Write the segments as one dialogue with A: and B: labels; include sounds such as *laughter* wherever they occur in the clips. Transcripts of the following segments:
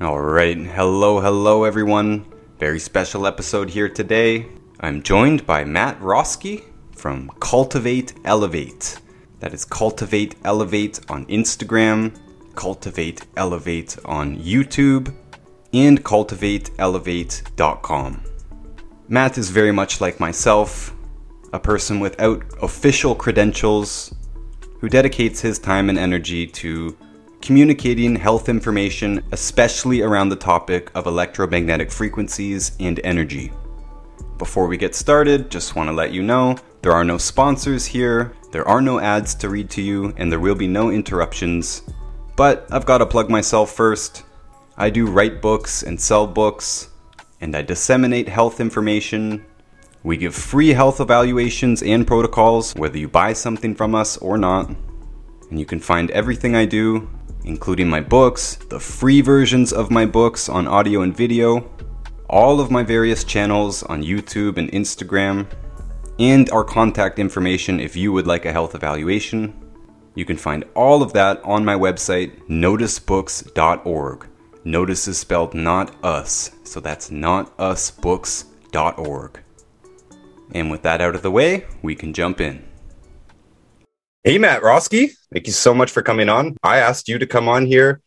A: All right. Hello, hello, everyone. Very special episode here today. I'm joined by Matt Roeske from Cultivate Elevate. That is Cultivate Elevate on Instagram, Cultivate Elevate on YouTube, and cultivateelevate.com. Matt is very much like myself, a person without official credentials who dedicates his time and energy to communicating health information, especially around the topic of electromagnetic frequencies and energy. Before we get started, just want to let you know there are no sponsors here, there are no ads to read to you, and there will be no interruptions. But I've got to plug myself first. I do write books and sell books, and I disseminate health information. We give free health evaluations and protocols, whether you buy something from us or not. And you can find everything I do including my books, the free versions of my books on audio and video, all of my various channels on YouTube and Instagram, and our contact information if you would like a health evaluation. You can find all of that on my website, notusbooks.org. Notice is spelled not us, so that's notusbooks.org. And with that out of the way, we can jump in. Hey, Matt Roeske, thank you so much for coming on. I asked you to come on here.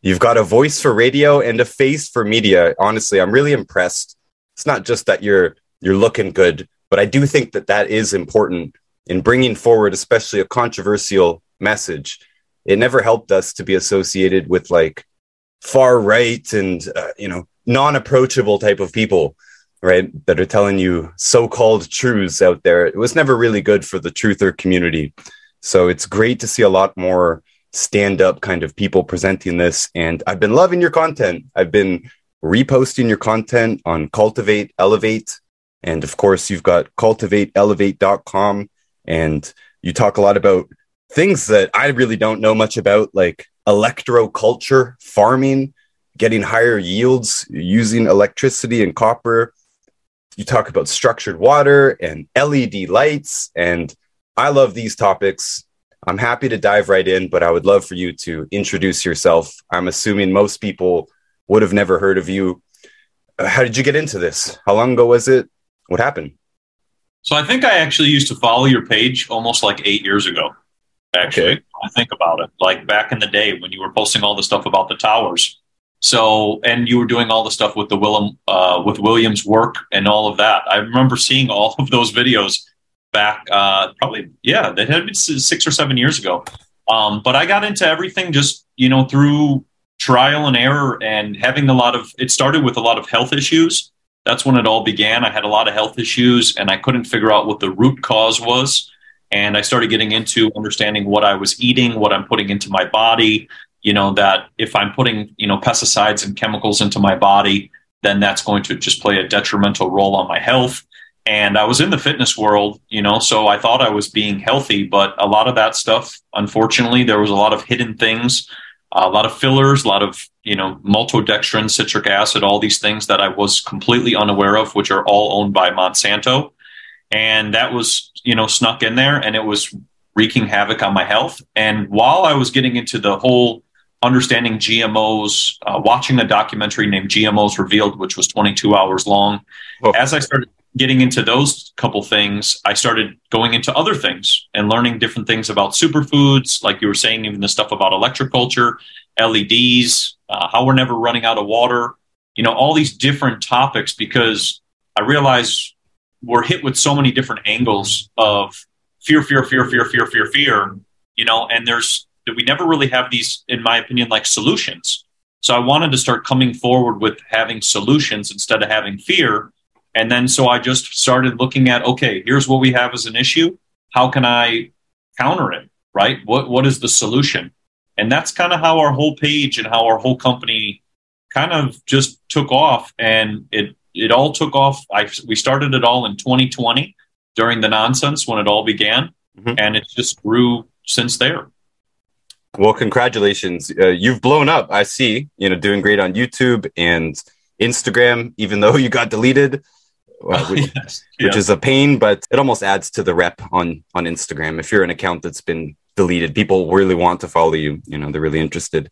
A: You've got a voice for radio and a face for media. Honestly, I'm really impressed. It's not just that you're you're looking good, but I do think that that is important in bringing forward, especially a controversial message. It never helped us to be associated with like far right and uh, you know non-approachable type of people right that are telling you so-called truths out there it was never really good for the truther community so it's great to see a lot more stand up kind of people presenting this. And I've been loving your content. I've been reposting your content on Cultivate Elevate. And of course, you've got cultivateelevate.com. And you talk a lot about things that I really don't know much about, like electroculture, farming, getting higher yields using electricity and copper. You talk about structured water and LED lights and I love these topics. I'm happy to dive right in, but I would love for you to introduce yourself. I'm assuming most people would have never heard of you. Uh, how did you get into this? How long ago was it? What happened?
B: So I think I actually used to follow your page almost like eight years ago. Actually, okay. I think about it, like back in the day when you were posting all the stuff about the towers. So, and you were doing all the stuff with the Willem, uh, with Williams' work and all of that. I remember seeing all of those videos back uh, probably yeah that had been six or seven years ago. Um, but i got into everything just you know through trial and error and having a lot of it started with a lot of health issues. That's when it all began. I had a lot of health issues and i couldn't figure out what the root cause was. And i started getting into understanding what i was eating what i'm putting into my body you know that if i'm putting you know pesticides and chemicals into my body then that's going to just play a detrimental role on my health and I was in the fitness world, you know, so I thought I was being healthy, but a lot of that stuff, unfortunately, there was a lot of hidden things, a lot of fillers, a lot of, you know, maltodextrin, citric acid, all these things that I was completely unaware of, which are all owned by Monsanto. And that was, you know, snuck in there and it was wreaking havoc on my health. And while I was getting into the whole understanding GMOs, uh, watching a documentary named GMOs Revealed, which was 22 hours long, oh. as I started getting into those couple things, I started going into other things and learning different things about superfoods, like you were saying, even the stuff about electroculture, LEDs, uh, how we're never running out of water, you know, all these different topics because I realize we're hit with so many different angles of fear, fear, fear, fear, fear, fear, fear, you know, and there's, that we never really have these, in my opinion, like solutions. So I wanted to start coming forward with having solutions instead of having fear and then so I just started looking at okay, here's what we have as an issue. How can I counter it? Right? What what is the solution? And that's kind of how our whole page and how our whole company kind of just took off and it it all took off. I we started it all in 2020 during the nonsense when it all began mm-hmm. and it just grew since there.
A: Well, congratulations. Uh, you've blown up. I see, you know, doing great on YouTube and Instagram, even though you got deleted uh, *laughs* which, yes. which yeah. is a pain, but it almost adds to the rep on on Instagram. If you're an account that's been deleted, people really want to follow you. You know, they're really interested.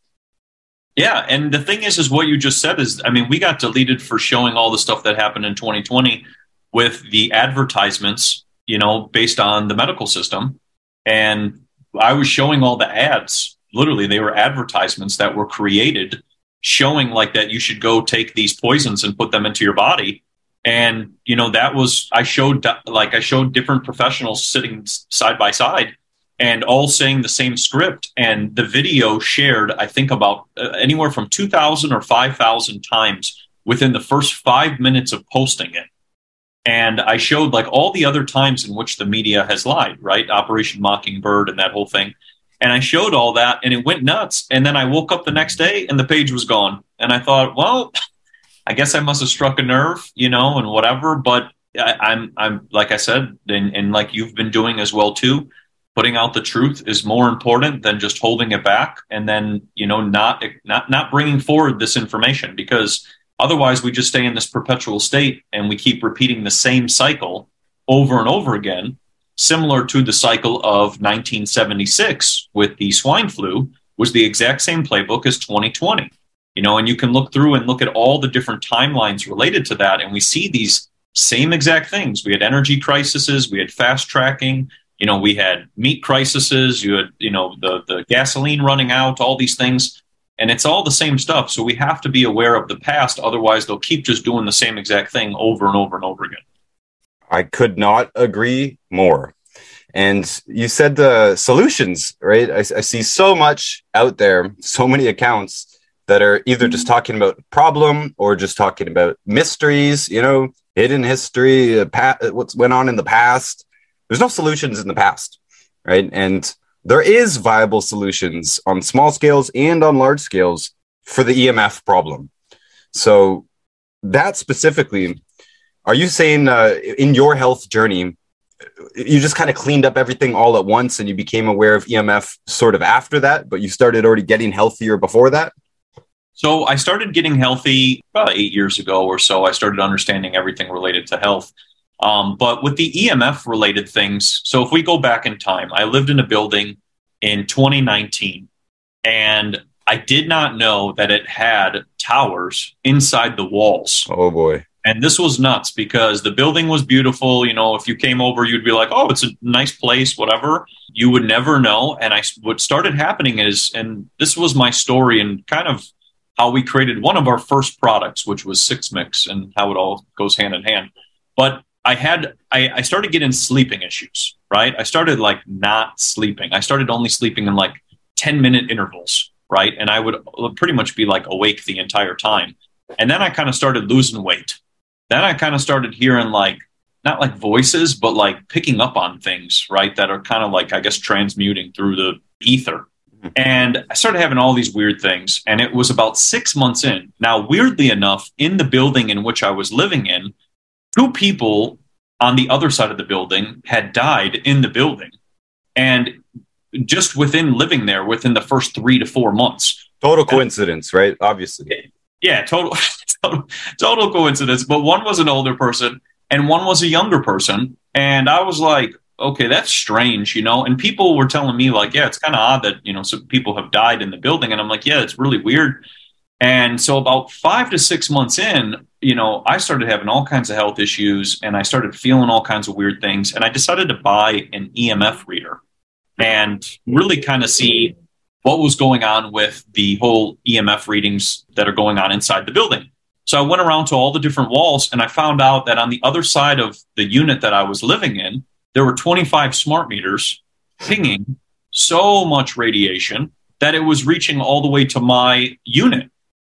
B: Yeah, and the thing is, is what you just said is, I mean, we got deleted for showing all the stuff that happened in 2020 with the advertisements, you know, based on the medical system, and I was showing all the ads. Literally, they were advertisements that were created showing like that you should go take these poisons and put them into your body. And you know, that was I showed like I showed different professionals sitting side by side and all saying the same script. And the video shared, I think, about uh, anywhere from 2,000 or 5,000 times within the first five minutes of posting it. And I showed like all the other times in which the media has lied, right? Operation Mockingbird and that whole thing. And I showed all that and it went nuts. And then I woke up the next day and the page was gone. And I thought, well, *laughs* I guess I must have struck a nerve, you know, and whatever. But I, am I'm, I'm like I said, and, and like you've been doing as well too putting out the truth is more important than just holding it back and then you know not not not bringing forward this information because otherwise we just stay in this perpetual state and we keep repeating the same cycle over and over again similar to the cycle of 1976 with the swine flu was the exact same playbook as 2020 you know and you can look through and look at all the different timelines related to that and we see these same exact things we had energy crises we had fast tracking you know, we had meat crises, you had, you know, the, the gasoline running out, all these things. And it's all the same stuff. So we have to be aware of the past. Otherwise, they'll keep just doing the same exact thing over and over and over again.
A: I could not agree more. And you said the solutions, right? I, I, see so much out there, so many accounts that are either just talking about problem or just talking about mysteries, you know, hidden history, uh, pa- what's went on in the past there's no solutions in the past, right? And there is viable solutions on small scales and on large scales for the EMF problem. So that specifically, are you saying uh, in your health journey, you just kind of cleaned up everything all at once and you became aware of EMF sort of after that, but you started already getting healthier before that?
B: So I started getting healthy about eight years ago or so. I started understanding everything related to health. Um, but with the EMF related things, so if we go back in time, I lived in a building in 2019 and I did not know that it had towers inside the walls.
A: Oh boy.
B: And this was nuts because the building was beautiful. You know, if you came over, you'd be like, oh, it's a nice place, whatever. You would never know. And I, what started happening is, and this was my story and kind of how we created one of our first products, which was Six Mix and how it all goes hand in hand. But I had I, I started getting sleeping issues, right? I started like not sleeping. I started only sleeping in like 10 minute intervals, right? And I would uh, pretty much be like awake the entire time. And then I kind of started losing weight. Then I kind of started hearing like not like voices, but like picking up on things, right? That are kind of like, I guess, transmuting through the ether. *laughs* And I started having all these weird things. And it was about six months in. Now, weirdly enough, in the building in which I was living in, two people on the other side of the building had died in the building. And just within living there within the first three to four months.
A: Total coincidence, and, right? Obviously.
B: Yeah, total, *laughs* total, total coincidence. But one was an older person and one was a younger person. And I was like, okay, that's strange, you know? And people were telling me, like, yeah, it's kind of odd that, you know, some people have died in the building. And I'm like, yeah, it's really weird. And so about five to six months in, you know, I started having all kinds of health issues and I started feeling all kinds of weird things. And I decided to buy an EMF reader and really kind of see what was going on with the whole EMF readings that are going on inside the building. So I went around to all the different walls and I found out that on the other side of the unit that I was living in, there were 25 smart meters pinging so much radiation that it was reaching all the way to my unit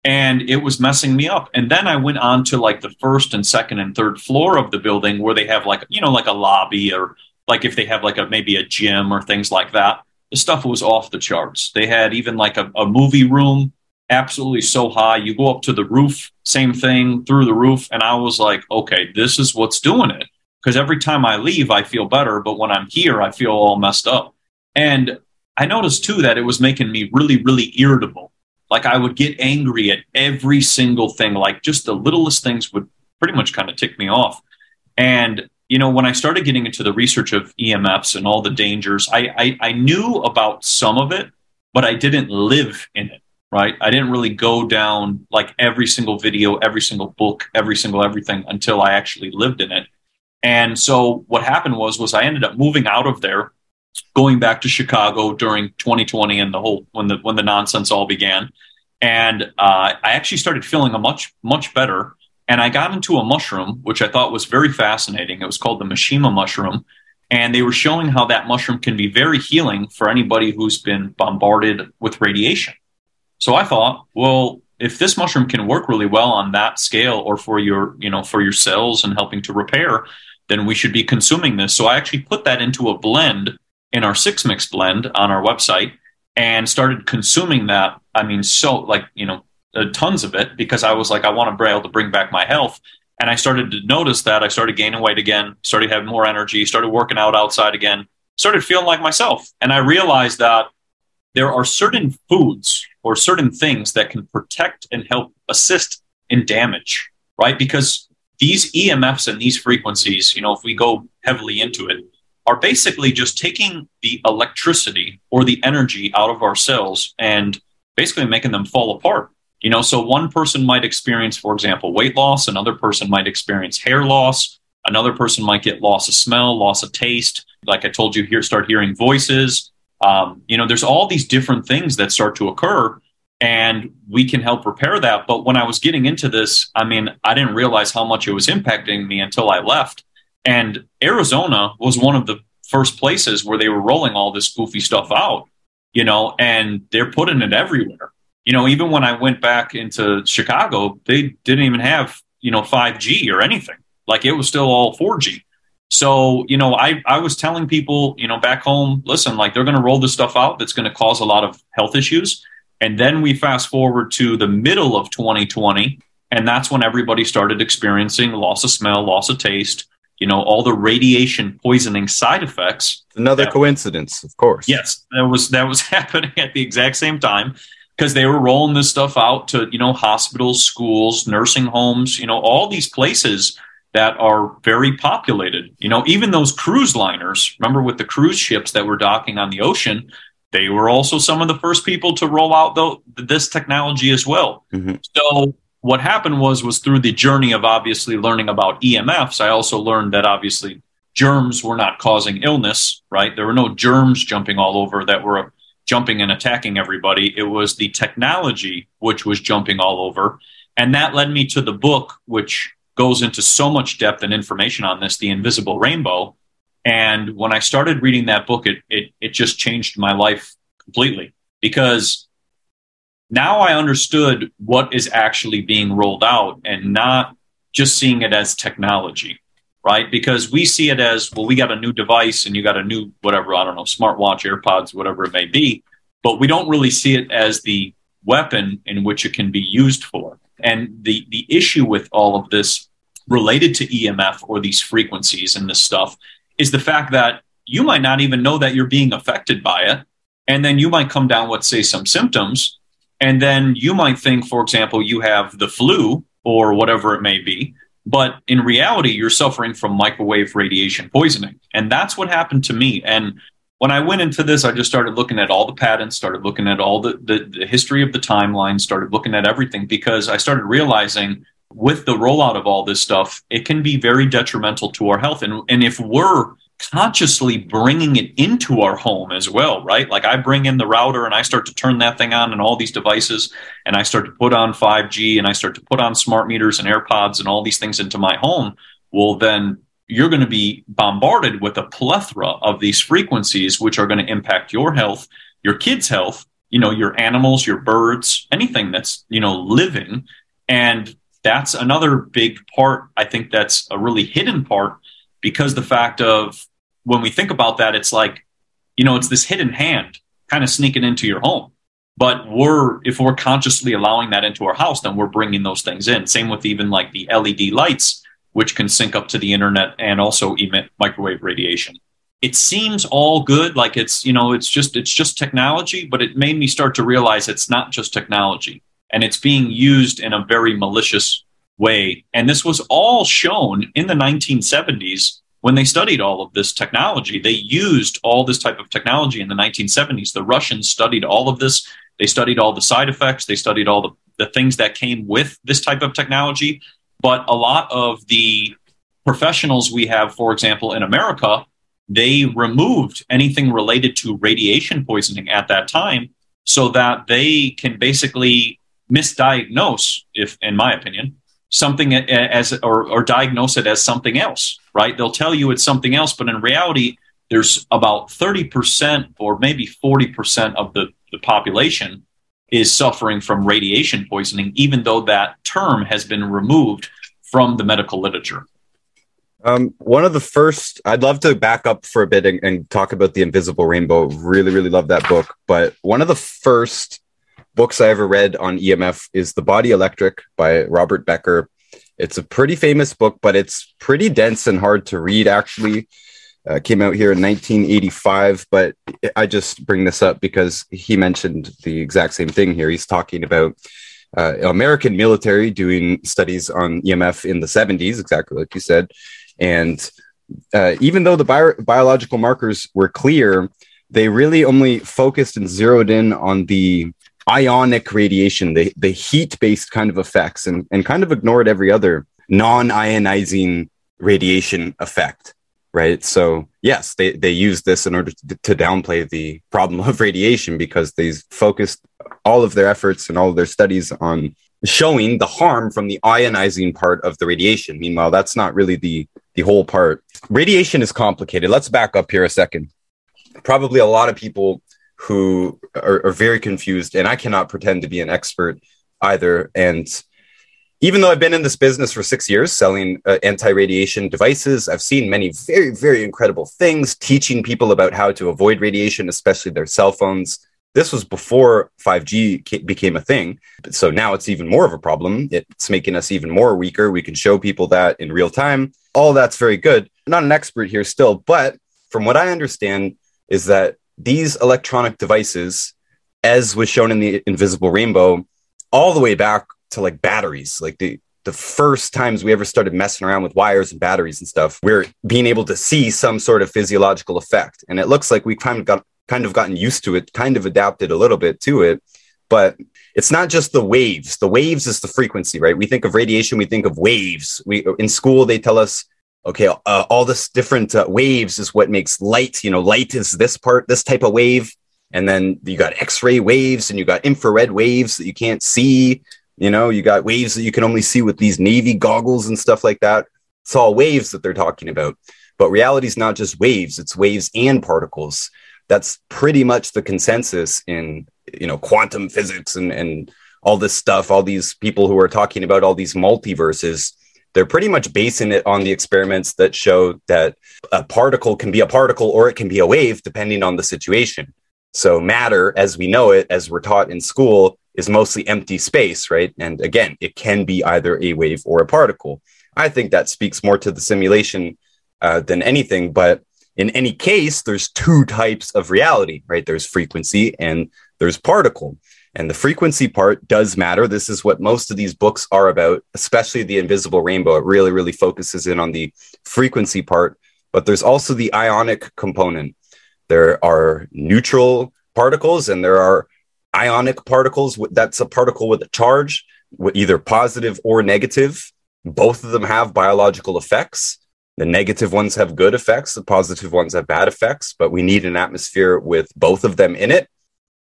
B: and it was messing me up. And then I went on to like the first and second and third floor of the building where they have like, you know, like a lobby or like if they have like a maybe a gym or things like that. The stuff was off the charts. They had even like a, a movie room, absolutely so high. You go up to the roof, same thing through the roof. And I was like, okay, this is what's doing it. Because every time I leave, I feel better. But when I'm here, I feel all messed up. And I noticed too that it was making me really, really irritable like I would get angry at every single thing. Like just the littlest things would pretty much kind of tick me off. And you know, when I started getting into the research of EMFs and all the dangers, I, I, I knew about some of it, but I didn't live in it. right? I didn't really go down like every single video, every single book, every single everything until I actually lived in it. And so what happened was was I ended up moving out of there, going back to Chicago during 2020 and the whole when the when the nonsense all began. And uh, I actually started feeling a much much better. And I got into a mushroom, which I thought was very fascinating. It was called the Meshima mushroom. And they were showing how that mushroom can be very healing for anybody who's been bombarded with radiation. So I thought, well, if this mushroom can work really well on that scale or for your, you know, for your cells and helping to repair, then we should be consuming this. So I actually put that into a blend in our six mix blend on our website and started consuming that. I mean, so like, you know, uh, tons of it because I was like, I want to be able to bring back my health. And I started to notice that I started gaining weight again, started having more energy, started working out outside again, started feeling like myself. And I realized that there are certain foods or certain things that can protect and help assist in damage, right? Because these EMFs and these frequencies, you know, if we go heavily into it, are basically just taking the electricity or the energy out of our cells and basically making them fall apart. You know, so one person might experience, for example, weight loss, another person might experience hair loss, another person might get loss of smell, loss of taste. Like I told you, here start hearing voices, um, you know, there's all these different things that start to occur, and we can help repair that. But when I was getting into this, I mean, I didn't realize how much it was impacting me until I left. And Arizona was one of the first places where they were rolling all this goofy stuff out, you know, and they're putting it everywhere. You know, even when I went back into Chicago, they didn't even have, you know, 5G or anything. Like it was still all 4G. So, you know, I, I was telling people, you know, back home, listen, like they're going to roll this stuff out that's going to cause a lot of health issues. And then we fast forward to the middle of 2020, and that's when everybody started experiencing loss of smell, loss of taste, you know, all the radiation poisoning side effects.
A: Another that, coincidence, of course.
B: Yes, that was that was *laughs* happening at the exact same time because they were rolling this stuff out to, you know, hospitals, schools, nursing homes, you know, all these places that are very populated. You know, even those cruise liners, remember with the cruise ships that were docking on the ocean, they were also some of the first people to roll out the, this technology as well. Mm-hmm. So what happened was was through the journey of obviously learning about EMFs, I also learned that obviously germs were not causing illness, right? There were no germs jumping all over that were jumping and attacking everybody. It was the technology which was jumping all over. And that led me to the book, which goes into so much depth and information on this, The Invisible Rainbow. And when I started reading that book, it, it, it just changed my life completely because now I understood what is actually being rolled out and not just seeing it as technology, right? Because we see it as, well, we got a new device and you got a new, whatever, I don't know, smartwatch, AirPods, whatever it may be. But we don't really see it as the weapon in which it can be used for. And the, the issue with all of this related to EMF or these frequencies and this stuff is the fact that you might not even know that you're being affected by it. And then you might come down with, say, some symptoms. And then you might think, for example, you have the flu or whatever it may be. But in reality, you're suffering from microwave radiation poisoning. And that's what happened to me. And when I went into this, I just started looking at all the patents, started looking at all the, the, the, history of the timeline, started looking at everything because I started realizing with the rollout of all this stuff, it can be very detrimental to our health. And, and if we're consciously bringing it into our home as well, right? Like I bring in the router and I start to turn that thing on and all these devices and I start to put on 5G and I start to put on smart meters and AirPods and all these things into my home. Well, then you're going to be bombarded with a plethora of these frequencies, which are going to impact your health, your kids' health, you know, your animals, your birds, anything that's, you know, living. And that's another big part. I think that's a really hidden part because the fact of when we think about that, it's like, you know, it's this hidden hand kind of sneaking into your home. But we're, if we're consciously allowing that into our house, then we're bringing those things in. Same with even like the LED lights which can sync up to the internet and also emit microwave radiation. It seems all good, like it's you know it's just it's just technology, but it made me start to realize it's not just technology, and it's being used in a very malicious way. And this was all shown in the 1970s when they studied all of this technology. They used all this type of technology in the 1970s. The Russians studied all of this They studied all the side effects. They studied all the, the things that came with this type of technology. But a lot of the professionals we have, for example, in America, they removed anything related to radiation poisoning at that time so that they can basically misdiagnose, if in my opinion, something as or, or diagnose it as something else, right? They'll tell you it's something else, but in reality, there's about 30% or maybe 40% of the, the population is suffering from radiation poisoning, even though that term has been removed from the medical literature.
A: Um, one of the first, I'd love to back up for a bit and, and, talk about the Invisible Rainbow. Really, really love that book. But one of the first books I ever read on EMF is The Body Electric by Robert Becker. It's a pretty famous book, but it's pretty dense and hard to read, actually. Uh, came out here in 1985, but I just bring this up because he mentioned the exact same thing here. He's talking about uh, American military doing studies on EMF in the 70s, exactly like you said. And uh, even though the bi- biological markers were clear, they really only focused and zeroed in on the ionic radiation, the, the heat based kind of effects, and, and kind of ignored every other non ionizing radiation effect. Right. So, yes, they, they used this in order to, to downplay the problem of radiation because they focused all of their efforts and all of their studies on showing the harm from the ionizing part of the radiation. Meanwhile, that's not really the, the whole part. Radiation is complicated. Let's back up here a second. Probably a lot of people who are, are, very confused, and I cannot pretend to be an expert either. And even though I've been in this business for six years selling uh, anti radiation devices, I've seen many very, very incredible things teaching people about how to avoid radiation, especially their cell phones. This was before 5G became a thing. So now it's even more of a problem. It's making us even more weaker. We can show people that in real time. All that's very good. I'm not an expert here still, but from what I understand, is that these electronic devices, as was shown in the invisible rainbow, all the way back to like batteries, like the the first times we ever started messing around with wires and batteries and stuff, we're being able to see some sort of physiological effect. And it looks like we kind of got kind of gotten used to it, kind of adapted a little bit to it. But it's not just the waves. The waves is the frequency, right? We think of radiation, we think of waves. We in school they tell us okay, uh, all this different uh, waves is what makes light. You know, light is this part, this type of wave. And then you got X ray waves and you got infrared waves that you can't see. You know, you got waves that you can only see with these Navy goggles and stuff like that. It's all waves that they're talking about. But reality is not just waves, it's waves and particles. That's pretty much the consensus in, you know, quantum physics and, and all this stuff, all these people who are talking about all these multiverses they're pretty much basing it on the experiments that show that a particle can be a particle or it can be a wave depending on the situation. So matter, as we know it, as we're taught in school, is mostly empty space, right? And again, it can be either a wave or a particle. I think that speaks more to the simulation uh, than anything. But in any case, there's two types of reality, right? There's frequency and there's particle. And the frequency part does matter. This is what most of these books are about, especially The Invisible Rainbow. It really, really focuses in on the frequency part, but there's also the ionic component. There are neutral particles and there are ionic particles. That's a particle with a charge, either positive or negative. Both of them have biological effects. The negative ones have good effects, the positive ones have bad effects, but we need an atmosphere with both of them in it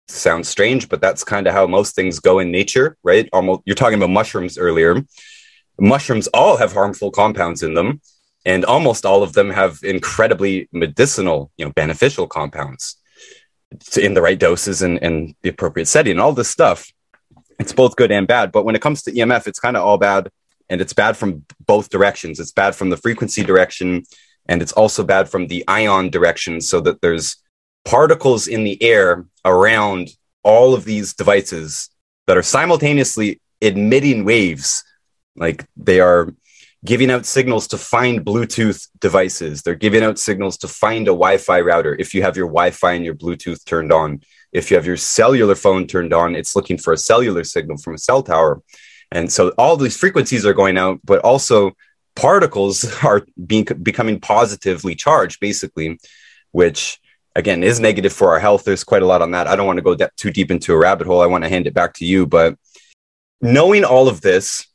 A: sounds strange, but that's kind of how most things go in nature, right? Almost, you're talking about mushrooms earlier. Mushrooms all have harmful compounds in them, and almost all of them have incredibly medicinal, you know, beneficial compounds in the right doses and, and the appropriate setting, and all this stuff. It's both good and bad. But when it comes to EMF, it's kind of all bad, and it's bad from both directions. It's bad from the frequency direction, and it's also bad from the ion direction, so that there's particles in the air around all of these devices that are simultaneously emitting waves. Like they are giving out signals to find Bluetooth devices. They're giving out signals to find a Wi Fi router. If you have your Wi Fi and your Bluetooth turned on, if you have your cellular phone turned on, it's looking for a cellular signal from a cell tower. And so all these frequencies are going out, but also particles *laughs* are being becoming positively charged, basically, which again is negative for our health. There's quite a lot on that. I don't want to go too deep into a rabbit hole. I want to hand it back to you. But knowing all of this,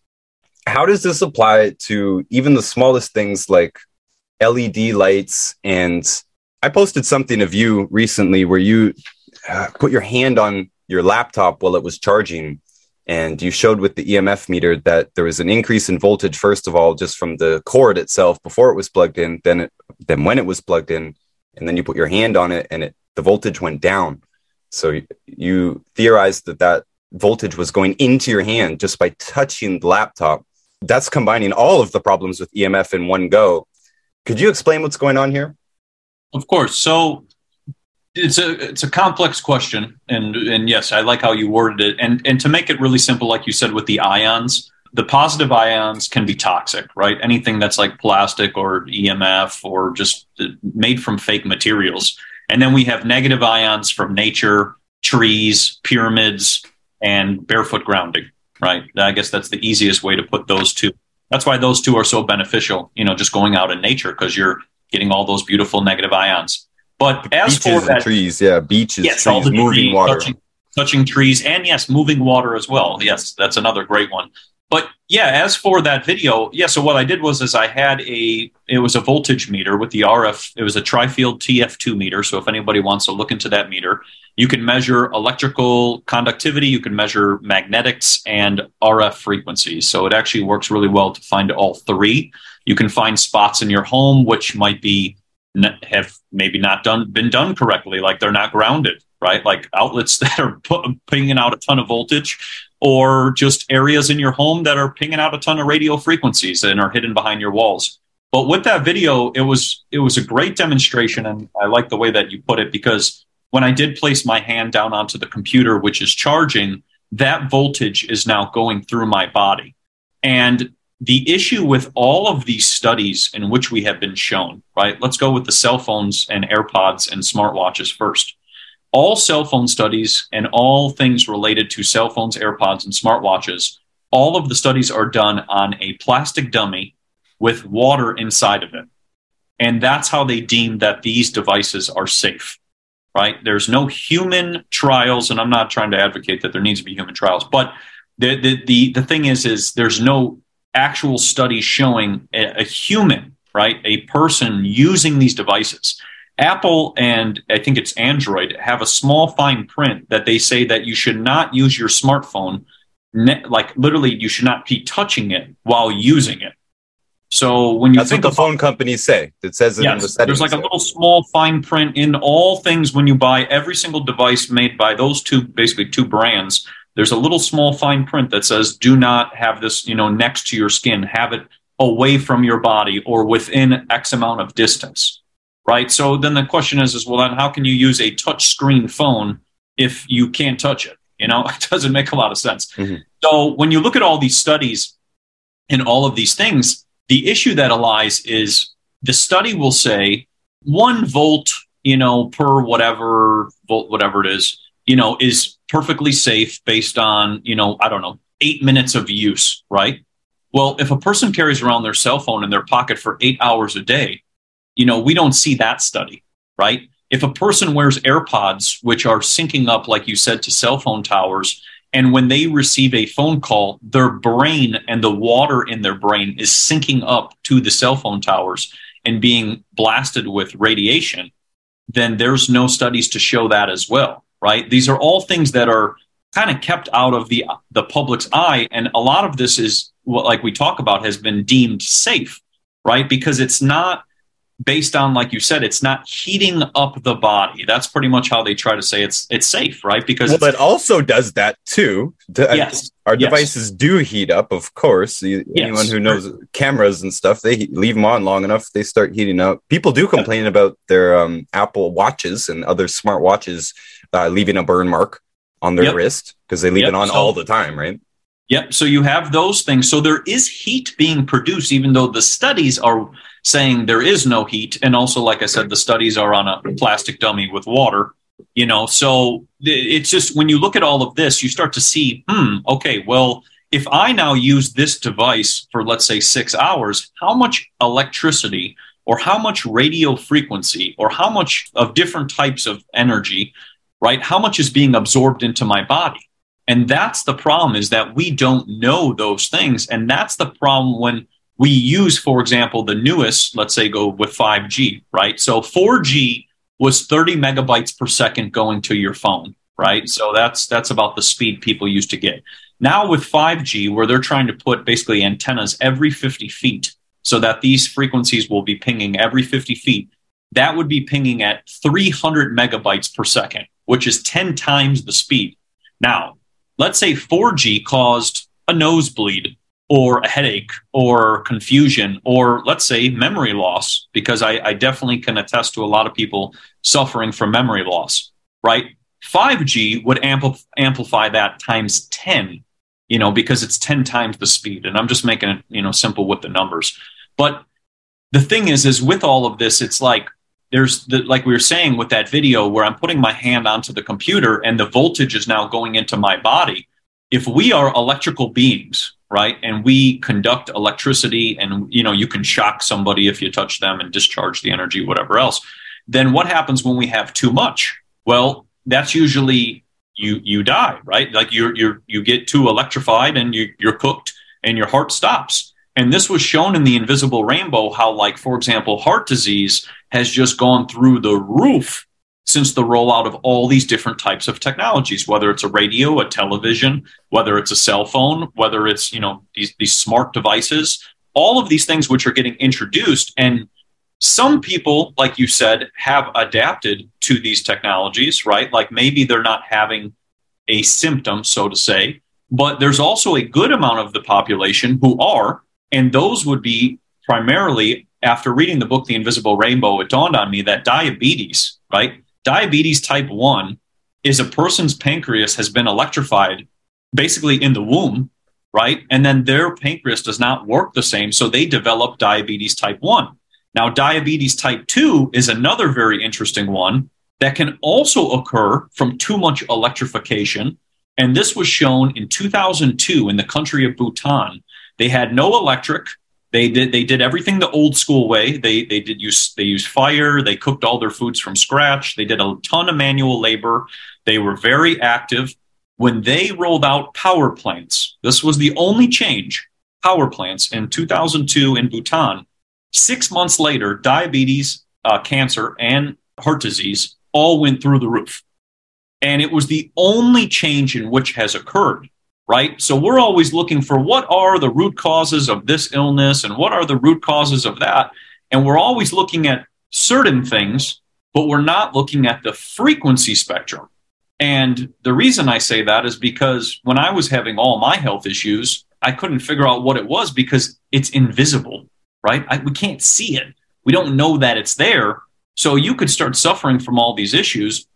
A: how does this apply to even the smallest things like LED lights? And I posted something of you recently where you uh, put your hand on your laptop while it was charging and you showed with the EMF meter that there was an increase in voltage first of all just from the cord itself before it was plugged in then it, then when it was plugged in and then you put your hand on it and it the voltage went down. So you, you theorized that that voltage was going into your hand just by touching the laptop. That's combining all of the problems with EMF in one go. Could you explain what's going on here?
B: Of course. So it's a it's a complex question, and and yes, I like how you worded it. And and to make it really simple, like you said with the ions, the positive ions can be toxic, right? Anything that's like plastic or EMF or just made from fake materials. And then we have negative ions from nature, trees, pyramids, and barefoot grounding, right? I guess that's the easiest way to put those two. That's why those two are so beneficial, you know, just going out in nature because you're getting all those beautiful negative ions. But as
A: beaches
B: for that,
A: trees, yeah, beaches, yes, trees, moving trees, water,
B: touching, touching trees, and yes, moving water as well. Yes, that's another great one. But yeah, as for that video, yeah. So what I did was, is I had a it was a voltage meter with the RF. It was a tri-field TF2 meter. So if anybody wants to look into that meter, you can measure electrical conductivity, you can measure magnetics and RF frequencies. So it actually works really well to find all three. You can find spots in your home which might be have maybe not done been done correctly like they're not grounded right like outlets *laughs* that are pinging out a ton of voltage or just areas in your home that are pinging out a ton of radio frequencies and are hidden behind your walls but with that video it was it was a great demonstration and i like the way that you put it because when i did place my hand down onto the computer which is charging that voltage is now going through my body and the issue with all of these studies in which we have been shown, right? Let's go with the cell phones and AirPods and smartwatches first. All cell phone studies and all things related to cell phones, AirPods, and smartwatches, all of the studies are done on a plastic dummy with water inside of it. And that's how they deem that these devices are safe, right? There's no human trials, and I'm not trying to advocate that there needs to be human trials, but the, the, the, the thing is, is there's no actual study showing a, a human, right, a person using these devices. Apple and I think it's Android have a small fine print that they say that you should not use your smartphone, like literally, you should not be touching it while using it. So when you
A: that's
B: think
A: what the phone companies say, it says it yes, in the settings.
B: There's like a little small fine print in all things when you buy every single device made by those two, basically two brands. There's a little small fine print that says do not have this you know next to your skin. Have it away from your body or within x amount of distance right so then the question is is well then how can you use a touch screen phone if you can't touch it you know *laughs* it doesn't make a lot of sense mm-hmm. so when you look at all these studies and all of these things the issue that lies is the study will say one volt you know per whatever volt whatever it is you know is perfectly safe based on, you know, I don't know, eight minutes of use, right? Well, if a person carries around their cell phone in their pocket for eight hours a day, you know, we don't see that study, right? If a person wears AirPods, which are syncing up, like you said, to cell phone towers, and when they receive a phone call, their brain and the water in their brain is syncing up to the cell phone towers and being blasted with radiation, then there's no studies to show that as well right? These are all things that are kind of kept out of the the public's eye, and a lot of this is what, like we talk about, has been deemed safe, right? Because it's not based on, like you said, it's not heating up the body. That's pretty much how they try to say it's it's safe, right? Because
A: well, it also does that too.
B: yes,
A: our yes. devices do heat up, of course. Yes. Anyone who knows cameras and stuff, they leave them on long enough, they start heating up. People do complain about their um, Apple watches and other smart watches uh, leaving a burn mark on their yep. wrist because they leave yep. it on so, all the time, right?
B: Yep. So you have those things. So there is heat being produced, even though the studies are saying there is no heat. And also, like I said, the studies are on a plastic dummy with water. You know, so it's just when you look at all of this, you start to see, hmm, okay, well, if I now use this device for, let's say, six hours, how much electricity or how much radio frequency or how much of different types of energy, right? How much is being absorbed into my body? And that's the problem is that we don't know those things. And that's the problem when we use, for example, the newest, let's say go with 5G, right? So 4G was 30 megabytes per second going to your phone, right? So that's that's about the speed people used to get. Now with 5G, where they're trying to put basically antennas every 50 feet so that these frequencies will be pinging every 50 feet, that would be pinging at 300 megabytes per second, which is 10 times the speed. Now, let's say 4G caused a nosebleed or a headache or confusion or let's say memory loss, because I, I definitely can attest to a lot of people suffering from memory loss, right? 5G would ampl- amplify that times 10, you know, because it's 10 times the speed. And I'm just making it, you know, simple with the numbers. But the thing is, is with all of this, it's like there's the, like we were saying with that video where I'm putting my hand onto the computer and the voltage is now going into my body. If we are electrical beings, right, and we conduct electricity and, you know, you can shock somebody if you touch them and discharge the energy, whatever else, then what happens when we have too much? Well, that's usually you you die, right? Like you you you get too electrified and you you're cooked and your heart stops. And this was shown in the invisible rainbow how like for example heart disease has just gone through the roof since the rollout of all these different types of technologies whether it's a radio a television whether it's a cell phone whether it's you know these these smart devices all of these things which are getting introduced and some people, like you said, have adapted to these technologies, right? Like maybe they're not having a symptom, so to say, but there's also a good amount of the population who are, and those would be primarily after reading the book The Invisible Rainbow, it dawned on me that diabetes, right? Diabetes type 1 is a person's pancreas has been electrified basically in the womb, right? And then their pancreas does not work the same, so they develop diabetes type 1. Now, diabetes type 2 is another very interesting one that can also occur from too much electrification. And this was shown in 2002 in the country of Bhutan. They had no electric. They did they did everything the old school way. They they did use they used fire. They cooked all their foods from scratch. They did a ton of manual labor. They were very active. When they rolled out power plants, this was the only change. Power plants in 2002 in Bhutan Six months later, diabetes, uh, cancer, and heart disease all went through the roof. And it was the only change in which has occurred, right? So we're always looking for what are the root causes of this illness and what are the root causes of that. And we're always looking at certain things, but we're not looking at the frequency spectrum. And the reason I say that is because when I was having all my health issues, I couldn't figure out what it was because it's invisible right? I, we can't see it. We don't know that it's there. So you could start suffering from all these issues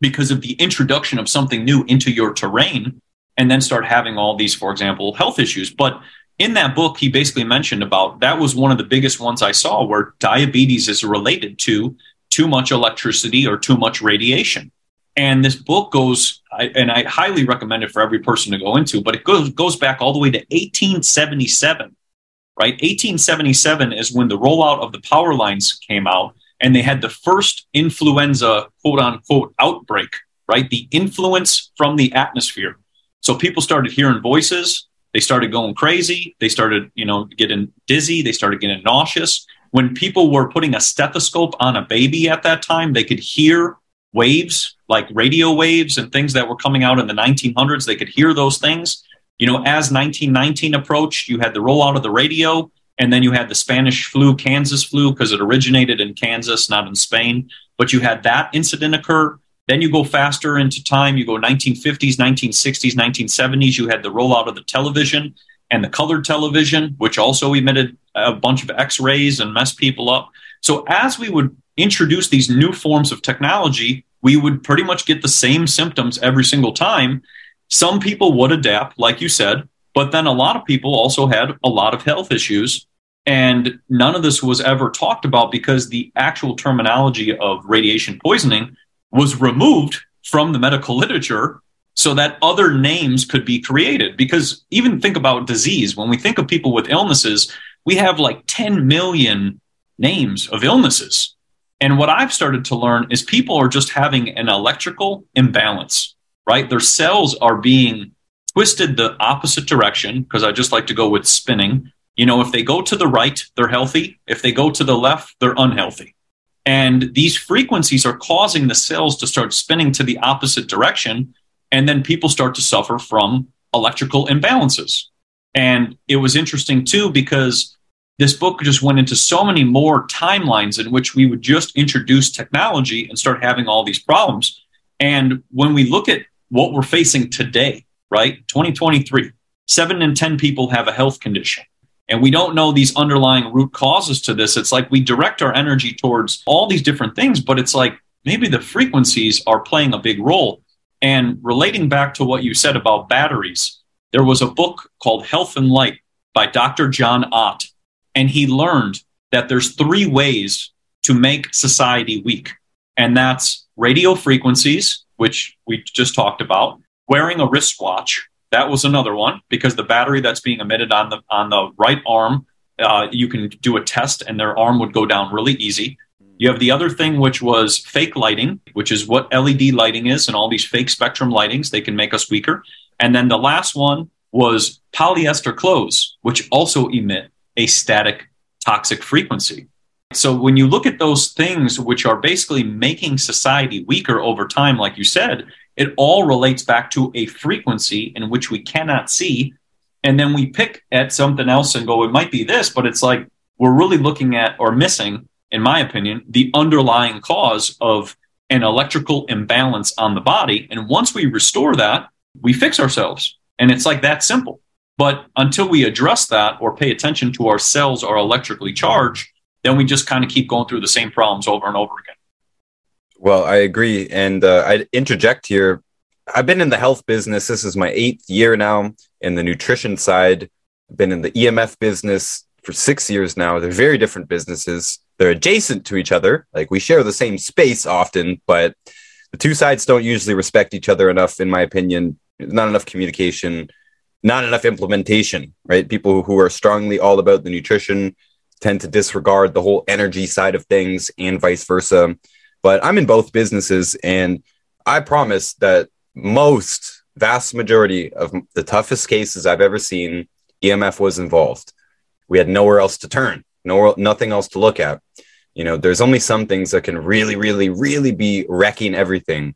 B: because of the introduction of something new into your terrain and then start having all these, for example, health issues. But in that book, he basically mentioned about that was one of the biggest ones I saw where diabetes is related to too much electricity or too much radiation. And this book goes, and I highly recommend it for every person to go into, but it goes, goes back all the way to 1877 right? 1877 is when the rollout of the power lines came out and they had the first influenza quote unquote outbreak, right? The influence from the atmosphere. So people started hearing voices. They started going crazy. They started, you know, getting dizzy. They started getting nauseous. When people were putting a stethoscope on a baby at that time, they could hear waves like radio waves and things that were coming out in the 1900s. They could hear those things. You know, as 1919 approached, you had the rollout of the radio, and then you had the Spanish flu, Kansas flu, because it originated in Kansas, not in Spain. But you had that incident occur. Then you go faster into time. You go 1950s, 1960s, 1970s. You had the rollout of the television and the colored television, which also emitted a bunch of X rays and messed people up. So as we would introduce these new forms of technology, we would pretty much get the same symptoms every single time. Some people would adapt, like you said, but then a lot of people also had a lot of health issues. And none of this was ever talked about because the actual terminology of radiation poisoning was removed from the medical literature so that other names could be created. Because even think about disease. When we think of people with illnesses, we have like 10 million names of illnesses. And what I've started to learn is people are just having an electrical imbalance, right? Their cells are being twisted the opposite direction because I just like to go with spinning. You know, if they go to the right, they're healthy. If they go to the left, they're unhealthy. And these frequencies are causing the cells to start spinning to the opposite direction. And then people start to suffer from electrical imbalances. And it was interesting too, because this book just went into so many more timelines in which we would just introduce technology and start having all these problems. And when we look at what we're facing today, right? 2023, seven in 10 people have a health condition. And we don't know these underlying root causes to this. It's like we direct our energy towards all these different things, but it's like maybe the frequencies are playing a big role. And relating back to what you said about batteries, there was a book called Health and Light by Dr. John Ott, and he learned that there's three ways to make society weak. And that's radio frequencies, which we just talked about, wearing a wristwatch. That was another one because the battery that's being emitted on the on the right arm, uh, you can do a test and their arm would go down really easy. You have the other thing, which was fake lighting, which is what LED lighting is, and all these fake spectrum lightings. They can make us weaker. And then the last one was polyester clothes, which also emit a static toxic frequency. So when you look at those things, which are basically making society weaker over time, like you said, it all relates back to a frequency in which we cannot see. And then we pick at something else and go, it might be this, but it's like we're really looking at or missing, in my opinion, the underlying cause of an electrical imbalance on the body. And once we restore that, we fix ourselves. And it's like that simple. But until we address that or pay attention to our cells are electrically charged, then we just kind of keep going through the same problems over and over again.
A: Well, I agree. And uh, I interject here. I've been in the health business. This is my eighth year now in the nutrition side. I've been in the EMF business for six years now. They're very different businesses. They're adjacent to each other. Like we share the same space often, but the two sides don't usually respect each other enough, in my opinion. Not enough communication, not enough implementation, right? People who are strongly all about the nutrition tend to disregard the whole energy side of things and vice versa but I'm in both businesses, and I promise that most vast majority of the toughest cases I've ever seen, EMF was involved. We had nowhere else to turn, no, nothing else to look at. You know, there's only some things that can really, really, really be wrecking everything.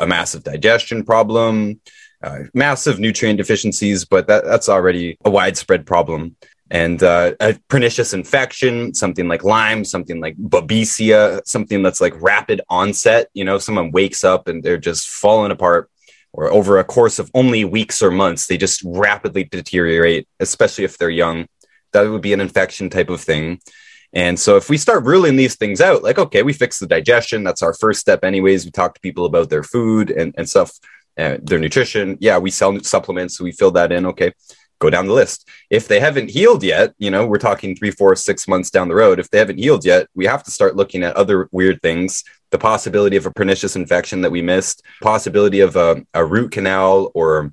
A: A massive digestion problem, uh, massive nutrient deficiencies, but that, that's already a widespread problem and uh, a pernicious infection, something like Lyme, something like Babesia, something that's like rapid onset. You know, someone wakes up and they're just falling apart, or over a course of only weeks or months, they just rapidly deteriorate, especially if they're young. That would be an infection type of thing. And so if we start ruling these things out, like, okay, we fix the digestion, that's our first step, anyways. We talk to people about their food and, and stuff, uh, their nutrition. Yeah, we sell supplements, so we fill that in. Okay go down the list. If they haven't healed yet, you know, we're talking three, four, six months down the road. If they haven't healed yet, we have to start looking at other weird things. The possibility of a pernicious infection that we missed, possibility of a, a root canal or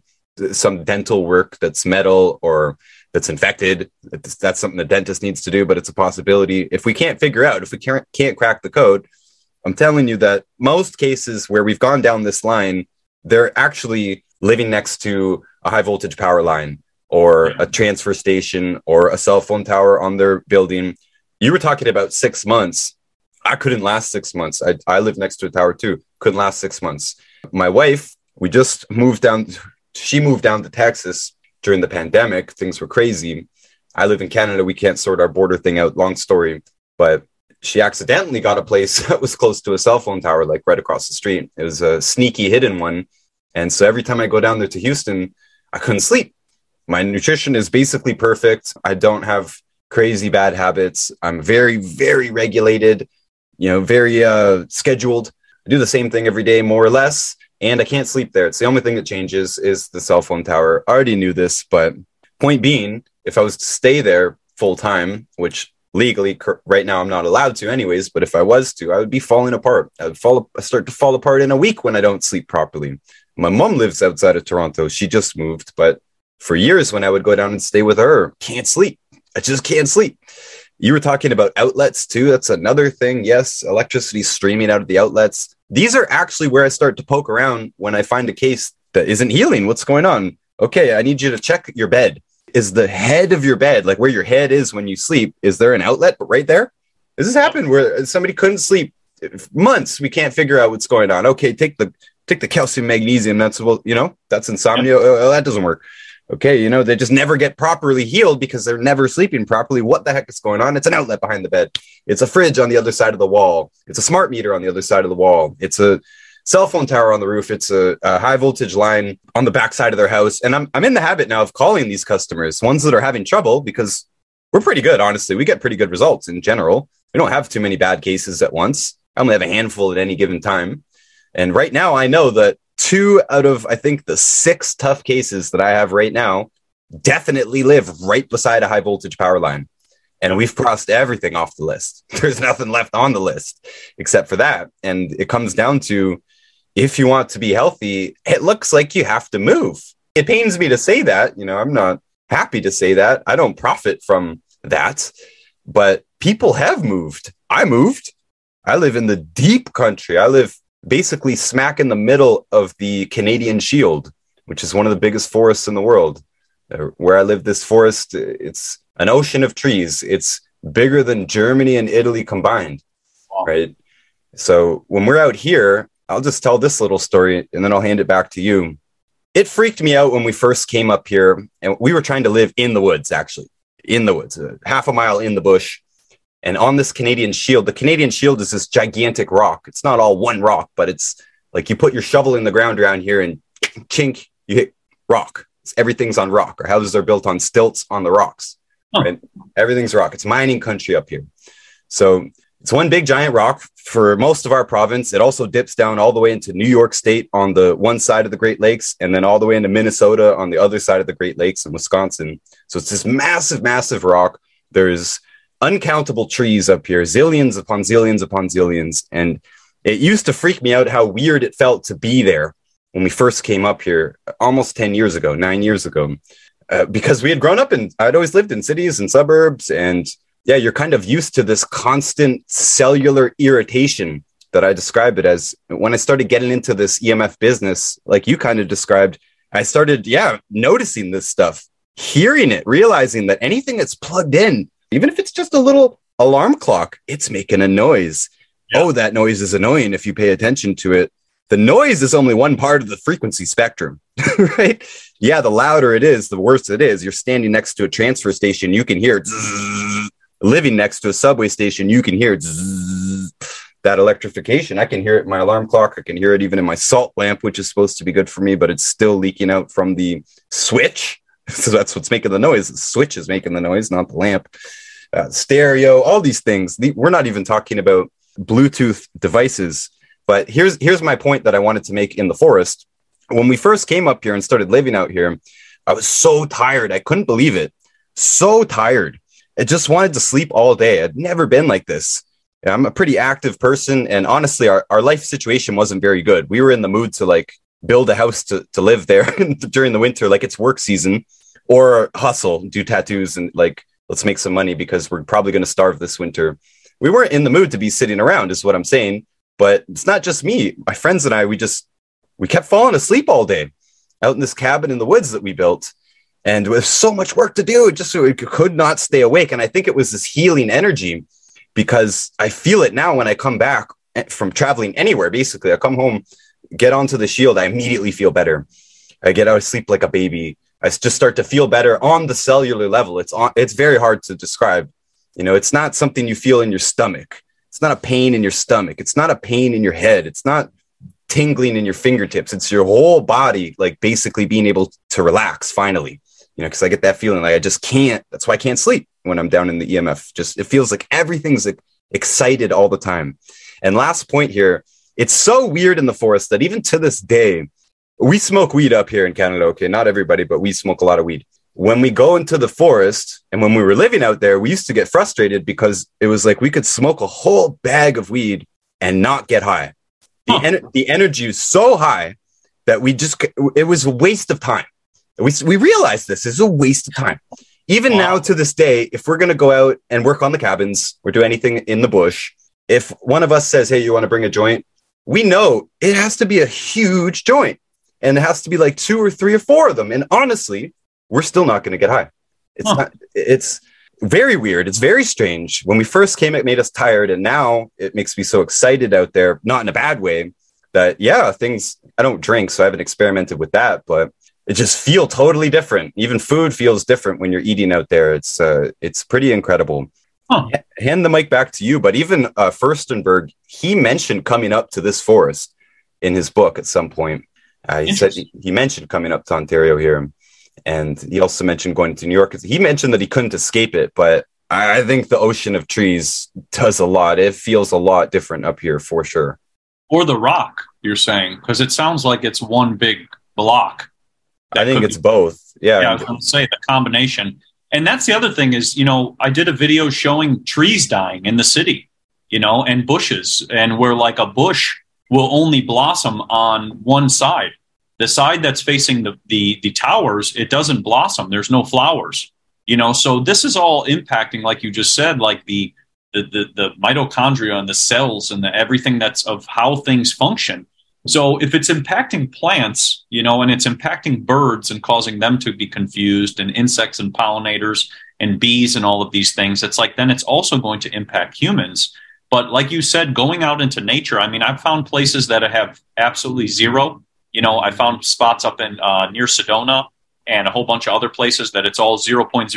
A: some dental work that's metal or that's infected. That's something the dentist needs to do, but it's a possibility. If we can't figure out, if we can't, can't crack the code, I'm telling you that most cases where we've gone down this line, they're actually living next to a high voltage power line or a transfer station or a cell phone tower on their building. You were talking about six months. I couldn't last six months. I, I live next to a tower too. Couldn't last six months. My wife, we just moved down. She moved down to Texas during the pandemic. Things were crazy. I live in Canada. We can't sort our border thing out. Long story, but she accidentally got a place *laughs* that was close to a cell phone tower, like right across the street. It was a sneaky hidden one. And so every time I go down there to Houston, I couldn't sleep my nutrition is basically perfect. I don't have crazy bad habits. I'm very, very regulated, you know, very uh, scheduled. I do the same thing every day, more or less, and I can't sleep there. It's the only thing that changes is the cell phone tower. I already knew this, but point being, if I was to stay there full time, which legally right now I'm not allowed to anyways, but if I was to, I would be falling apart. I would fall I start to fall apart in a week when I don't sleep properly. My mom lives outside of Toronto. She just moved, but for years when I would go down and stay with her, can't sleep. I just can't sleep. You were talking about outlets too. That's another thing. Yes, electricity streaming out of the outlets. These are actually where I start to poke around when I find a case that isn't healing. What's going on? Okay, I need you to check your bed. Is the head of your bed, like where your head is when you sleep, is there an outlet right there? This has happened where somebody couldn't sleep months. We can't figure out what's going on. Okay, take the take the calcium magnesium. That's well, you know, that's insomnia. Oh, oh, that doesn't work. Okay, you know, they just never get properly healed because they're never sleeping properly. What the heck is going on? It's an outlet behind the bed. It's a fridge on the other side of the wall. It's a smart meter on the other side of the wall. It's a cell phone tower on the roof. It's a, a high voltage line on the back side of their house. And I'm, I'm in the habit now of calling these customers, ones that are having trouble, because we're pretty good, honestly. We get pretty good results in general. We don't have too many bad cases at once. I only have a handful at any given time. And right now, I know that two out of, I think, the six tough cases that I have right now definitely live right beside a high voltage power line. And we've crossed everything off the list. *laughs* There's nothing left on the list except for that. And it comes down to if you want to be healthy, it looks like you have to move. It pains me to say that. You know, I'm not happy to say that. I don't profit from that. But people have moved. I moved. I live in the deep country. I live basically smack in the middle of the Canadian Shield, which is one of the biggest forests in the world. Uh, where I live, this forest, it's an ocean of trees. It's bigger than Germany and Italy combined, wow. right? So when we're out here, I'll just tell this little story and then I'll hand it back to you. It freaked me out when we first came up here and we were trying to live in the woods, actually, in the woods, uh, half a mile in the bush. And on this Canadian shield, the Canadian shield is this gigantic rock. It's not all one rock, but it's like you put your shovel in the ground around here and chink, you hit rock. It's, everything's on rock. Our houses are built on stilts on the rocks. Huh. Right? Everything's rock. It's mining country up here. So it's one big giant rock for most of our province. It also dips down all the way into New York State on the one side of the Great Lakes, and then all the way into Minnesota on the other side of the Great Lakes and Wisconsin. So it's this massive, massive rock. There's uncountable trees up here, zillions upon zillions upon zillions. And it used to freak me out how weird it felt to be there when we first came up here almost 10 years ago, nine years ago, uh, because we had grown up in, I'd always lived in cities and suburbs. And yeah, you're kind of used to this constant cellular irritation that I describe it as. When I started getting into this EMF business, like you kind of described, I started, yeah, noticing this stuff, hearing it, realizing that anything that's plugged in even if it's just a little alarm clock, it's making a noise. Yeah. Oh, that noise is annoying if you pay attention to it. The noise is only one part of the frequency spectrum, *laughs* right? Yeah, the louder it is, the worse it is. You're standing next to a transfer station, you can hear zzz. living next to a subway station, you can hear zzz. that electrification. I can hear it in my alarm clock. I can hear it even in my salt lamp, which is supposed to be good for me, but it's still leaking out from the switch. *laughs* So that's what's making the noise. The switch is making the noise, not the lamp uh, stereo, all these things. We're not even talking about Bluetooth devices. But here's here's my point that I wanted to make in the forest. When we first came up here and started living out here, I was so tired. I couldn't believe it. So tired. I just wanted to sleep all day. I'd never been like this. I'm a pretty active person, and honestly, our, our life situation wasn't very good. We were in the mood to like build a house to, to live there *laughs* during the winter, like it's work season, or hustle, do tattoos, and like let's make some money because we're probably going to starve this winter. We weren't in the mood to be sitting around, is what I'm saying. But it's not just me. My friends and I, we just we kept falling asleep all day out in this cabin in the woods that we built. And with so much work to do, just we could not stay awake. And I think it was this healing energy because I feel it now when I come back from traveling anywhere. Basically, I come home, get onto the shield, I immediately feel better. I get out of sleep like a baby. I just start to feel better on the cellular level. It's on, it's very hard to describe. You know, it's not something you feel in your stomach. It's not a pain in your stomach. It's not a pain in your head. It's not tingling in your fingertips. It's your whole body, like basically being able to relax finally. You know, because I get that feeling like I just can't. That's why I can't sleep when I'm down in the EMF. Just it feels like everything's like, excited all the time. And last point here, it's so weird in the forest that even to this day, we smoke weed up here in Canada. Okay, not everybody, but we smoke a lot of weed. When we go into the forest and when we were living out there, we used to get frustrated because it was like we could smoke a whole bag of weed and not get high. The, huh. en- the energy was so high that we just, it was a waste of time. We, we realized this is a waste of time. even wow. now to this day, if we're going to go out and work on the cabins or do anything in the bush, if one of us says, Hey, you want to bring a joint? We know it has to be a huge joint and it has to be like two or three or four of them. And honestly, we're still not going to get high. It's huh. not, it's very weird. It's very strange. When we first came, it made us tired. And now it makes me so excited out there, not in a bad way that, yeah, things I don't drink, so I haven't experimented with that, but it just feel totally different. Even food feels different when you're eating out there. It's uh, it's pretty incredible. Huh. H- hand the mic back to you. But even uh, Firstenberg, he mentioned coming up to this forest in his book at some point. Uh, he said he, mentioned coming up to Ontario here, and he also mentioned going to New York. He mentioned that he couldn't escape it, but I, I think the ocean of trees does a lot. It feels a lot different up here for sure.
B: Or the rock, you're saying, because it sounds like it's one big block
A: I think it's be, both. Yeah.
B: Yeah, I was going to say the combination. And that's the other thing is, you know, I did a video showing trees dying in the city, you know, and bushes, and where like a bush will only blossom on one side. The side that's facing the, the, the towers, it doesn't blossom. There's no flowers, you know. So this is all impacting, like you just said, like the the the, the mitochondria and the cells and the, everything that's of how things function so if it's impacting plants, you know, and it's impacting birds and causing them to be confused and insects and pollinators and bees and all of these things, it's like then it's also going to impact humans. But like you said, going out into nature, I mean, I've found places that have absolutely zero. You know, I found spots up in uh, near Sedona and a whole bunch of other places that it's all 0.000.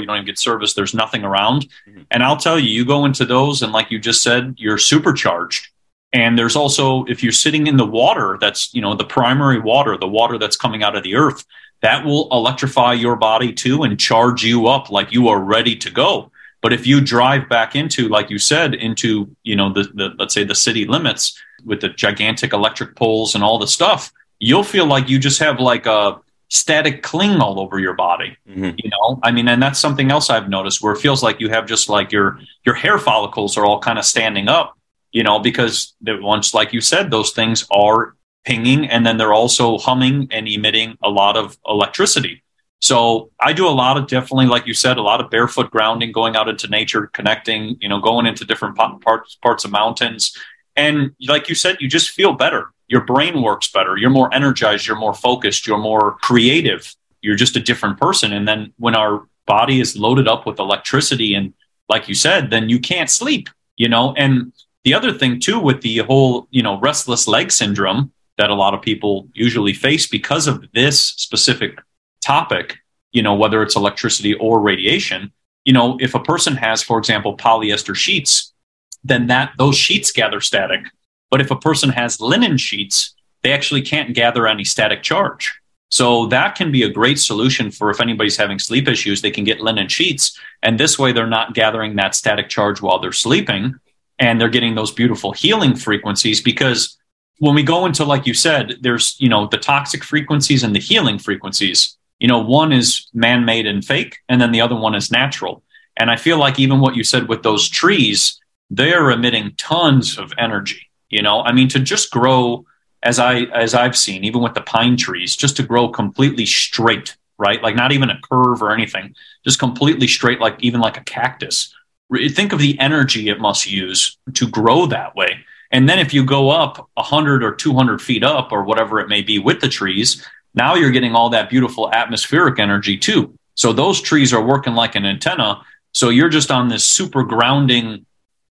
B: You don't even get service. There's nothing around. Mm-hmm. And I'll tell you, you go into those and like you just said, you're supercharged and there's also, if you're sitting in the water, that's, you know, the primary water, the water that's coming out of the earth, that will electrify your body too and charge you up like you are ready to go. But if you drive back into, like you said, into, you know, the, the let's say the city limits with the gigantic electric poles and all the stuff, you'll feel like you just have like a static cling all over your body. Mm-hmm. You know, I mean, and that's something else I've noticed where it feels like you have just like your your hair follicles are all kind of standing up you know, because once, like you said, those things are pinging and then they're also humming and emitting a lot of electricity. So I do a lot of definitely, like you said, a lot of barefoot grounding, going out into nature, connecting, you know, going into different parts parts of mountains, and like you said, you just feel better. Your brain works better. You're more energized. You're more focused. You're more creative. You're just a different person. And then when our body is loaded up with electricity and, like you said, then you can't sleep. You know, and the other thing too with the whole, you know, restless leg syndrome that a lot of people usually face because of this specific topic, you know, whether it's electricity or radiation, you know, if a person has, for example, polyester sheets, then that those sheets gather static. But if a person has linen sheets, they actually can't gather any static charge. So that can be a great solution for if anybody's having sleep issues, they can get linen sheets. And this way they're not gathering that static charge while they're sleeping and they're getting those beautiful healing frequencies because when we go into like you said there's you know the toxic frequencies and the healing frequencies you know one is man-made and fake and then the other one is natural. And i feel like even what you said with those trees they're emitting tons of energy you know? I mean to just grow as i as i've seen even with the pine trees just to grow completely straight right? Like not even a curve or anything just completely straight like even like a cactus. Think of the energy it must use to grow that way. And then if you go up 100 or 200 feet up or whatever it may be with the trees, now you're getting all that beautiful atmospheric energy too. So those trees are working like an antenna. So you're just on this super grounding,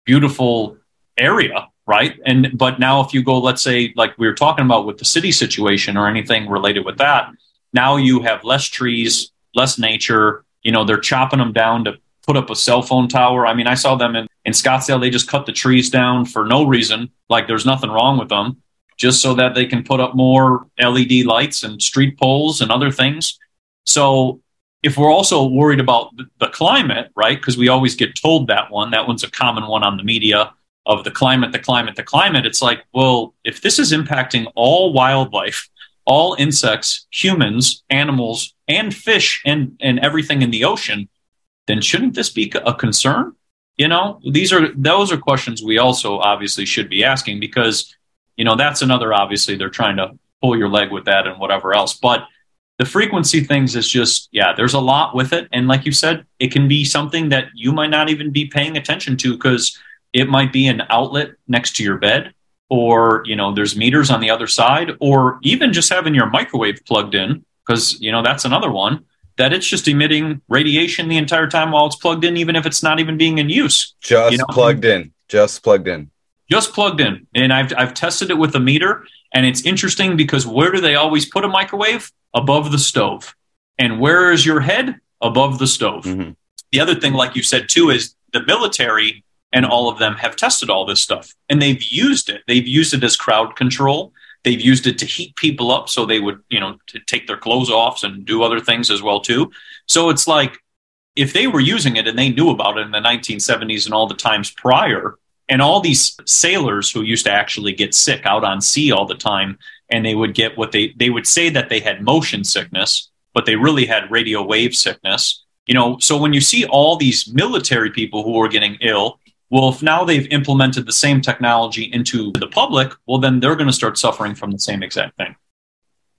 B: beautiful area, right? And but now if you go, let's say, like we were talking about with the city situation or anything related with that, now you have less trees, less nature. You know, they're chopping them down to put up a cell phone tower. I mean, I saw them in, in Scottsdale. They just cut the trees down for no reason. Like there's nothing wrong with them, just so that they can put up more LED lights and street poles and other things. So if we're also worried about the climate, right? Because we always get told that one, that one's a common one on the media of the climate, the climate, the climate. It's like, well, if this is impacting all wildlife, all insects, humans, animals, and fish and, and everything in the ocean, then shouldn't this be a concern? You know, these are those are questions we also obviously should be asking because you know that's another obviously they're trying to pull your leg with that and whatever else. But the frequency things is just yeah there's a lot with it and like you said it can be something that you might not even be paying attention to because it might be an outlet next to your bed or you know there's meters on the other side or even just having your microwave plugged in because you know that's another one that it's just emitting radiation the entire time while it's plugged in even if it's not even being in use
A: just
B: you know?
A: plugged in just plugged in
B: just plugged in and I've, I've tested it with a meter and it's interesting because where do they always put a microwave above the stove. And where is your head? Above the stove. Mm-hmm. The other thing, like you said too, is the military and all of them have tested all this stuff and they've used it. They've used it as crowd control. They've used it to heat people up so they would, you know, to take their clothes off and do other things as well too. So it's like if they were using it and they knew about it in the 1970s and all the times prior, and all these sailors who used to actually get sick out on sea all the time and they would get what they they would say that they had motion sickness but they really had radio wave sickness. You know so when you see all these military people who are getting ill well if now they've implemented the same technology into the public well then they're going to start suffering from the same exact thing.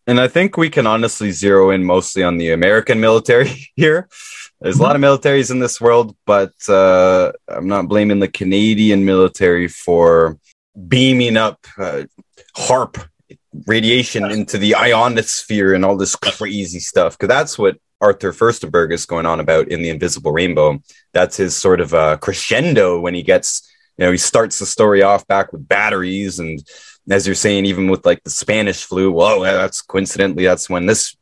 A: And i think we can honestly zero in mostly on the american military *laughs* here there's a lot of militaries in this world but uh, i'm not blaming the canadian military for beaming up uh, HAARP radiation into the ionosphere and all this crazy stuff because that's what Arthur Firstenberg is going on about in the Invisible Rainbow. That's his sort of uh, crescendo when he gets, you know, he starts the story off back with batteries and as you're saying, even with like the Spanish flu, well, that's coincidentally that's when this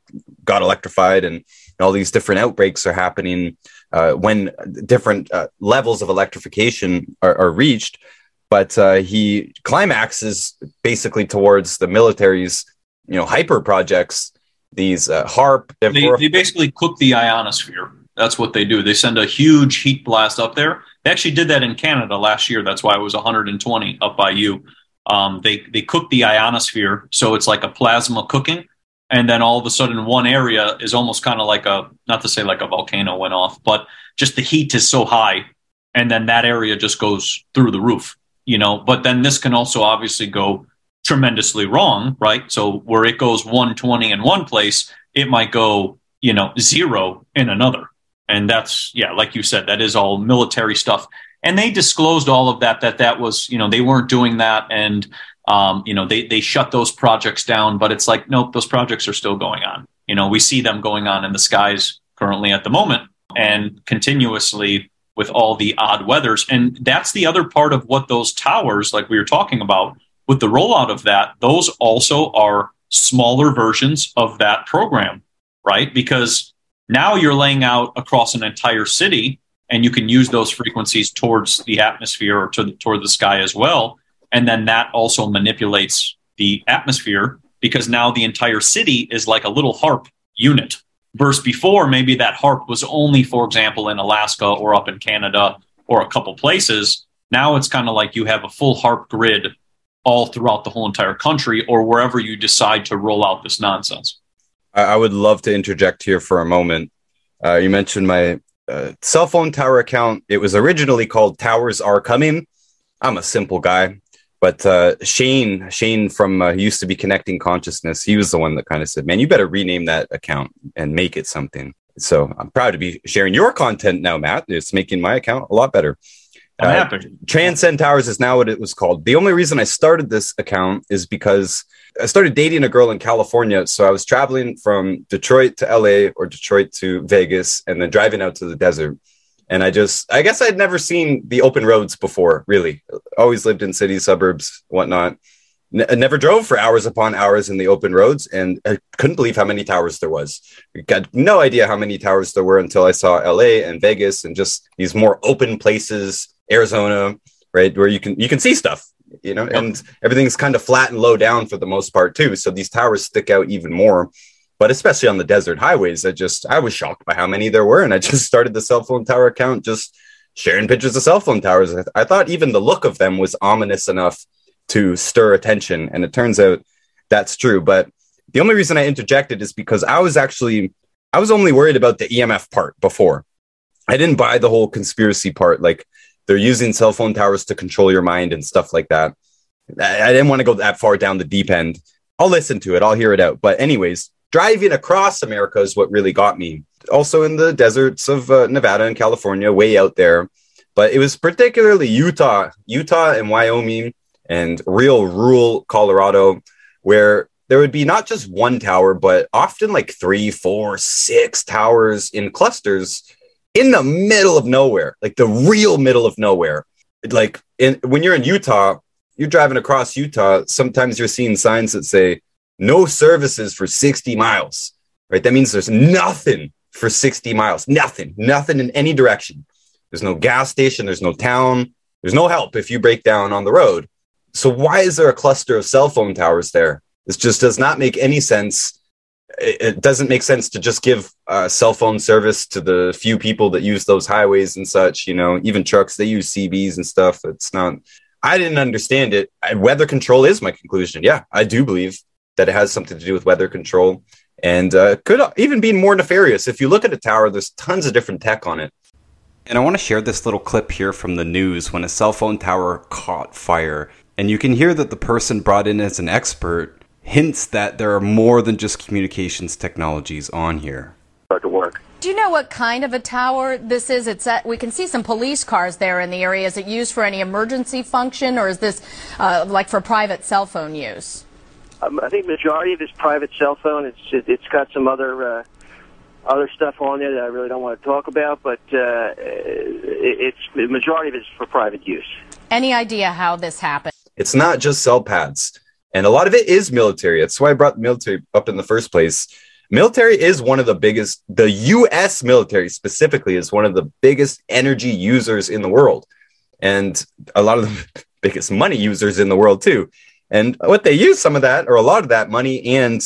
A: got electrified and all these different outbreaks are happening uh, when different uh, levels of electrification are, are reached. But uh, he climaxes basically towards the military's you know hyper projects these uh, HAARP
B: they, they basically cook the ionosphere. That's what they do. They send a huge heat blast up there. They actually did that in canada last year. That's why it was 120 up by you. Um, they they cook the ionosphere so it's like a plasma cooking and then all of a sudden one area is almost kind of like a not to say like a volcano went off but just the heat is so high and then that area just goes through the roof you know, but then this can also obviously go tremendously wrong, right? So where it goes 120 in one place, it might go, you know, zero in another. And that's, yeah, like you said, that is all military stuff. And they disclosed all of that, that that was, you know, they weren't doing that. And, um, you know, they, they shut those projects down, but it's like, nope, those projects are still going on. You know, we see them going on in the skies currently at the moment and continuously with all the odd weathers. And that's the other part of what those towers, like we were talking about, with the rollout of that, those also are smaller versions of that program, right? Because now you're laying out across an entire city and you can use those frequencies towards the atmosphere or to the, toward the sky as well. And then that also manipulates the atmosphere because now the entire city is like a little HAARP unit Versus before, maybe that HAARP was only, for example, in Alaska or up in Canada or a couple places. Now it's kind of like you have a full HAARP grid all throughout the whole entire country or wherever you decide to roll out this nonsense.
A: I would love to interject here for a moment. Uh, you mentioned my uh, cell phone tower account. It was originally called Towers Are Coming. I'm a simple guy. But uh, Shane, Shane from uh, used to be Connecting Consciousness, he was the one that kind of said, "Man, you better rename that account and make it something." So I'm proud to be sharing your content now, Matt. It's making my account a lot better.
B: I'm uh, happy.
A: Transcend Towers is now what it was called. The only reason I started this account is because I started dating a girl in California. So I was traveling from Detroit to LA or Detroit to Vegas and then driving out to the desert and I just I guess I'd never seen the open roads before. Really, always lived in cities, suburbs, whatnot. N- uh, never drove for hours upon hours in the open roads, and I couldn't believe how many towers there was. Got no idea how many towers there were until I saw L.A. and Vegas and just these more open places, Arizona, right, where you can you can see stuff, you know, and everything's kind of flat and low down for the most part too. So these towers stick out even more but especially on the desert highways, I just I was shocked by how many there were, and I *laughs* just started the cell phone tower account just sharing pictures of cell phone towers. I thought even the look of them was ominous enough to stir attention, and it turns out that's true. But the only reason I interjected is because I was actually I was only worried about the EMF part before. I didn't buy the whole conspiracy part, like they're using cell phone towers to control your mind and stuff like that. I didn't want to go that far down the deep end. I'll listen to it, I'll hear it out. But anyways, driving across America is what really got me. Also in the deserts of uh, Nevada and California, way out there. But it was particularly Utah, Utah and Wyoming, and real rural Colorado, where there would be not just one tower, but often like three, four, six towers in clusters in the middle of nowhere, like the real middle of nowhere. Like in, when you're in Utah, you're driving across Utah, sometimes you're seeing signs that say no services for 60 miles, right? That means there's nothing for 60 miles, nothing, nothing in any direction. There's no gas station, there's no town, there's no help if you break down on the road. So, why is there a cluster of cell phone towers there? This just does not make any sense. It doesn't make sense to just give uh, cell phone service to the few people that use those highways and such. You know, even trucks, they use CBs and stuff. It's not, I didn't understand it. Weather control is my conclusion. Yeah, I do believe that it has something to do with weather control and uh, could even be more nefarious. If you look at a tower, there's tons of different tech on it.
C: And I want to share this little clip here from the news when a cell phone tower caught fire. And you can hear that the person brought in as an expert hints that there are more than just communications technologies on here.
D: Start to work.
E: Do you know what kind of a tower this is? It's at, we can see some police cars there in the area. Is it used for any emergency function, or is this uh, like for private cell phone use?
D: Um, I think majority of his private cell phone. It's it, it's got some other uh, other stuff on there that I really don't want to talk about, but uh, it, it's the majority of it's for private use.
E: Any idea how this happened?
A: It's not just cell pads, and a lot of it is military. That's why I brought the military up in the first place. Military is one of the biggest. The U.S. military specifically is one of the biggest energy users in the world, and a lot of the *laughs* biggest money users in the world too. And what they use some of that, or a lot of that money and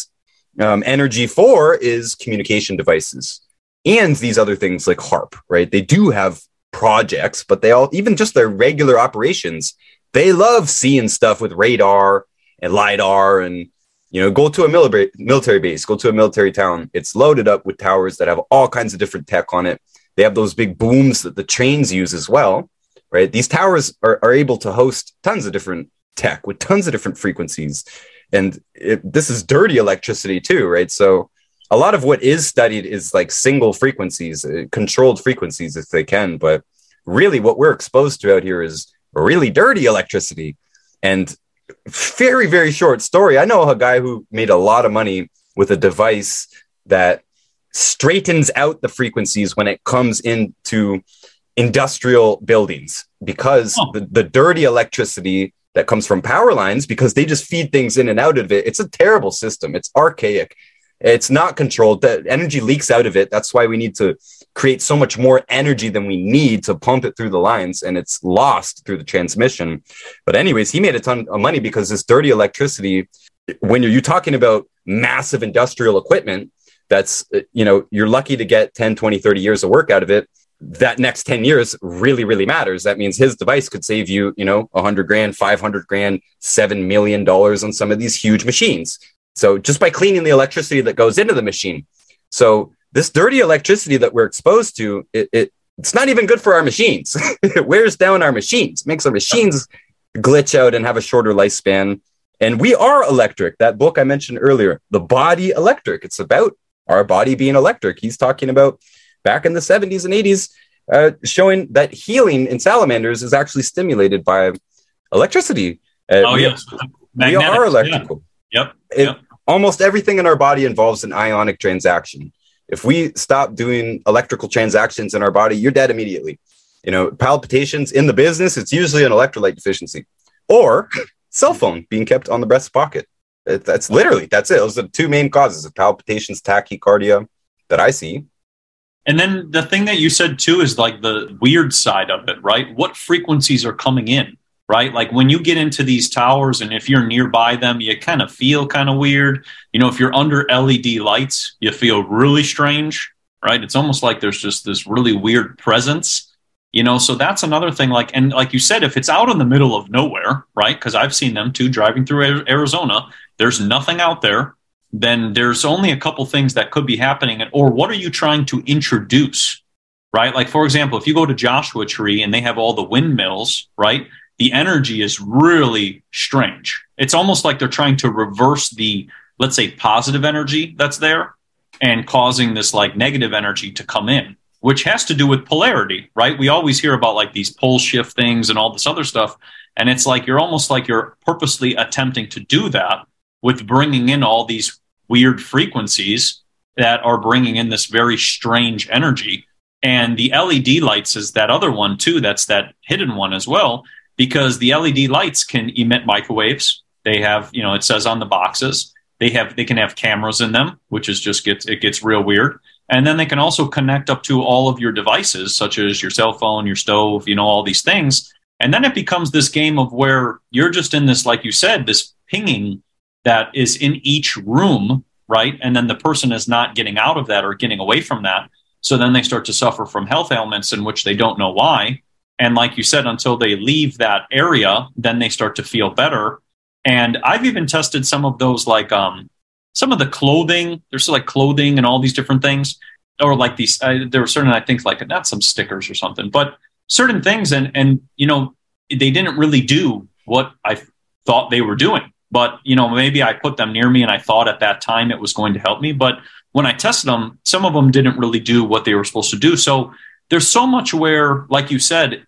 A: um, energy for, is communication devices and these other things like HAARP, right? They do have projects, but they all, even just their regular operations, they love seeing stuff with radar and LIDAR and, you know, go to a military, military base, go to a military town. It's loaded up with towers that have all kinds of different tech on it. They have those big booms that the trains use as well, right? These towers are, are able to host tons of different tech with tons of different frequencies. And it, this is dirty electricity too, right? So a lot of what is studied is like single frequencies, uh, controlled frequencies if they can. But really, what we're exposed to out here is really dirty electricity. And very, very short story. I know a guy who made a lot of money with a device that straightens out the frequencies when it comes into industrial buildings because oh. the, the dirty electricity that comes from power lines because they just feed things in and out of it. It's a terrible system. It's archaic. It's not controlled. The energy leaks out of it. That's why we need to create so much more energy than we need to pump it through the lines and it's lost through the transmission. But anyways, he made a ton of money because this dirty electricity when you're you talking about massive industrial equipment that's uh, you know you're lucky to get 10 20 30 years of work out of it that next 10 years really really matters. That means his device could save you you know 100 grand 500 grand 7 million dollars on some of these huge machines. So just by cleaning the electricity that goes into the machine. So this dirty electricity that we're exposed to it, it it's not even good for our machines. *laughs* It wears down our machines. Makes our machines glitch out and have a shorter lifespan. And we are electric. That book i mentioned earlier the body electric. It's about our body being electric. He's talking about back in the 70s and 80s, uh, showing that healing in salamanders is actually stimulated by electricity.
B: Uh, oh, we, yes.
A: we are electrical.
B: Yeah. Yep.
A: It, yep. Almost everything in our body involves an ionic transaction. If we stop doing electrical transactions in our body, you're dead immediately. You know, palpitations in the business, it's usually an electrolyte deficiency or *laughs* cell phone being kept on the breast pocket. That's literally, that's it. Those are the two main causes of palpitations, tachycardia that I see.
B: And then the thing that you said too is like the weird side of it, right? What frequencies are coming in, right? Like when you get into these towers and if you're nearby them, you kind of feel kind of weird. You know, if you're under LED lights, you feel really strange, right? It's almost like there's just this really weird presence, you know? So that's another thing. Like, and like you said, if it's out in the middle of nowhere, right? Because I've seen them too driving through Arizona, there's nothing out there then there's only a couple things that could be happening. Or what are you trying to introduce, right? Like, for example, if you go to Joshua Tree and they have all the windmills, right? The energy is really strange. It's almost like they're trying to reverse the let's say, positive energy that's there and causing this like negative energy to come in, which has to do with polarity, right? We always hear about like these pole shift things and all this other stuff. And it's like you're almost like you're purposely attempting to do that with bringing in all these weird frequencies that are bringing in this very strange energy. And the LED lights is that other one too. That's that hidden one as well, because the LED lights can emit microwaves. They have, you know, it says on the boxes they have they can have cameras in them, which is just gets it gets real weird. And then they can also connect up to all of your devices, such as your cell phone, your stove, you know, all these things. And then it becomes this game of where you're just in this, like you said, this pinging that is in each room, right? And then the person is not getting out of that or getting away from that. So then they start to suffer from health ailments in which they don't know why. And like you said, until they leave that area, then they start to feel better. And I've even tested some of those, like um, some of the clothing. There's like clothing and all these different things, or like these. Uh, there were certain, I think, like not some stickers or something, but certain things. And and you know, they didn't really do what I thought they were doing. But you know, maybe I put them near me, and I thought at that time it was going to help me. But when I tested them, some of them didn't really do what they were supposed to do. So there's so much where, like you said,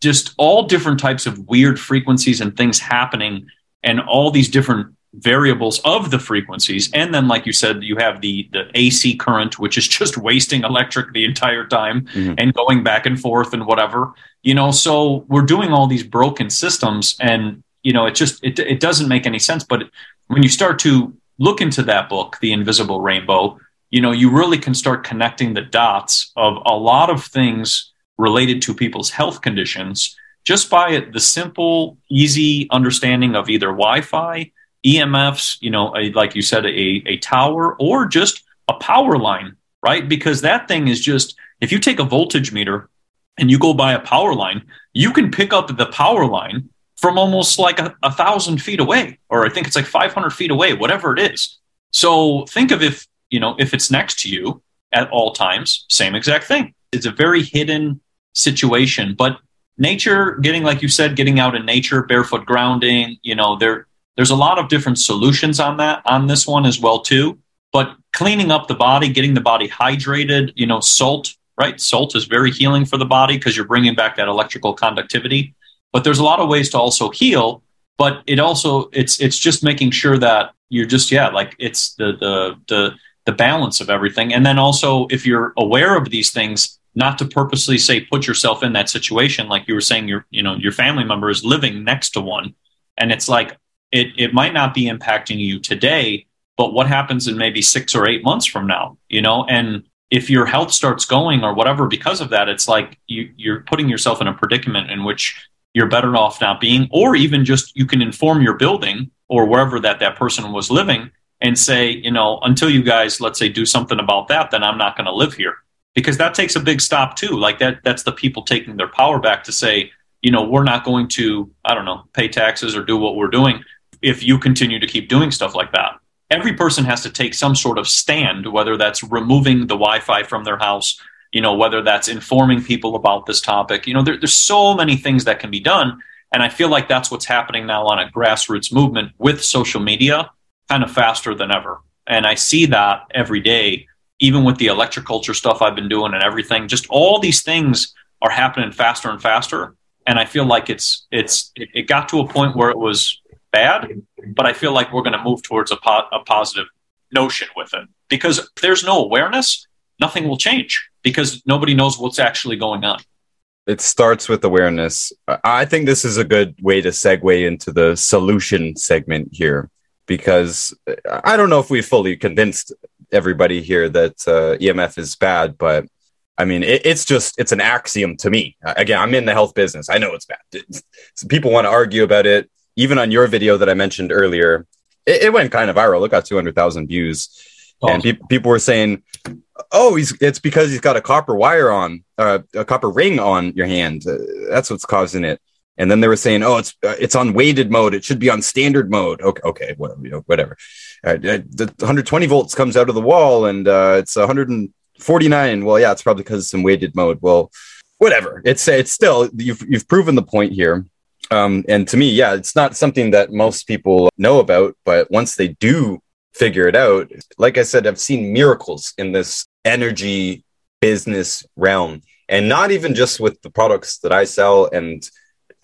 B: just all different types of weird frequencies and things happening and all these different variables of the frequencies and then like you said you have the the AC current which is *laughs* just wasting electric the entire time mm-hmm. and going back and forth and whatever you know so we're doing all these broken systems and you know it just it, it doesn't make any sense but when you start to look into that book the invisible rainbow you know you really can start connecting the dots of a lot of things related to people's health conditions just by the simple, easy understanding of either Wi-Fi, EMFs, you know, a, like you said, a, a tower, or just a power line, right? Because that thing is just if you take a voltage meter and you go by a power line, you can pick up the power line from almost like a, a thousand feet away, or I think it's like 500 feet away, whatever it is. So think of if you know if it's next to you at all times, same exact thing. It's a very hidden situation, but nature getting like you said getting out in nature barefoot grounding you know there there's a lot of different solutions on that on this one as well too but cleaning up the body getting the body hydrated you know salt right salt is very healing for the body because you're bringing back that electrical conductivity but there's a lot of ways to also heal but it also it's it's just making sure that you're just yeah like it's the the the the balance of everything. And then also if you're aware of these things not to purposely say put yourself in that situation like you were saying your you know your family member is living next to one. And it's like it it might not be impacting you today but what happens in maybe 6 or 8 months from now you know? And if your health starts going or whatever because of that it's like you you're putting yourself in a predicament in which you're better off not being or even just you can inform your building or wherever that that person was living and say you know until you guys let's say do something about that then I'm not going to live here because that takes a big stop too. Like that, that's the people taking their power back to say, you know, we're not going to, I don't know, pay taxes or do what we're doing if you continue to keep doing stuff like that. Every person has to take some sort of stand, whether that's removing the Wi Fi from their house, you know, whether that's informing people about this topic. You know, there, there's so many things that can be done. And I feel like that's what's happening now on a grassroots movement with social media kind of faster than ever. And I see that every day even with the electroculture stuff I've been doing and everything, just all these things are happening faster and faster. And I feel like it's it's it got to a point where it was bad, but I feel like we're going to move towards a, po- a positive notion with it because if there's no awareness, nothing will change because nobody knows what's actually going on.
A: It starts with awareness. I think this is a good way to segue into the solution segment here because I don't know if we fully convinced everybody here that uh, EMF is bad, but I mean, it, it's just it's an axiom to me. Again, I'm in the health business. I know it's bad. People want to argue about it. Even on your video that I mentioned earlier, it, it went kind of viral. It got 200,000 views. And pe- people were saying, "Oh, he's it's because he's got a copper wire on, uh, a copper ring on your hand. Uh, that's what's causing it." And then they were saying, "Oh, it's uh, it's on weighted mode. It should be on standard mode." Okay, okay, whatever, you know, whatever uh, the 120 volts comes out of the wall and uh, it's 149. Well, yeah, it's probably because it's in weighted mode. Well, whatever. It's it's still you've you've proven the point here. Um, and to me, yeah, it's not something that most people know about. But once they do figure it out. Like I said, I've seen miracles in this energy business realm and not even just with the products that I sell and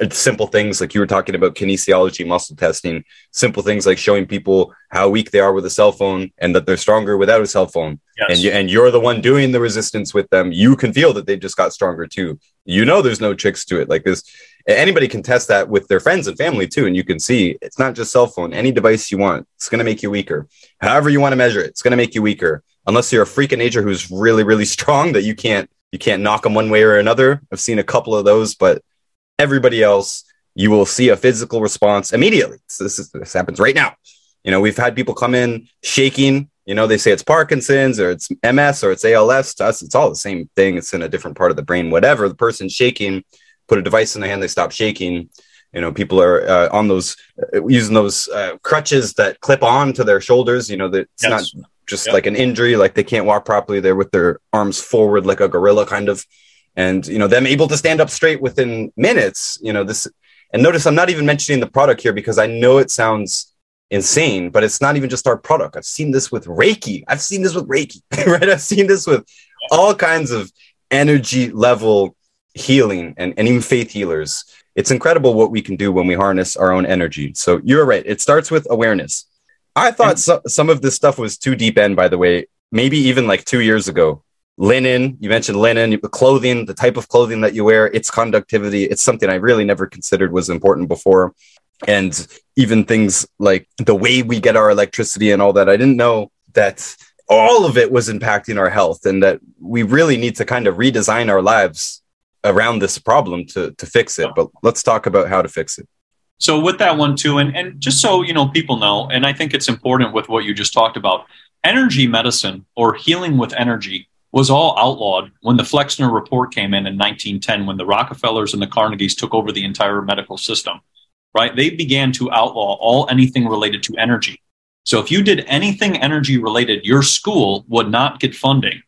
A: uh, simple things like you were talking about kinesiology, muscle testing, simple things like showing people how weak they are with a cell phone and that they're stronger without a cell phone. Yes. And you, and you're the one doing the resistance with them. You can feel that they just got stronger too. You know, there's no tricks to it. Like this, anybody can test that with their friends and family too. And you can see it's not just cell phone, any device you want, it's going to make you weaker. However you want to measure it, it's going to make you weaker. Unless you're a freak of nature who's really, really *laughs* strong that you can't, you can't knock them one way or another. I've seen a couple of those, but everybody else, you will see a physical response immediately. This, is, this happens right now. You know, we've had people come in shaking. You know, they say it's Parkinson's or it's MS or it's ALS. To us, it's all the same thing. It's in a different part of the brain. Whatever the person's shaking, put a device in the hand, they stop shaking. You know, people are uh, on those uh, using those uh, crutches that clip on to their shoulders. You know, that it's yes. not just yep. like an injury, like they can't walk properly. They're with their arms forward, like a gorilla, kind of and you know them able to stand up straight within minutes you know this and notice i'm not even mentioning the product here because i know it sounds insane but it's not even just our product. I've seen this with reiki. I've seen this with reiki *laughs* right? I've seen this with all kinds of energy level healing and, and even faith healers. It's incredible what we can do when we harness our own energy. So you're right. It starts with awareness. I thought and- so, some of this stuff was too deep end by the way maybe even like two years ago. Linen you mentioned linen the clothing the type of clothing that you wear its conductivity it's something i really never considered was important before and even things like the way we get our electricity and all that i didn't know that all of it was impacting our health and that we really need to kind of redesign our lives around this problem to to fix it. But let's talk about how to fix it.
B: So with that one too and and just so you know people know and i think it's important with what you just talked about energy medicine or healing with energy was all outlawed when the Flexner report came in in 1910, when the Rockefellers and the Carnegies took over the entire medical system, right? They began to outlaw all anything related to energy. So if you did anything energy related, your school would not get funding.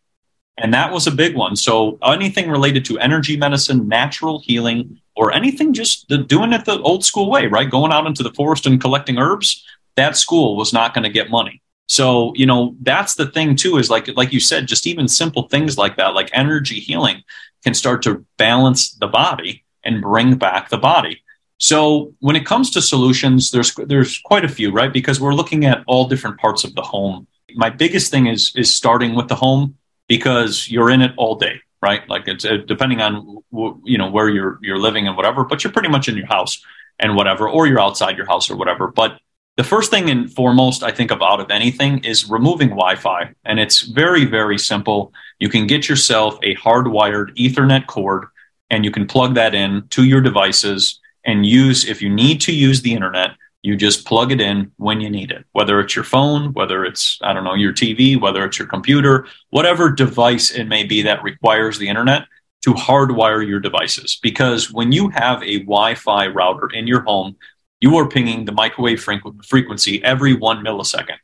B: And that was a big one. So anything related to energy medicine, natural healing, or anything just doing it the old school way, right? Going out into the forest and collecting herbs, that school was not going to get money. So, you know, that's the thing too, is like, like you said, just even simple things like that, like energy healing can start to balance the body and bring back the body. So when it comes to solutions, there's, there's quite a few, right? Because we're looking at all different parts of the home. My biggest thing is, is starting with the home because you're in it all day, right? Like it's uh, depending on, you know, where you're, you're living and whatever, but you're pretty much in your house and whatever, or you're outside your house or whatever. But the first thing and foremost I think about of anything is removing Wi Fi. And it's very, very simple. You can get yourself a hardwired Ethernet cord and you can plug that in to your devices and use, if you need to use the internet, you just plug it in when you need it, whether it's your phone, whether it's, I don't know, your TV, whether it's your computer, whatever device it may be that requires the internet to hardwire your devices. Because when you have a Wi Fi router in your home, you are pinging the microwave frequency every one millisecond,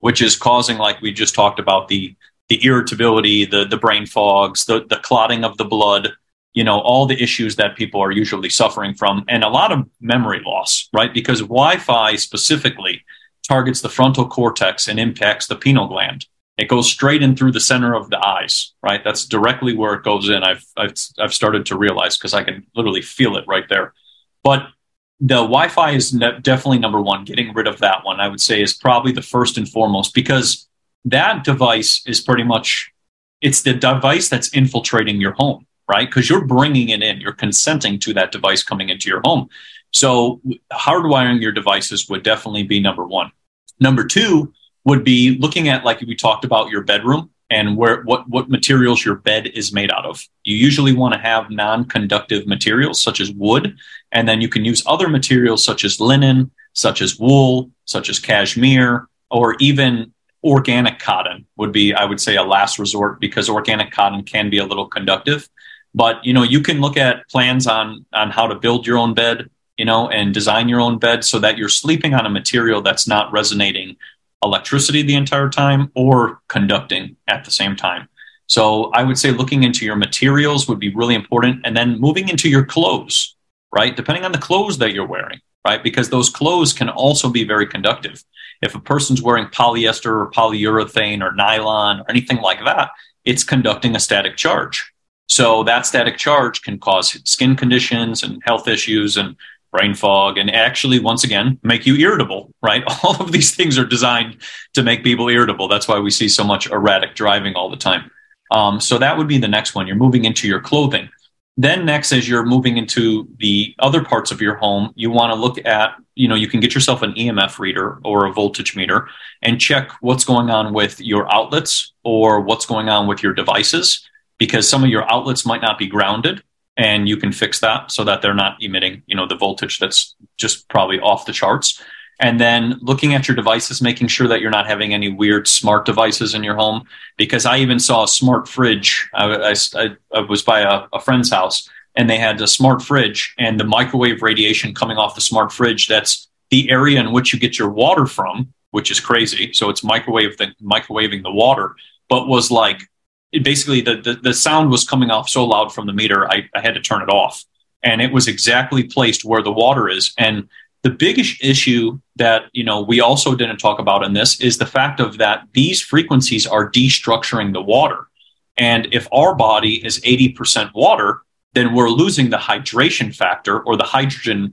B: which is causing, like we just talked about, the the irritability, the the brain fogs, the the clotting of the blood, you know, all the issues that people are usually suffering from, and a lot of memory loss, right? Because Wi-Fi specifically targets the frontal cortex and impacts the pineal gland. It goes straight in through the center of the eyes, right? That's directly where it goes in. I've I've, I've started to realize because I can literally feel it right there. But the Wi-Fi is ne- definitely number one. Getting rid of that one, I would say, is probably the first and foremost because that device is pretty much it's the device that's infiltrating your home, right? Because you're bringing it in, you're consenting to that device coming into your home. So hardwiring your devices would definitely be number one. Number two would be looking at like we talked about your bedroom and where what what materials your bed is made out of. You usually want to have non-conductive materials such as wood, and then you can use other materials such as linen, such as wool, such as cashmere, or even organic cotton would be I would say a last resort because organic cotton can be a little conductive. But you know, you can look at plans on on how to build your own bed, you know, and design your own bed so that you're sleeping on a material that's not resonating electricity the entire time or conducting at the same time. So I would say looking into your materials would be really important. And then moving into your clothes, right? Depending on the clothes that you're wearing, right? Because those clothes can also be very conductive. If a person's wearing polyester or polyurethane or nylon or anything like that, it's conducting a static charge. So that static charge can cause skin conditions and health issues and brain fog and actually once again make you irritable right? *laughs* All of these things are designed to make people irritable. That's why we see so much erratic driving all the time. Um, so that would be the next one. You're moving into your clothing. Then next as you're moving into the other parts of your home you want to look at you know you can get yourself an emf reader or a voltage meter and check what's going on with your outlets or what's going on with your devices because some of your outlets might not be grounded and you can fix that so that they're not emitting you know the voltage that's just probably off the charts. And then looking at your devices making sure that you're not having any weird smart devices in your home. Because i even saw a smart fridge. I, I, I was by a, a friend's house and they had a smart fridge and the microwave radiation coming off the smart fridge that's the area in which you get your water from which is crazy. So it's microwave the, microwaving the water but was like it basically the, the, the sound was coming off so loud from the meter, I, I had to turn it off. And it was exactly placed where the water is. And the biggest issue that you know we also didn't talk about in this is the fact of that these frequencies are destructuring the water. And if our body is 80% water, then we're losing the hydration factor or the hydrogen,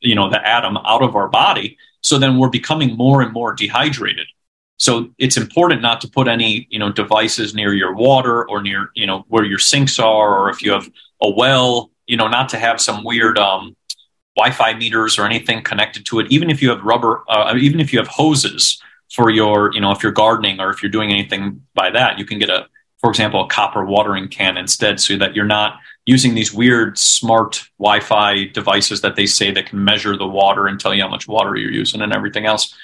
B: you know, the atom out of our body. So then we're becoming more and more dehydrated. So it's important not to put any, you know, devices near your water or near, you know, where your sinks are, or if you have a well, you know, not to have some weird um, Wi-Fi meters or anything connected to it. Even if you have rubber, uh, even if you have hoses for your, you know, if you're gardening or if you're doing anything by that, you can get a, for example, a copper watering can instead, so that you're not using these weird smart Wi-Fi devices that they say that can measure the water and tell you how much water you're using and everything else.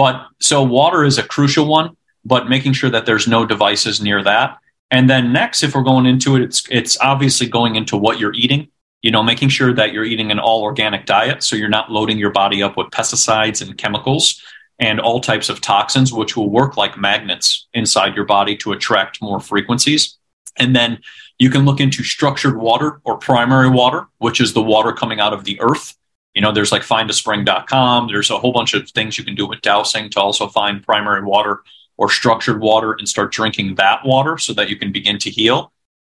B: But so water is a crucial one, but making sure that there's no devices near that. And then next, if we're going into it, it's it's obviously going into what you're eating. You know, making sure that you're eating an all organic diet, so you're not loading your body up with pesticides and chemicals and all types of toxins, which will work like magnets inside your body to attract more frequencies. And then you can look into structured water or primary water, which is the water coming out of the earth. You know, there's like findaspring.com. There's a whole bunch of things you can do with dowsing to also find primary water or structured water and start drinking that water so that you can begin to heal.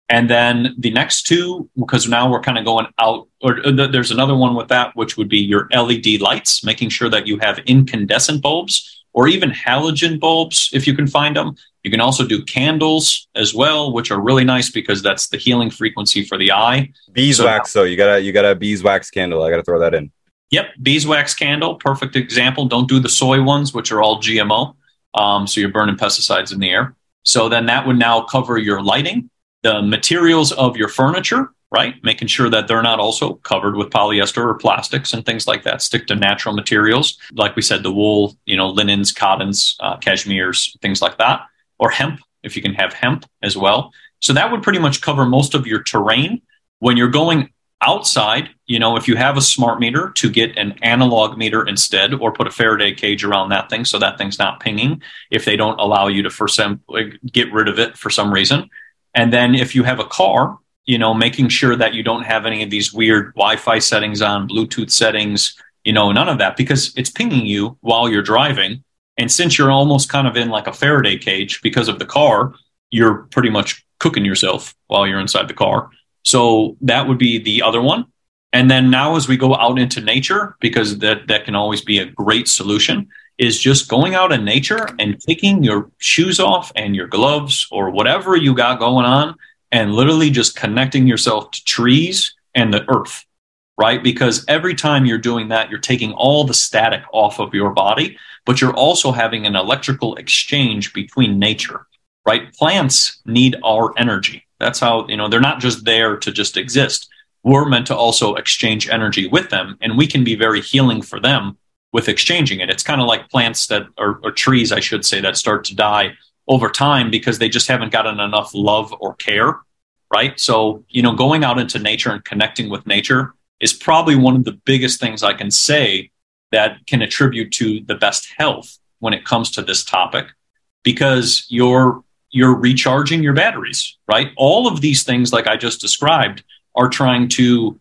B: And then the next two, because now we're kind of going out, or there's another one with that, which would be your LED lights, making sure that you have incandescent bulbs or even halogen bulbs if you can find them. You can also do candles as well, which are really nice because that's the healing frequency for the eye.
A: Beeswax, so, you gotta you got a beeswax candle. I gotta throw that in.
B: Yep, beeswax candle, perfect example. Don't do the soy ones, which are all GMO. Um, so you're burning pesticides in the air. So then that would now cover your lighting, the materials of your furniture, right? Making sure that they're not also covered with polyester or plastics and things like that. Stick to natural materials, like we said, the wool, you know, linens, cottons, uh, cashmeres, things like that, or hemp if you can have hemp as well. So that would pretty much cover most of your terrain. When you're going outside, you know, if you have a smart meter, to get an analog meter instead, or put a Faraday cage around that thing so that thing's not pinging if they don't allow you to for some get rid of it for some reason. And then if you have a car, you know, making sure that you don't have any of these weird Wi-Fi settings on, Bluetooth settings, you know, none of that because it's pinging you while you're driving. And since you're almost kind of in like a Faraday cage because of the car, you're pretty much cooking yourself while you're inside the car. So that would be the other one. And then now as we go out into nature, because that, that can always be a great solution, is just going out in nature and taking your shoes off and your gloves or whatever you got going on and literally just connecting yourself to trees and the earth, right? Because every time you're doing that, you're taking all the static off of your body, but you're also having an electrical exchange between nature, right? Plants need our energy. That's how, you know, they're not just there to just exist. We're meant to also exchange energy with them, and we can be very healing for them with exchanging it. It's kind of like plants that, or, or trees, I should say, that start to die over time because they just haven't gotten enough love or care, right? So, you know, going out into nature and connecting with nature is probably one of the biggest things I can say that can attribute to the best health when it comes to this topic because you're you're recharging your batteries, right? All of these things like I just described are trying to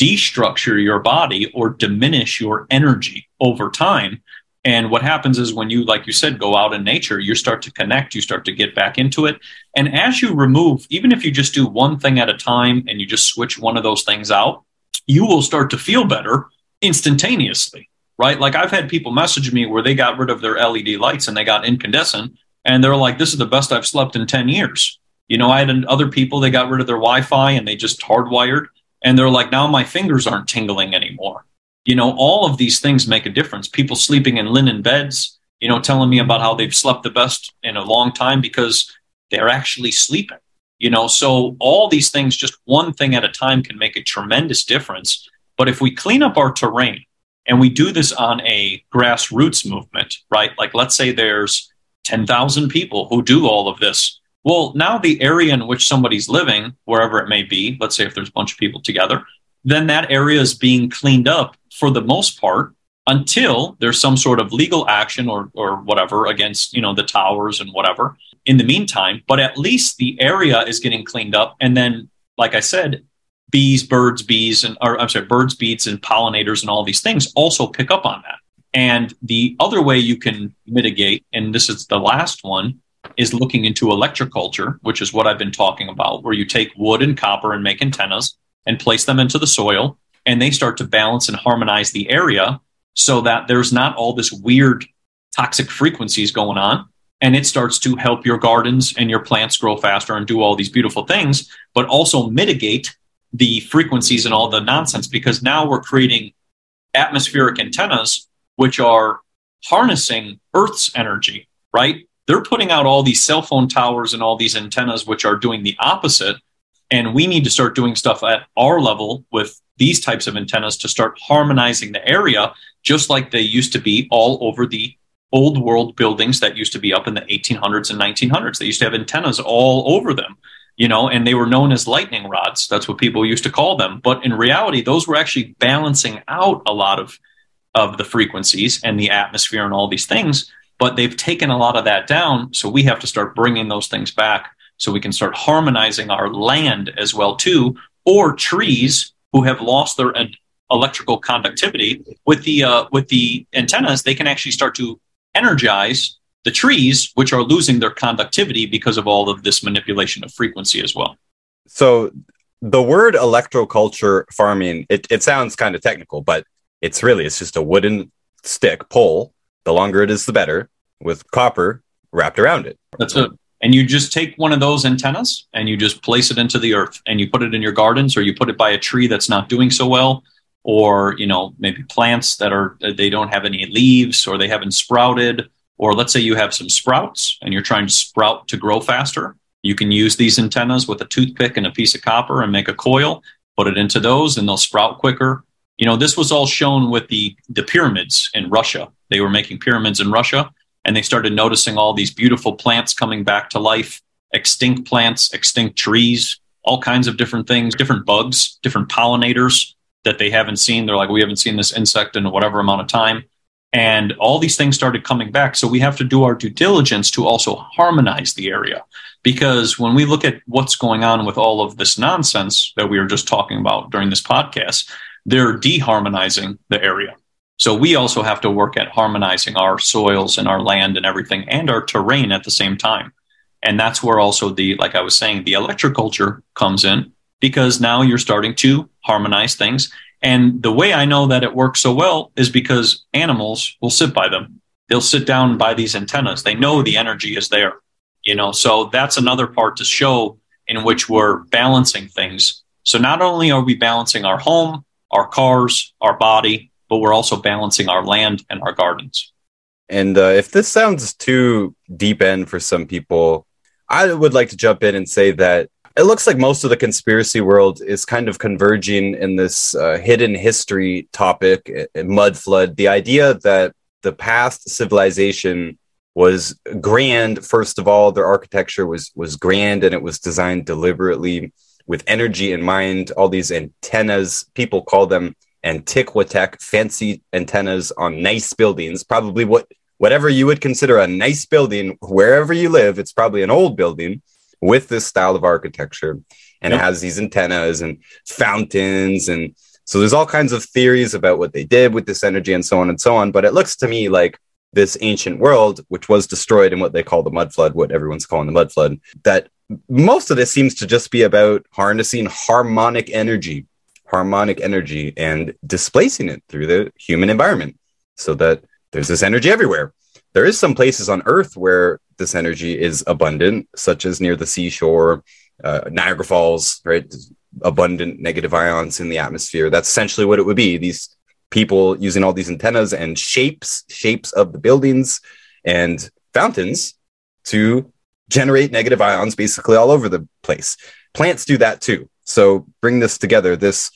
B: destructure your body or diminish your energy over time. And what happens is when you, like you said, go out in nature, you start to connect, you start to get back into it. And as you remove, even if you just do one thing at a time and you just switch one of those things out, you will start to feel better instantaneously, right? Like I've had people message me where they got rid of their LED lights and they got incandescent and they're like, this is the best I've slept in 10 years. You know, I had other people, they got rid of their Wi Fi and they just hardwired and they're like, now my fingers aren't tingling anymore. You know, all of these things make a difference. People sleeping in linen beds, you know, telling me about how they've slept the best in a long time because they're actually sleeping. You know, so all these things, just one thing at a time, can make a tremendous difference. But if we clean up our terrain and we do this on a grassroots movement, right? Like, let's say there's 10,000 people who do all of this well, now the area in which somebody's living, wherever it may be, let's say if there's a bunch of people together, then that area is being cleaned up for the most part until there's some sort of legal action or, or whatever against, you know, the towers and whatever in the meantime. But at least the area is getting cleaned up. And then, like I said, bees, birds, bees, and or I'm sorry, birds, bees, and pollinators and all these things also pick up on that. And the other way you can mitigate, and this is the last one, is looking into electroculture, which is what I've been talking about, where you take wood and copper and make antennas and place them into the soil, and they start to balance and harmonize the area so that there's not all this weird toxic frequencies going on. And it starts to help your gardens and your plants grow faster and do all these beautiful things, but also mitigate the frequencies and all the nonsense because now we're creating atmospheric antennas, which are harnessing Earth's energy, right? they're putting out all these cell phone towers and all these antennas, which are doing the opposite. And we need to start doing stuff at our level with these types of antennas to start harmonizing the area, just like they used to be all over the old world buildings that used to be up in the 1800s and 1900s. They used to have antennas all over them, you know, and they were known as lightning rods. That's what people used to call them. But in reality, those were actually balancing out a lot of, of the frequencies and the atmosphere and all these things but they've taken a lot of that down. So we have to start bringing those things back so we can start harmonizing our land as well too, or trees who have lost their electrical conductivity with the uh, with the antennas. They can actually start to energize the trees, which are losing their conductivity because of all of this manipulation of frequency as well.
A: So the word electroculture farming, it, it sounds kind of technical, but it's really it's just a wooden stick pole the longer it is, the better, with copper wrapped around it.
B: That's it. And you just take one of those antennas and you just place it into the earth and you put it in your gardens or you put it by a tree that's not doing so well or, you know, maybe plants that are, they don't have any leaves or they haven't sprouted. Or let's say you have some sprouts and you're trying to sprout to grow faster. You can use these antennas with a toothpick and a piece of copper and make a coil, put it into those and they'll sprout quicker. You know, this was all shown with the, the pyramids in Russia they were making pyramids in Russia, and they started noticing all these beautiful plants coming back to life, extinct plants, extinct trees, all kinds of different things, different bugs, different pollinators that they haven't seen. They're like, we haven't seen this insect in whatever amount of time. And all these things started coming back. So we have to do our due diligence to also harmonize the area. Because when we look at what's going on with all of this nonsense that we were just talking about during this podcast, they're deharmonizing the area. So we also have to work at harmonizing our soils and our land and everything and our terrain at the same time. And that's where also the, like I was saying, the electroculture comes in because now you're starting to harmonize things. And the way I know that it works so well is because animals will sit by them. They'll sit down by these antennas. They know the energy is there, you know, so that's another part to show in which we're balancing things. So not only are we balancing our home, our cars, our body, but we're also balancing our land and our gardens.
A: And uh, if this sounds too deep end for some people, I would like to jump in and say that it looks like most of the conspiracy world is kind of converging in this uh, hidden history topic, uh, mud flood. The idea that the past civilization was grand. First of all, their architecture was was grand and it was designed deliberately with energy in mind. All these antennas, people call them Antiquitech fancy antennas on nice buildings, probably what whatever you would consider a nice building wherever you live, it's probably an old building with this style of architecture and yep. it has these antennas and fountains and So there's all kinds of theories about what they did with this energy and so on and so on. But it looks to me like this ancient world, which was destroyed in what they call the mud flood, what everyone's calling the mud flood, that most of this seems to just be about harnessing harmonic energy, harmonic energy, and displacing it through the human environment so that there's this energy everywhere. There is some places on Earth where this energy is abundant, such as near the seashore, uh, Niagara Falls, right? Abundant negative ions in the atmosphere. That's essentially what it would be. These people using all these antennas and shapes, shapes of the buildings and fountains to generate negative ions basically all over the place. Plants do that too. So bring this together, this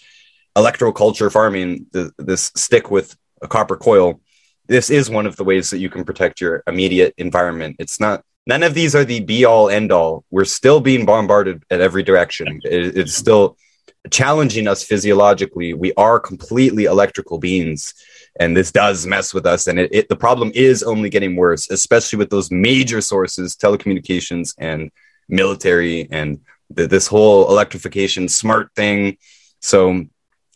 A: electroculture farming, the, this stick with a copper coil. This is one of the ways that you can protect your immediate environment. It's not none of these are the be all end all. We're still being bombarded at every direction. It, it's still challenging us physiologically. We are completely electrical beings, and this does mess with us. And it, it, the problem is only getting worse, especially with those major sources, telecommunications and military, and the, this whole electrification smart thing. So.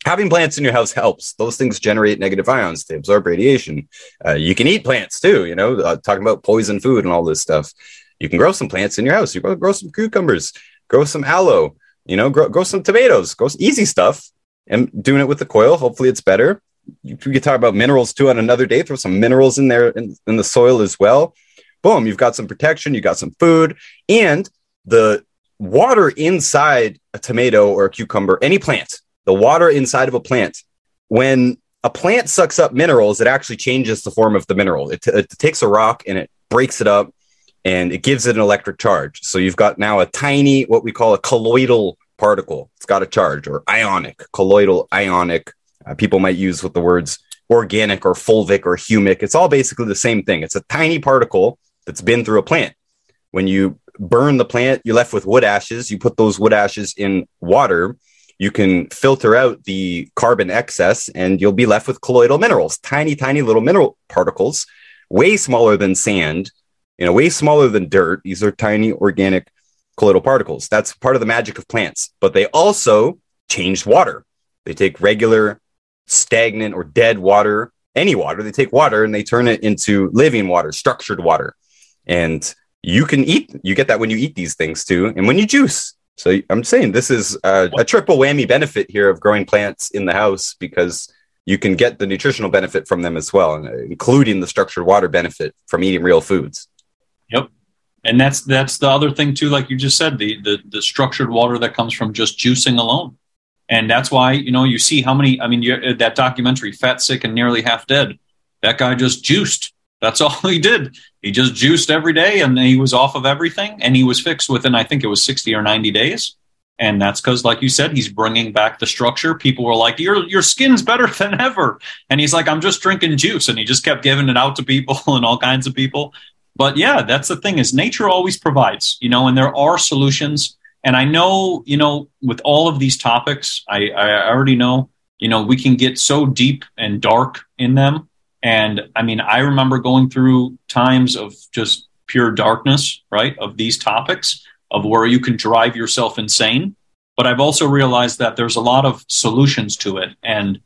A: Having plants in your house helps. Those things generate negative ions. They absorb radiation. Uh, you can eat plants too. You know, uh, talking about poison food and all this stuff. You can grow some plants in your house. You can grow some cucumbers, grow some aloe, you know, grow, grow some tomatoes, grow easy stuff, and doing it with the coil. Hopefully, it's better. You, you talk about minerals too on another day. Throw some minerals in there in, in the soil as well. Boom, you've got some protection. You got some food, and the water inside a tomato or a cucumber, any plant, the water inside of a plant, when a plant sucks up minerals, it actually changes the form of the mineral. It, t- it takes a rock and it breaks it up and it gives it an electric charge. So you've got now a tiny, what we call a colloidal particle. It's got a charge or ionic, colloidal, ionic. Uh, people might use with the words organic or fulvic or humic. It's all basically the same thing. It's a tiny particle that's been through a plant. When you burn the plant, you're left with wood ashes. You put those wood ashes in water. You can filter out the carbon excess and you'll be left with colloidal minerals, tiny, tiny little mineral particles, way smaller than sand you know, way smaller than dirt. These are tiny organic colloidal particles. That's part of the magic of plants. But they also change water. They take regular, stagnant, or dead water, any water, they take water and they turn it into living water, structured water. And you can eat, you get that when you eat these things too, and when you juice. So I'm saying this is a, a triple whammy benefit here of growing plants in the house because you can get the nutritional benefit from them as well, uh, including the structured water benefit from eating real foods.
B: Yep. And that's that's the other thing too, like you just said, the the the structured water that comes from just juicing alone. And that's why, you know, you see how many, I mean, you, uh, that documentary, Fat, Sick, and Nearly Half Dead, that guy just juiced. That's all he did. He just juiced every day and he was off of everything and he was fixed within, I think it was 60 or 90 days. And that's because, like you said, he's bringing back the structure. People were like, "Your your skin's better *laughs* than ever," and he's like, "I'm just drinking juice," and he just kept giving it out to people *laughs* and all kinds of people but yeah that's the thing is nature always provides you know and there are solutions and i know you know with all of these topics i i already know you know we can get so deep and dark in them and i mean i remember going through times of just pure darkness right of these topics of where you can drive yourself insane. But i've also realized that there's a lot of solutions to it. And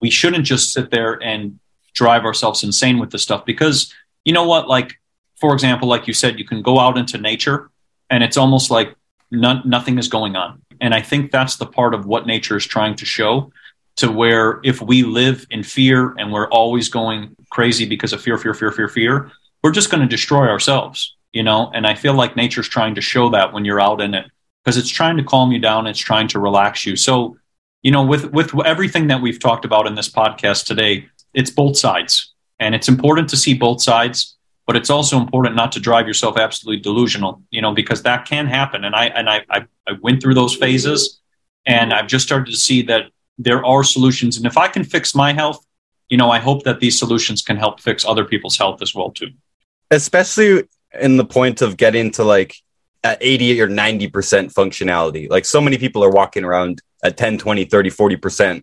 B: we shouldn't just sit there and drive ourselves insane with this stuff because you know what like for example, like you said, you can go out into nature and it's almost like nothing is going on. And I think that's the part of what nature is trying to show to where if we live in fear and we're always going crazy because of fear, fear, fear, fear, fear, we're just going to destroy ourselves, you know? And I feel like nature's trying to show that when you're out in it because it's trying to calm you down. It's trying to relax you. So, you know, with, with everything that we've talked about in this podcast today, it's both sides and it's important to see both sides but it's also important not to drive yourself absolutely delusional, you know, because that can happen. And I and I, I, I went through those phases, and I've just started to see that there are solutions. And if I can fix my health, you know, I hope that these solutions can help fix other people's health as well too.
A: Especially in the point of getting to like at 80 or 90% functionality. Like so many people are walking around at 10, 20, 30, 40%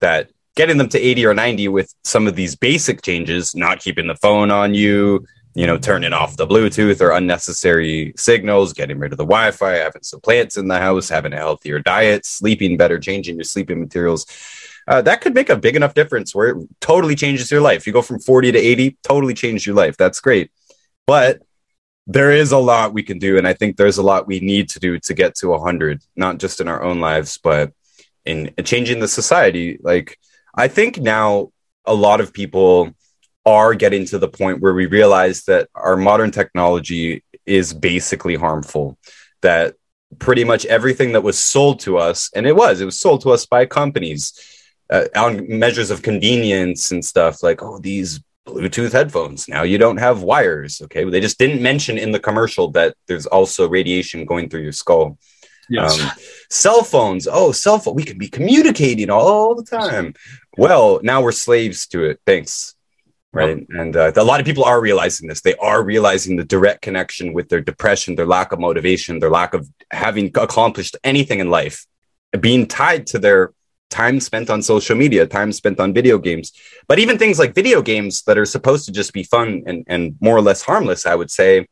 A: that getting them to 80 or 90 with some of these basic changes, not keeping the phone on you, you know, turning off the Bluetooth or unnecessary signals, getting rid of the Wi Fi, having some plants in the house, having a healthier diet, sleeping better, changing your sleeping materials. Uh, that could make a big enough difference where it totally changes your life. You go from 40 to 80, totally change your life. That's great. But there is a lot we can do. And I think there's a lot we need to do to get to 100, not just in our own lives, but in changing the society. Like, I think now a lot of people are getting to the point where we realize that our modern technology is basically harmful, that pretty much everything that was sold to us, and it was, it was sold to us by companies uh, on measures of convenience and stuff like, oh, these Bluetooth headphones. Now you don't have wires. Okay. They just didn't mention in the commercial that there's also radiation going through your skull. Yes. Um, cell phones. Oh, cell phone. We can be communicating all the time. Well, now we're slaves to it. Thanks right? Yep. and uh, a lot of people are realizing this. They are realizing the direct connection with their depression their lack of motivation their lack of having accomplished anything in life being tied to their time spent on social media time spent on video games. But even things like video games that are supposed to just be fun and, and more or less harmless i would say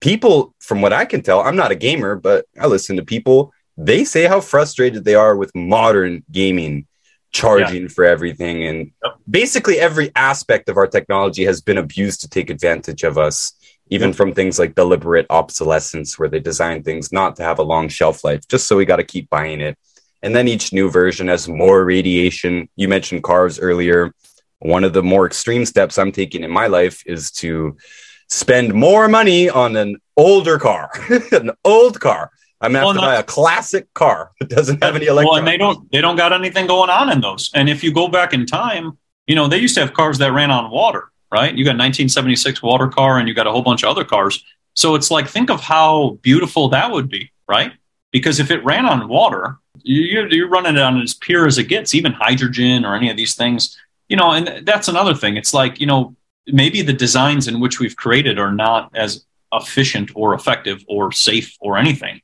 A: people from what i can tell i'm not a gamer but i listen to people they say how frustrated they are with modern gaming charging yeah. for everything and yep. basically every aspect of our technology has been abused to take advantage of us even yep. from things like deliberate obsolescence where they design things not to have a long shelf life just so we got to keep buying it and then each new version has more radiation you mentioned cars earlier one of the more extreme steps i'm taking in my life is to spend more money on an older car *laughs* an old car I'm gonna have well, to buy a classic car that doesn't have any electronics.
B: Well, and they don't they don't got anything going on in those. And if you go back in time, you know they used to have cars that ran on water, right? You got 1976 water car, and you got a whole bunch of other cars. So it's like think of how beautiful that would be, right? Because if it ran on water, you're, you're running it on as pure as it gets, even hydrogen or any of these things, you know. And that's another thing. It's like you know maybe the designs in which we've created are not as efficient or effective or safe or anything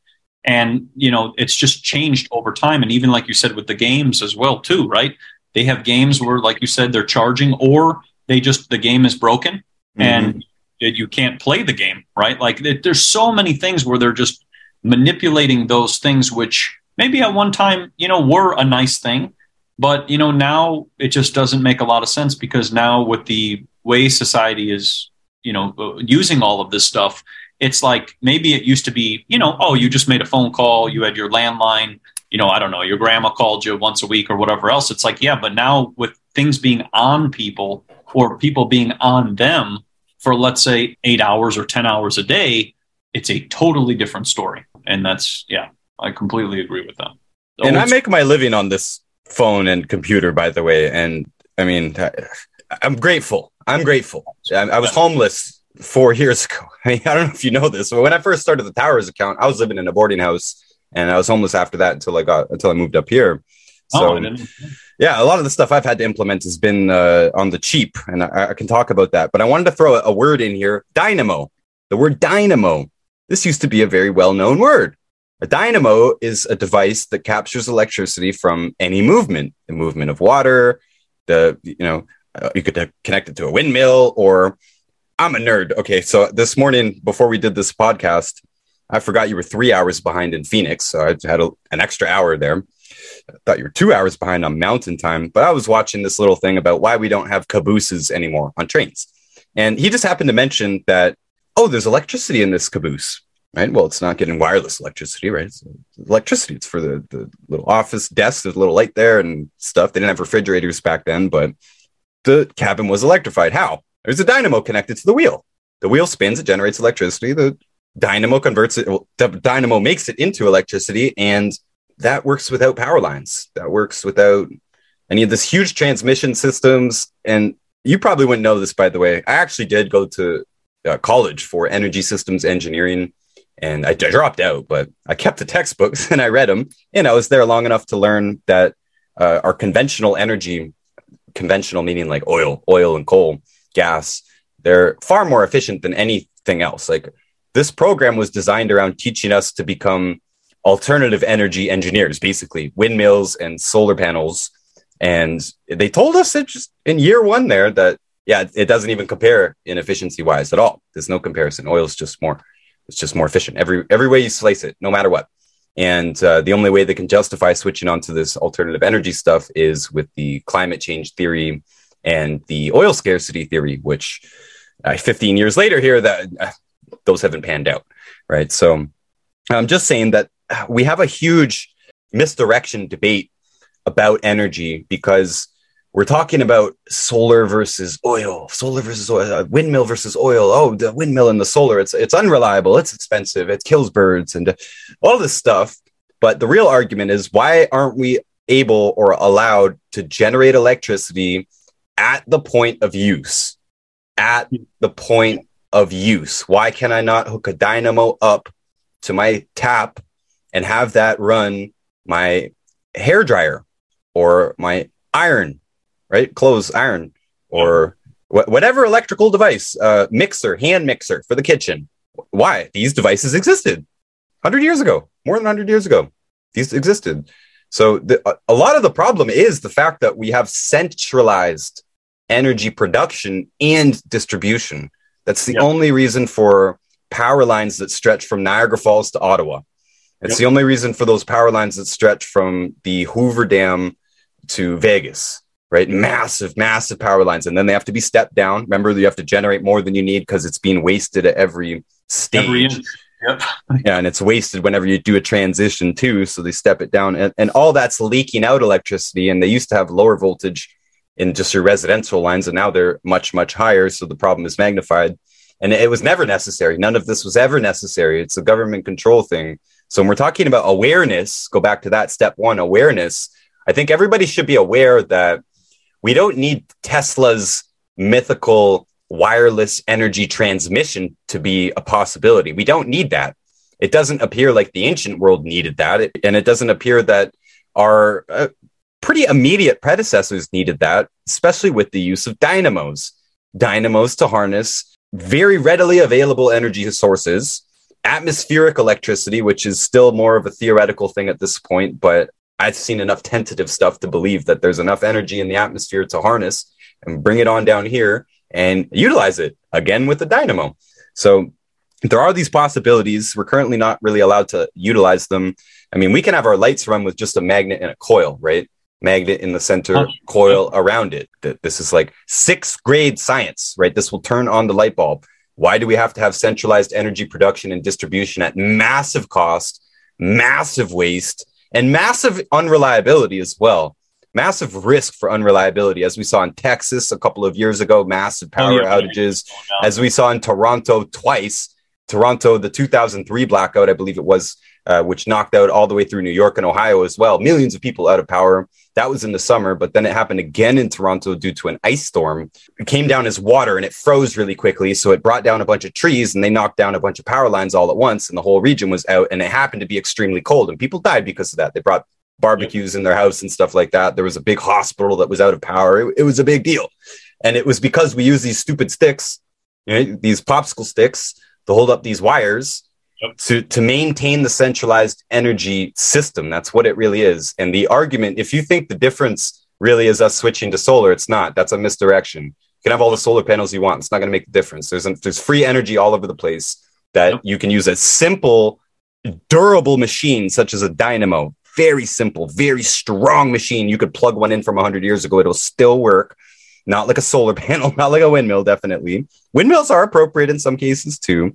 B: and you know it's just changed over time. And even like you said with the games as well too right? They have games where like you said they're charging or they just the game is broken mm-hmm. and you can't play the game right? Like there's so many things where they're just manipulating those things which maybe at one time you know were a nice thing. But you know now it just doesn't make a lot of sense because now with the way society is you know using all of this stuff it's like maybe it used to be, you know, oh, you just made a phone call, you had your landline, you know, I don't know, your grandma called you once a week or whatever else. It's like, yeah, but now with things being on people or people being on them for, let's say, eight hours or 10 hours a day, it's a totally different story. And that's, yeah, I completely agree with that.
A: And I make my living on this phone and computer, by the way. And I mean, I'm grateful. I'm grateful. I, I was homeless four *laughs* years ago. *laughs* I, mean, I don't know if you know this, but when I first started the Towers account, I was living in a boarding house and I was homeless after that until I got until I moved up here. So, oh, yeah, a lot of the stuff I've had to implement has been uh, on the cheap, and I, I, can talk about that. But I wanted to throw a, a word in here: dynamo. The word dynamo. This used to be a very well-known word. A dynamo is a device that captures electricity from any movement, the movement of water. The you know uh, you could connect it to a windmill or I'm a nerd. Okay, so this morning before we did this podcast, I forgot you were three hours behind in Phoenix, so I had a, an extra hour there. I thought you were two hours behind on Mountain Time, but I was watching this little thing about why we don't have cabooses anymore on trains, and he just happened to mention that oh, there's electricity in this caboose. Right. Well, it's not getting wireless electricity, right? It's electricity. It's for the, the little office desk. There's a little light there and stuff. They didn't have refrigerators back then, but the cabin was electrified. How? There's a dynamo connected to the wheel. The wheel spins, it generates electricity. The dynamo converts it, the dynamo makes it into electricity, and that works without power lines. That works without any of this huge transmission systems. And you probably wouldn't know this, by the way. I actually did go to uh, college for energy systems engineering, and I, I dropped out, but I kept the textbooks *laughs* and I read them. And I was there long enough to learn that uh, our conventional energy, conventional meaning like oil, oil and coal, gas, they're far more efficient than anything else. Like this program was designed around teaching us to become alternative energy engineers, basically windmills and solar panels. And they told us just in year one there that yeah, it, doesn't even compare in efficiency wise at all. There's no comparison. Oil is just more, it's just more efficient every every way you slice it, no matter what. And uh, the only way they can justify switching onto this alternative energy stuff is with the climate change theory and the oil scarcity theory, which uh, 15 years later here, that uh, those haven't panned out, right? So I'm just saying that we have a huge misdirection debate about energy because we're talking about solar versus oil, solar versus oil, uh, windmill versus oil. Oh, the windmill and the solar, it's it's unreliable, it's expensive, it kills birds and all this stuff. But the real argument is why aren't we able or allowed to generate electricity at the point of use? At the point of use. Why can I not hook a dynamo up to my tap and have that run my hair dryer or my iron, right? Clothes iron or wh- whatever electrical device, uh, mixer, hand mixer for the kitchen. Why? These devices existed 100 years ago, more than 100 years ago. These existed. So the, a lot of the problem is the fact that we have centralized energy production and distribution. That's the yep. only reason for power lines that stretch from Niagara Falls to Ottawa. It's yep. the only reason for those power lines that stretch from the Hoover Dam to Vegas, right? Massive, massive power lines. And then they have to be stepped down. Remember, you have to generate more than you need because it's being wasted at every stage. Every Yep. yeah, and it's wasted whenever you do a transition too. So they step it down, and, and all that's leaking out electricity. And they used to have lower voltage in just your residential lines, and now they're much, much higher. So the problem is magnified. And it was never necessary. None of this was ever necessary. It's a government control thing. So when we're talking about awareness, go back to that step one awareness. I think everybody should be aware that we don't need Tesla's mythical wireless energy transmission to be a possibility. We don't need that. It doesn't appear like the ancient world needed that. And it doesn't appear that our uh, pretty immediate predecessors needed that, especially with the use of dynamos. Dynamos to harness very readily available energy sources atmospheric electricity, which is still more of a theoretical thing at this point, but I've seen enough tentative stuff to believe that there's enough energy in the atmosphere to harness and bring it on down here and utilize it again with the dynamo. So there are these possibilities. We're currently not really allowed to utilize them. I mean, we can have our lights run with just a magnet and a coil, right? Magnet in the center, coil around it. That this is like sixth grade science, right? This will turn on the light bulb. Why do we have to have centralized energy production and distribution at massive cost, massive waste, and massive unreliability as well? Massive risk for unreliability, as we saw in Texas a couple of years ago, massive power oh, yeah, outages, as we saw in Toronto twice. Toronto, the 2003 blackout, I believe it was, uh, which knocked out all the way through New York and Ohio as well. Millions of people out of power. That was in the summer, but then it happened again in Toronto due to an ice storm. It came down as water and it froze really quickly. So it brought down a bunch of trees and they knocked down a bunch of power lines all at once. And the whole region was out and it happened to be extremely cold. And people died because of that. They brought barbecues in their house and stuff like that. There was a big hospital that was out of power. It, it was a big deal. And it was because we use these stupid sticks, you know, these popsicle sticks to hold up these wires yep. to, to maintain the centralized energy system. That's what it really is. And the argument, if you think the difference really is us switching to solar, it's not. That's a misdirection. You can have all the solar panels you want. It's not going to make a difference. There's, a, there's free energy all over the place that yep. you can use a simple, durable machine such as a dynamo. Very simple, very strong machine. You could plug one in from 100 years ago. It'll still work not like a solar *laughs* panel, not like a windmill, definitely. Windmills are appropriate in some cases too.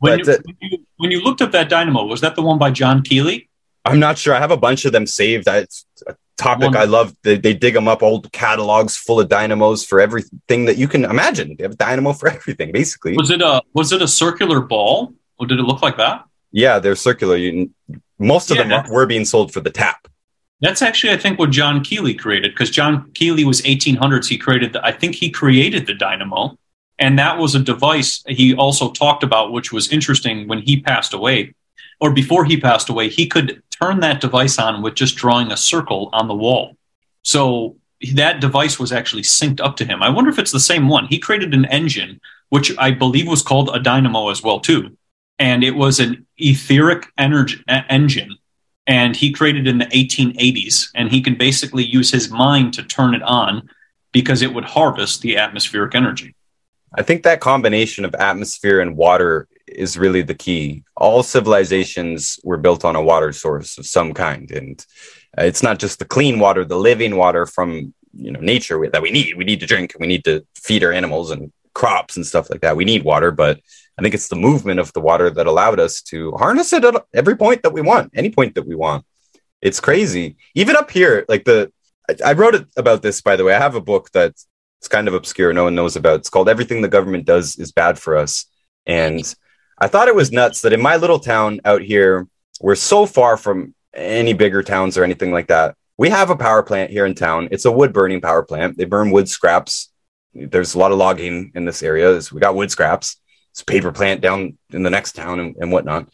B: When, but, you, uh, when, you, when you looked up that dynamo, was that the one by John Keely?
A: I'm not sure. I have a bunch of them saved. It's a topic one. I love. They, they dig them up, old catalogs full of dynamos for everything that you can imagine. They have a dynamo for *laughs* everything, basically.
B: Was it a was it a circular ball, or did it look like that?
A: Yeah, they're circular. You, most of yeah, them were being sold for the tap.
B: That's actually, I think, what John Keely created because John Keely was 1800s. He created, the, I think, he created the dynamo, and that was a device he also talked about, which was interesting when he passed away, or before he passed away. He could turn that device on with just drawing a circle on the wall. So that device was actually synced up to him. I wonder if it's the same one. He created an engine, which I believe was called a dynamo as well too, and it was an etheric energy engine and he created in the 1880s and he can basically use his mind to turn it on because it would harvest the atmospheric energy.
A: I think that combination of atmosphere and water is really the key. All civilizations were built on a water source of some kind, and it's not just the clean water, the living water from you know nature that we need. We need to drink, we need to feed our animals and crops and stuff like that. We need water, but I think it's the movement of the water that allowed us to harness it at every point that we want, any point that we want. It's crazy. Even up here, like the I, wrote it about this by the way. I have a book that's kind of obscure, no one knows about. It's called Everything the Government Does is Bad for Us. And I thought it was nuts that in my little town out here, we're so far from any bigger towns or anything like that. We have a power plant here in town. It's a wood burning power plant. They burn wood scraps. There's a lot of logging in this area. We got wood scraps. It's a paper plant down in the next town and, and whatnot.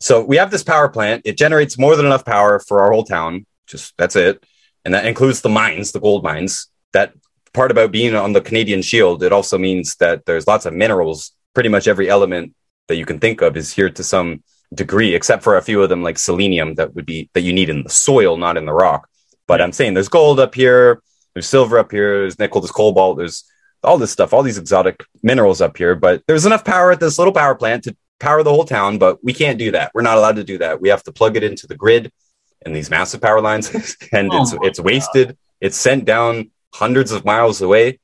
A: So we have this power plant. It generates more than enough power for our whole town. Just that's it. And that includes the mines, the gold mines that part about being on the Canadian Shield, it also means that there's lots of minerals. Pretty much every element that you can think of is here to some degree, except for a few of them like selenium that would be that you need in the soil, not in the rock. But I'm saying there's gold up here, there's silver up here, there's nickel, there's cobalt, there's all this stuff, all these exotic minerals up here. But there's enough power at this little power plant to power the whole town, but we can't do that. We're not allowed to do that. We have to plug it into the grid and these massive power lines, *laughs* and oh it's it's wasted. God. It's sent down hundreds of miles away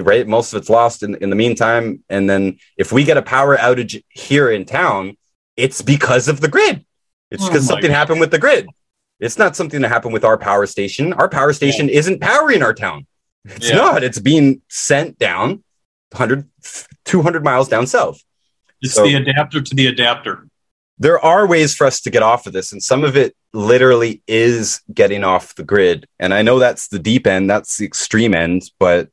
A: right most of it's lost in, in the meantime and then if we get a power outage here in town it's because of the grid it's because oh something God. happened with the grid it's not something that happened with our power station our power station yeah. isn't powering our town it's yeah. not. It's being sent down 100 200 miles down south.
B: It's so, the adapter to the adapter.
A: There are ways for us to get off of this and some of it literally is getting off the grid. And i know that's the deep end that's the extreme end but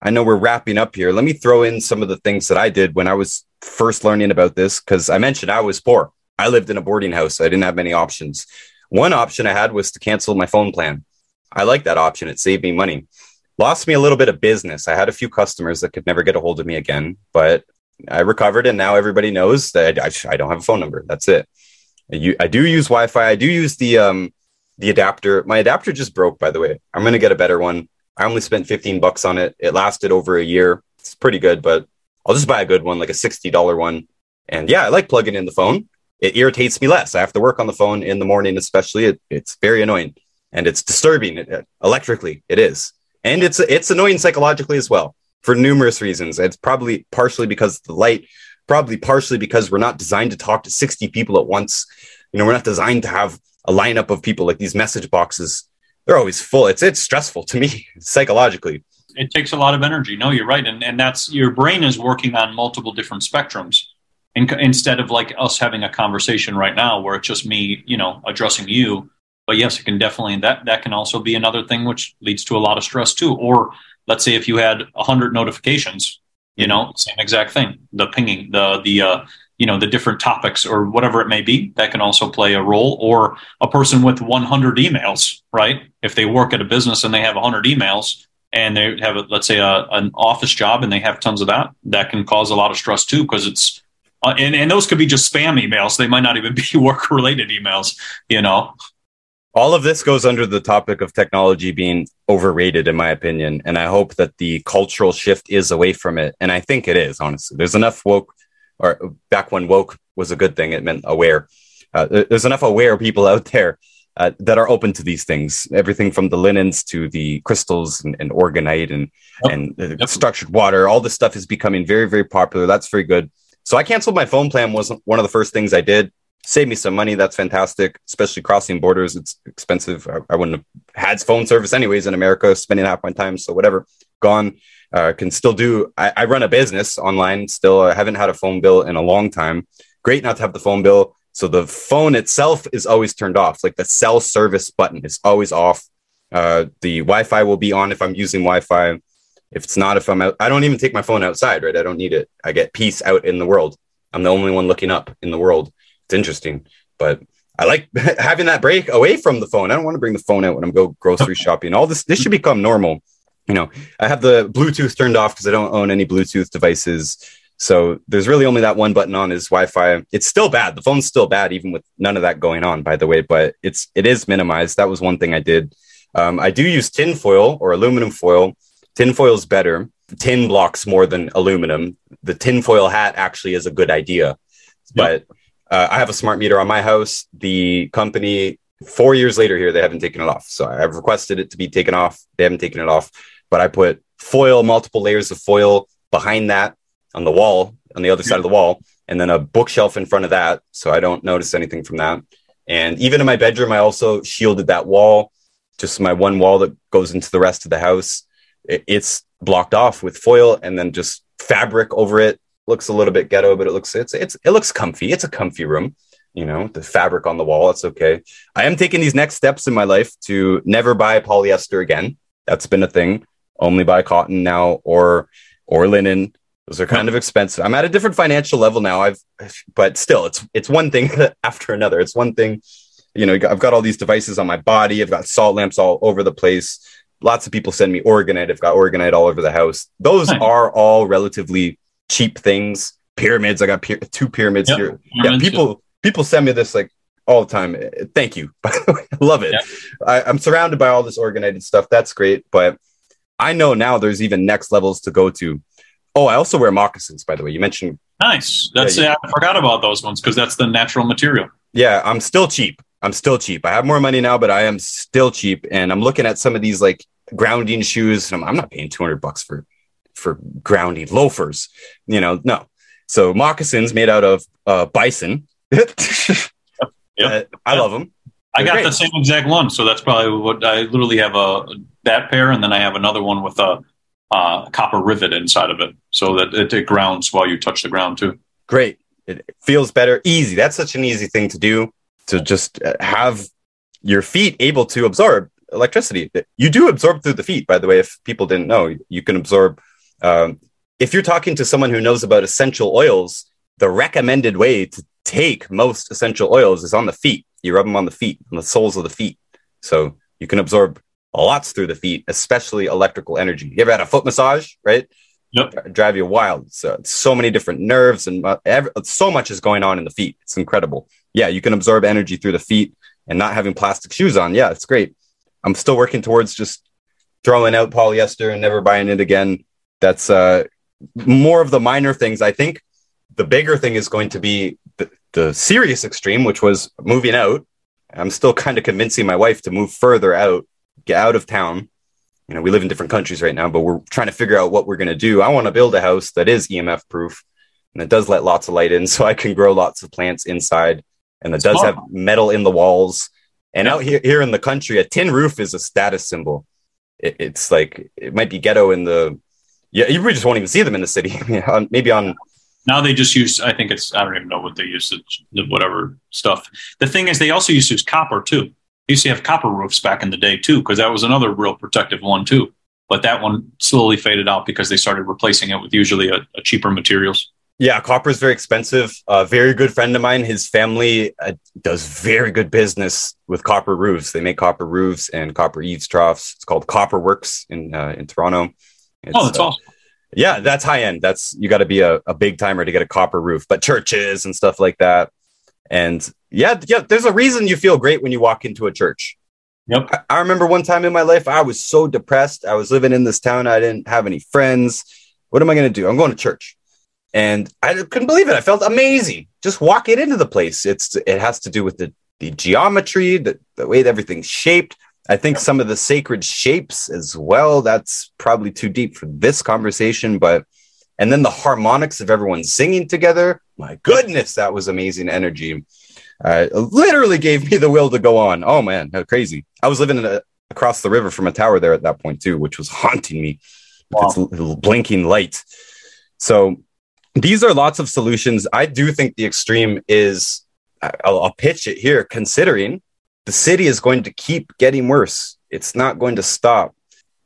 A: i know we're wrapping up here. Let me throw in some of the things that i did when i was first learning about this because i mentioned i was poor. I lived in a boarding house. I didn't have many options. One option i had was to cancel my phone plan. I like that option. It saved me money lost me a little bit of business i had a few customers that could never get a hold of me again but I recovered, and now everybody knows that I, I don't have a phone number. That's it. I, do use Wi-Fi. I do use the um the adapter. My adapter just broke, by the way. I'm gonna get a better one. I only spent 15 bucks on it. It lasted over a year. It's pretty good, but I'll just buy a good one, like a $60 one. And yeah, I like plugging in the phone. It irritates me less. I have to work on the phone in the morning, especially. It, it's very annoying and it's disturbing it, electrically. It is, and it's it's annoying psychologically as well for numerous reasons. It's probably partially because the light, probably partially because we're not designed to talk to 60 people at once. You know, we're not designed to have a lineup of people like these message boxes. They're always full. It's it's stressful to me *laughs* psychologically.
B: It takes a lot of energy. No, you're right, and and that's your brain is working on multiple different spectrums. In, instead of like us having a conversation right now where it's just me, you know, addressing you. But yes, it can definitely that that can also be another thing which leads to a lot of stress too. Or let's say if you had 100 notifications you know same exact thing the pinging the the uh, you know the different topics or whatever it may be that can also play a role. Or a person with 100 emails right? If they work at a business and they have 100 emails and they have a, let's say a, an office job and they have tons of that that can cause a lot of stress too because it's uh, and, and those could be just spam emails. They might not even be *laughs* work related emails you know
A: all of this goes under the topic of technology being overrated in my opinion and i hope that the cultural shift is away from it and i think it is honestly. There's enough woke or back when woke was a good thing it meant aware. Uh, there's enough aware people out there uh, that are open to these things. Everything from the linens to the crystals and, and orgonite and yep. and uh, yep. structured water all this stuff is becoming very very popular. That's very good. So i canceled my phone plan wasn't one of the first things i did save me some money. That's fantastic, especially crossing borders. It's expensive. I, I, wouldn't have had phone service anyways in America, spending half my time. So whatever, gone. Uh, can still do. I, I, run a business online. Still, I haven't had a phone bill in a long time. Great not to have the phone bill. So the phone itself is always turned off. Like the cell service button is always off. Uh, the Wi-Fi will be on if I'm using Wi-Fi. If it's not, if I'm out, I don't even take my phone outside. Right, I don't need it. I get peace out in the world. I'm the only one looking up in the world it's interesting, but I like *laughs* having that break away from the phone. I don't want to bring the phone out when I'm go grocery *laughs* shopping. All this this should become normal. You know, I have the Bluetooth turned off because I don't own any Bluetooth devices. So there's really only that one button on is Wi-Fi. It's still bad. The phone's still bad, even with none of that going on, by the way. But it's it is minimized. That was one thing I did. Um, I do use tin foil or aluminum foil Tinfoil is better. Tin blocks more than aluminum. The tinfoil hat actually is a good idea, but uh, I have a smart meter on my house. The company four years later here they haven't taken it off. So I've requested it to be taken off. They haven't taken it off, but I put foil, multiple layers of foil behind that on the wall, on the other side of the wall, and then a bookshelf in front of that. So I don't notice anything from that. And even in my bedroom, I also shielded that wall, just my one wall that goes into the rest of the house. It's blocked off with foil and then just fabric over it. Looks a little bit ghetto, but it looks it's it's it looks comfy. It's a comfy room you know the fabric on the wall it's okay. I am taking these next steps in my life to never buy polyester again. That's been a thing. Only buy cotton now or or linen. Those are kind of expensive. I'm at a different financial level now. I've but still it's it's one thing *laughs* after another. It's one thing you know i've got all these devices on my body. I've got salt lamps all over the place. Lots of people send me orgonite i've got orgonite all over the house. Those are all relatively cheap things pyramids i got two pyramids yep. here yeah people people send me this like all the time. Thank you. *laughs* love it. Yeah. I, I'm surrounded by all this organized stuff. That's great. But I know now there's even next levels to go to. Oh, I also wear moccasins, by the way. You mentioned
B: nice. That's yeah, I forgot about those ones because that's the natural material.
A: Yeah, I'm still cheap. I'm still cheap. I have more money now, but I am still cheap. And I'm looking at some of these like grounding shoes. I'm, I'm not paying 200 bucks for for grounding loafers. You know, no. So moccasins made out of uh, bison, *laughs* yep. Uh, I love them.
B: They're I got great. the same exact one, so that's probably what I literally have a that pair, and then I have another one with a uh, copper rivet inside of it, so that it, it, grounds while you touch the ground too.
A: Great, it feels better, easy. That's such an easy thing to do to just uh, have your feet able to absorb electricity. You do absorb through the feet, by the way. If people didn't know, you can absorb. Um, if you're talking to someone who knows about essential oils, the recommended way to take most essential oils is on the feet. You rub them on the feet, on the soles of the feet. So you can absorb lots through the feet, especially electrical energy. You ever had a foot massage, right?
B: Yep.
A: Drive you wild. So so many different nerves and uh, every, so much is going on in the feet. It's incredible. Yeah, you can absorb energy through the feet and not having plastic shoes on. Yeah, it's great. I'm still working towards just throwing out polyester and never buying it again. That's uh, more of the minor things. I think the bigger thing is going to be the, the serious extreme, which was moving out. I'm still kind of convincing my wife to move further out, get out of town. You know, we live in different countries right now, but we're trying to figure out what we're going to do. I want to build a house that is EMF proof and that does let lots of light in *laughs* so I can grow lots of plants inside and that does have metal in the walls. And out here, here in the country, a tin roof is a status symbol. It, it's like, it might be ghetto in the, yeah, you just won't even see them in the city. *laughs* Maybe on
B: now they just use, I think it's, I don't even know what they use, the whatever stuff. The thing is, they also used to use copper too. They used to have copper roofs back in the day too, because that was another real protective one too. But that one slowly faded out because they started replacing it with usually a, a cheaper materials.
A: Yeah, copper is very expensive. A very good friend of mine, his family uh, does very good business with copper roofs. They make copper roofs and copper eaves troughs. It's called Copper Works in uh, in Toronto. It's,
B: oh, that's uh, awesome.
A: Yeah, that's high end. That's you got to be a, a big timer to get a copper roof, but churches and stuff like that. And yeah, yeah, there's a reason you feel great when you walk into a church.
B: Yep.
A: I, I remember one time in my life, I was so depressed. I was living in this town. I didn't have any friends. What am I going to do? I'm going to church. And I couldn't believe it. I felt amazing just walking into the place. It's it has to do with the, the geometry, the, the way everything's shaped. I think some of the sacred shapes as well. That's probably too deep for this conversation, but and then the harmonics of everyone singing together. My goodness, that was amazing energy. Uh, literally gave me the will to go on. Oh man, how crazy! I was living a, across the river from a tower there at that point too, which was haunting me with wow. its blinking light. So these are lots of solutions. I do think the extreme is. I'll, I'll pitch it here, considering the city is going to keep getting worse. It's not going to stop.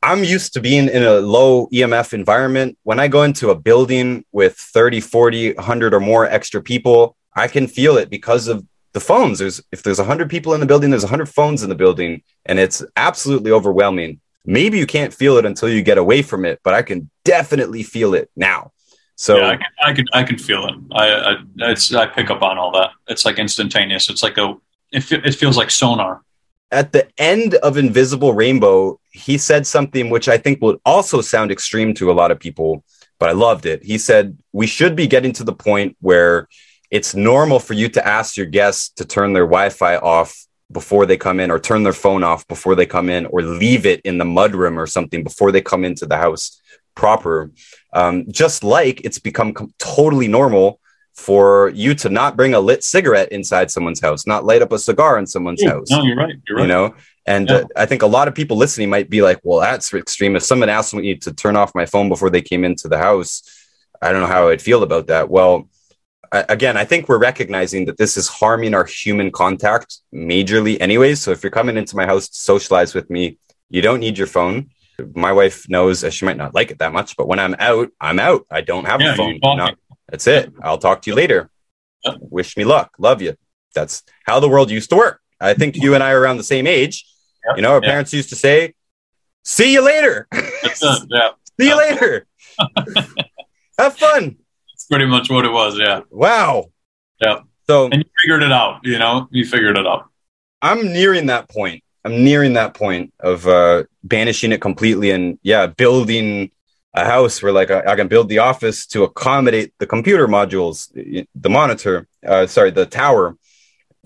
A: I'm used to being in a low EMF environment. When I go into a building with 30, 40, 100 or more extra people, I can feel it because of the phones. There's if there's 100 people in the building, there's 100 phones in the building and it's absolutely overwhelming. Maybe you can't feel it until you get away from it, but I can definitely feel it now. So
B: yeah, I can, I can, I can feel it. I, I, it's, I pick up on all that. It's like instantaneous. It's like a it, it feels like sonar.
A: at the end of Invisible Rainbow, he said something which I think would also sound extreme to a lot of people, but I loved it. He said, We should be getting to the point where it's normal for you to ask your guests to turn their Wi Fi off before they come in, or turn their phone off before they come in, or leave it in the mudroom or something before they come into the house proper. Um, just like it's become com- totally normal for you to not bring a lit cigarette inside someone's house, not light up a cigar in someone's
B: Yeah,
A: house.
B: No, you're right. You're right.
A: You know, and
B: Yeah.
A: uh, I think a lot of people listening might be like, "Well, that's extreme." If someone asked me to turn off my phone before they came into the house, I don't know how I'd feel about that. Well, I, again, I think we're recognizing that this is harming our human contact majorly, anyways. So if you're coming into my house to socialize with me, you don't need your phone. My wife knows she might not like it that much, but when I'm out, I'm out. I don't have
B: Yeah,
A: a phone. Not- that's it. I'll talk to you later. Wish me luck. Love you. That's how the world used to work. I think you and I are around the same age.
B: Yeah.
A: You know, our
B: Yeah.
A: parents used to say, "See you later."
B: Yeah, *laughs*
A: See you later. *laughs* have fun.
B: that's pretty much what it was. Yeah,
A: Wow.
B: Yeah.
A: So
B: and you figured it out. You know, you figured it out.
A: I'm nearing that point. I'm nearing that point of uh, banishing it completely and yeah, building a house where like I, I can build the office to accommodate the computer modules, the monitor, uh, sorry, the tower,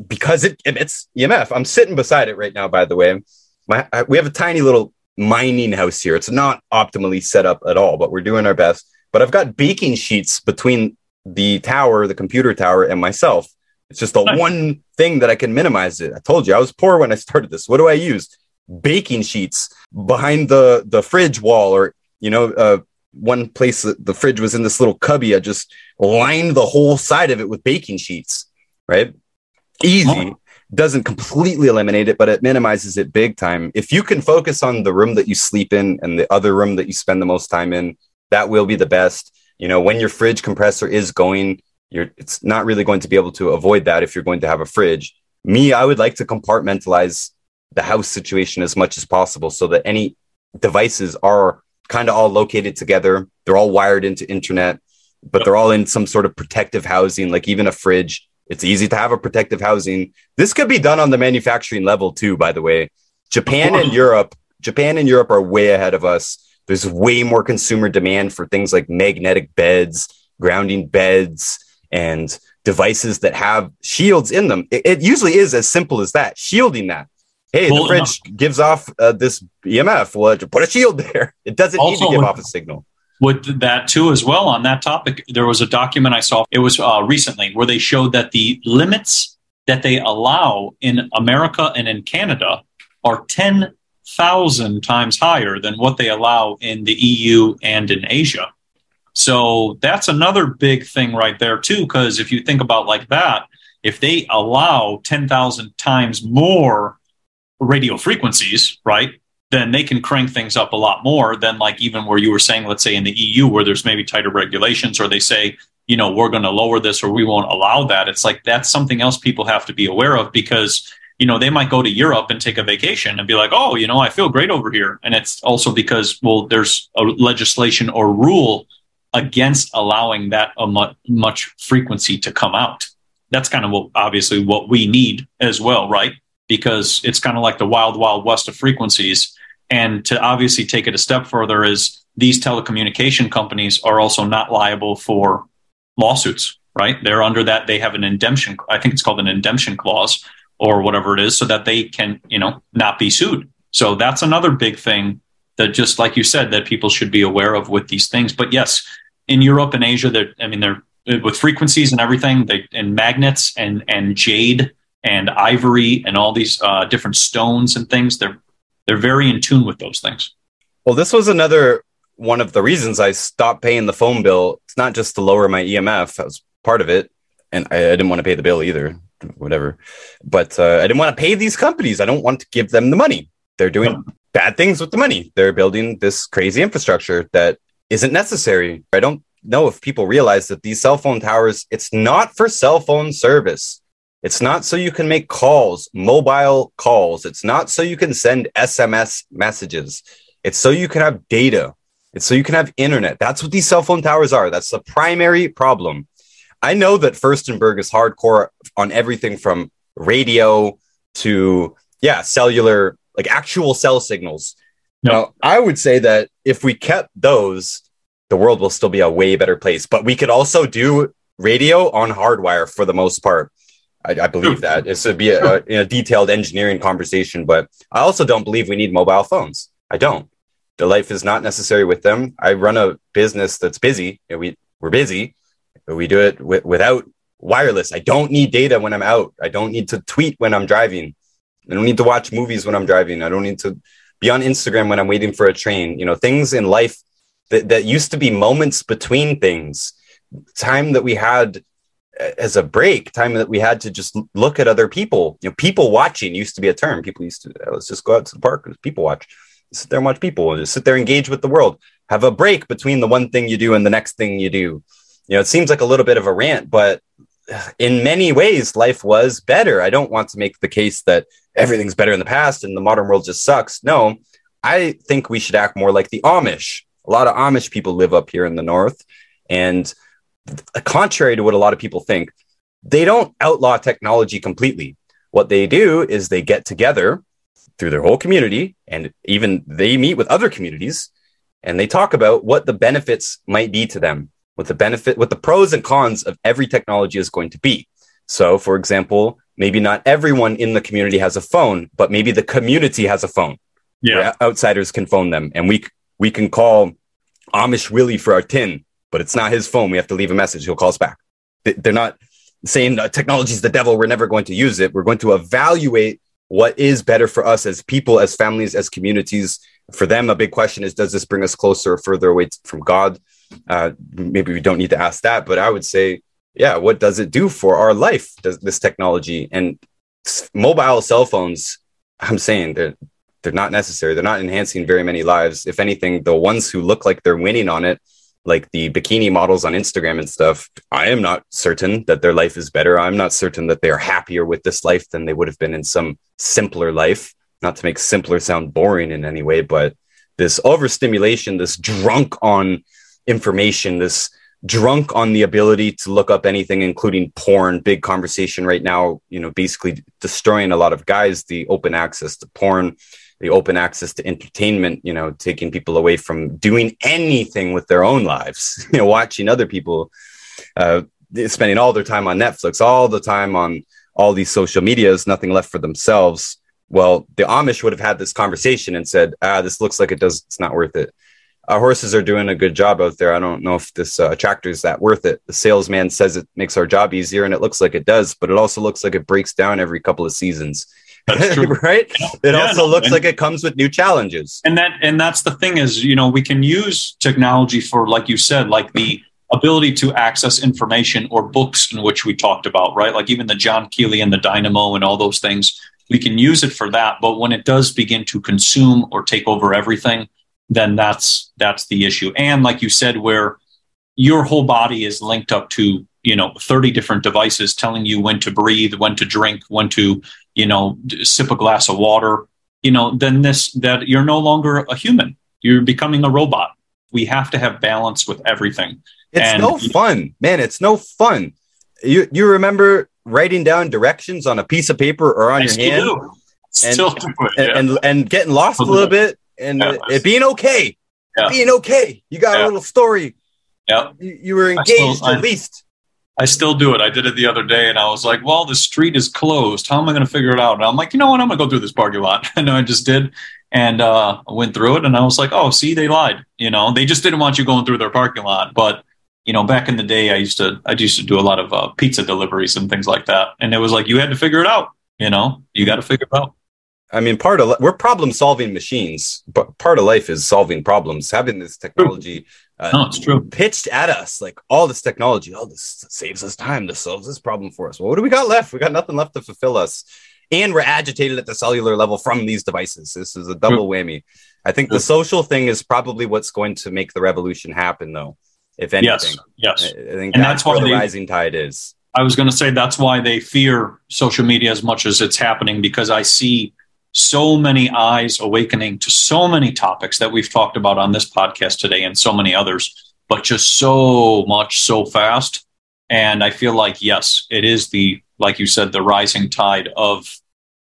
A: because it emits EMF. I'm sitting beside it right now, by the way. My, I, we have a tiny little mining house here. It's not optimally set up at all, but we're doing our best. But I've got baking sheets between the tower, the computer tower, and myself. It's just the
B: Nice.
A: one thing that I can minimize it. I told you I was poor when I started this. What do I use? Baking sheets behind the the fridge wall, or you know, uh, one place that the fridge was in this little cubby. I just lined the whole side of it with baking sheets. Right, easy.
B: Oh.
A: Doesn't completely eliminate it, but it minimizes it big time. If you can focus on the room that you sleep in and the other room that you spend the most time in, that will be the best. You know, when your fridge compressor is going, you're it's not really going to be able to avoid that if you're going to have a fridge. Me, I would like to compartmentalize the house situation as much as possible so that any devices are kind of all located together. They're all wired into internet, but they're all in some sort of protective housing, like even a fridge. It's easy to have a protective housing. This could be done on the manufacturing level too, by the way. Japan and Europe, Japan and Europe are way ahead of us. There's way more consumer demand for things like magnetic beds, grounding beds, and devices that have shields in them. It, it usually is as simple as that, shielding that. Hey,
B: Well,
A: the fridge gives off uh, this EMF. Well, put a shield there. *laughs* It doesn't need to give off a signal.
B: with that too as well on that topic there was a document i saw it was uh, recently where they showed that the limits that they allow in america and in canada are 10,000 times higher than what they allow in the eu and in asia so that's another big thing right there too because if you think about like that if they allow 10,000 times more radio frequencies right then they can crank things up a lot more than like even where you were saying, let's say in the EU, where there's maybe tighter regulations, or they say, you know, we're going to lower this or we won't allow that. It's like that's something else people have to be aware of because, you know, they might go to Europe and take a vacation and be like, oh, you know, I feel great over here. And it's also because, well, there's a legislation or rule against allowing that much frequency to come out. That's kind of what, obviously what we need as well, right? Because it's kind of like the wild, wild west of frequencies. And to obviously take it a step further is these telecommunication companies are also not liable for lawsuits, right? They're under that. They have an indemnation. I think it's called an indemnation clause or whatever it is so that they can, you know, not be sued. So that's another big thing that just like you said, that people should be aware of with these things. But yes, in Europe and Asia, they're, I mean, they're with frequencies and everything they, and magnets and, and jade and ivory and all these uh, different stones and things. They're, they're very in tune with those things.
A: Well, this was another one of the reasons I stopped paying the phone bill. It's not just to lower my EMF, that was part of it. And I, I didn't want to pay the bill either, whatever. But uh, I didn't want to pay these companies. I don't want to give them the money. They're doing bad things with the money. They're building this crazy infrastructure that isn't necessary. I don't know if people realize that these cell phone towers, it's not for cell phone service. It's not so you can make calls, mobile calls. It's not so you can send SMS messages. It's so you can have data. It's so you can have internet. That's what these cell phone towers are. That's the primary problem. I know that Firstenberg is hardcore on everything from radio to yeah, cellular, like actual cell signals. Yep. Now, I would say that if we kept those, the world will still be a way better place. But we could also do radio on hardwire for the most part. I, I believe that it's would be a, a, a, detailed engineering conversation, but I also don't believe we need mobile phones. I don't. The life is not necessary with them. I run a business that's busy. We we're busy. We do it w- without wireless. I don't need data when I'm out. I don't need to tweet when I'm driving. I don't need to watch movies when I'm driving. I don't need to be on Instagram when I'm waiting for a train. You know, things in life that, that used to be moments between things, time that we had as a break, time that we had to just look at other people. You know, people watching used to be a term. People used to oh, let's just go out to the park, people watch, sit there and watch people, and just sit there, engage with the world. Have a break between the one thing you do and the next thing you do. You know, it seems like a little bit of a rant, but in many ways, life was better. I don't want to make the case that everything's better in the past and the modern world just sucks. No, I think we should act more like the Amish. A lot of Amish people live up here in the north, and contrary to what a lot of people think, they don't outlaw technology completely. What they do is they get together through their whole community and even they meet with other communities and they talk about what the benefits might be to them, what the benefit, what the pros and cons of every technology is going to be. So, for example, maybe not everyone in the community has a phone, but maybe the community has a phone. Yeah. outsiders can phone them and we we can call Amish Willie for our tin but it's not his phone. We have to leave a message. He'll call us back. They're not saying technology is the devil. We're never going to use it. We're going to evaluate what is better for us as people, as families, as communities. For them, a big question is does this bring us closer or further away from God? Uh, maybe we don't need to ask that, but I would say, yeah, what does it do for our life, does this technology? And mobile cell phones, I'm saying they're, they're not necessary. They're not enhancing very many lives. If anything, the ones who look like they're winning on it like the bikini models on Instagram and stuff, I am not certain that their life is better. I'm not certain that they are happier with this life than they would have been in some simpler life. Not to make simpler sound boring in any way, but this overstimulation, this drunk on information, this drunk on the ability to look up anything, including porn, big conversation right now, you know, basically destroying a lot of guys, the open access to porn the open access to entertainment, you know, taking people away from doing anything with their own lives, *laughs* you know, watching other people, uh, spending all their time on Netflix, all the time on all these social medias, nothing left for themselves. Well, the Amish would have had this conversation and said, ah, this looks like it does, it's not worth it. Our horses are doing a good job out there. I don't know if this uh, tractor is that worth it. The salesman says it makes our job easier, and it looks like it does, but it also looks like it breaks down every couple of seasons.
B: That's *laughs* true.
A: right? It yeah, also looks and, like it comes with new challenges.
B: And that and that's the thing is, you know, we can use technology for like you said, like the ability to access information or books in which we talked about, right? Like even the John Keely and the Dynamo and all those things. We can use it for that, but when it does begin to consume or take over everything, then that's that's the issue. And like you said, where your whole body is linked up to you know 30 different devices telling you when to breathe when to drink when to you know sip a glass of water you know then this that you're no longer a human. You're becoming a robot. We have to have balance with everything.
A: It's and, no fun man. It's no fun. You you remember writing down directions on a piece of paper or on I your hand? do. And, do it, yeah. and, and, and getting lost a little bit and yeah. it being okay yeah. being okay. You got a little story.
B: Yeah.
A: You, you were engaged still, at least
B: I still do it. I did it the other day, and I was like, "Well, the street is closed. How am I going to figure it out?" And I'm like, "You know what? I'm going to go through this parking lot." *laughs* and I just did, and uh, I went through it, and I was like, "Oh, see, they lied. You know, they just didn't want you going through their parking lot." But you know, back in the day, I used to I used to do a lot of uh, pizza deliveries and things like that, and it was like you had to figure it out. You know, you got to figure it out.
A: I mean, part of we're problem solving machines, but part of life is solving problems. Having this technology
B: uh, no, it's true.
A: pitched at us like all this technology, oh, this saves us time, this solves this problem for us. Well, what do we got left? We got nothing left to fulfill us, and we're agitated at the cellular level from these devices. This is a double whammy. I think the social thing is probably what's going to make the revolution happen, though. If anything,
B: yes, yes.
A: I think and that's, that's where the they, rising tide is.
B: I was going to say that's why they fear social media as much as it's happening because I see so many eyes awakening to so many topics that we've talked about on this podcast today and so many others, but just so much so fast. And I feel like, yes, it is the, like you said, the rising tide of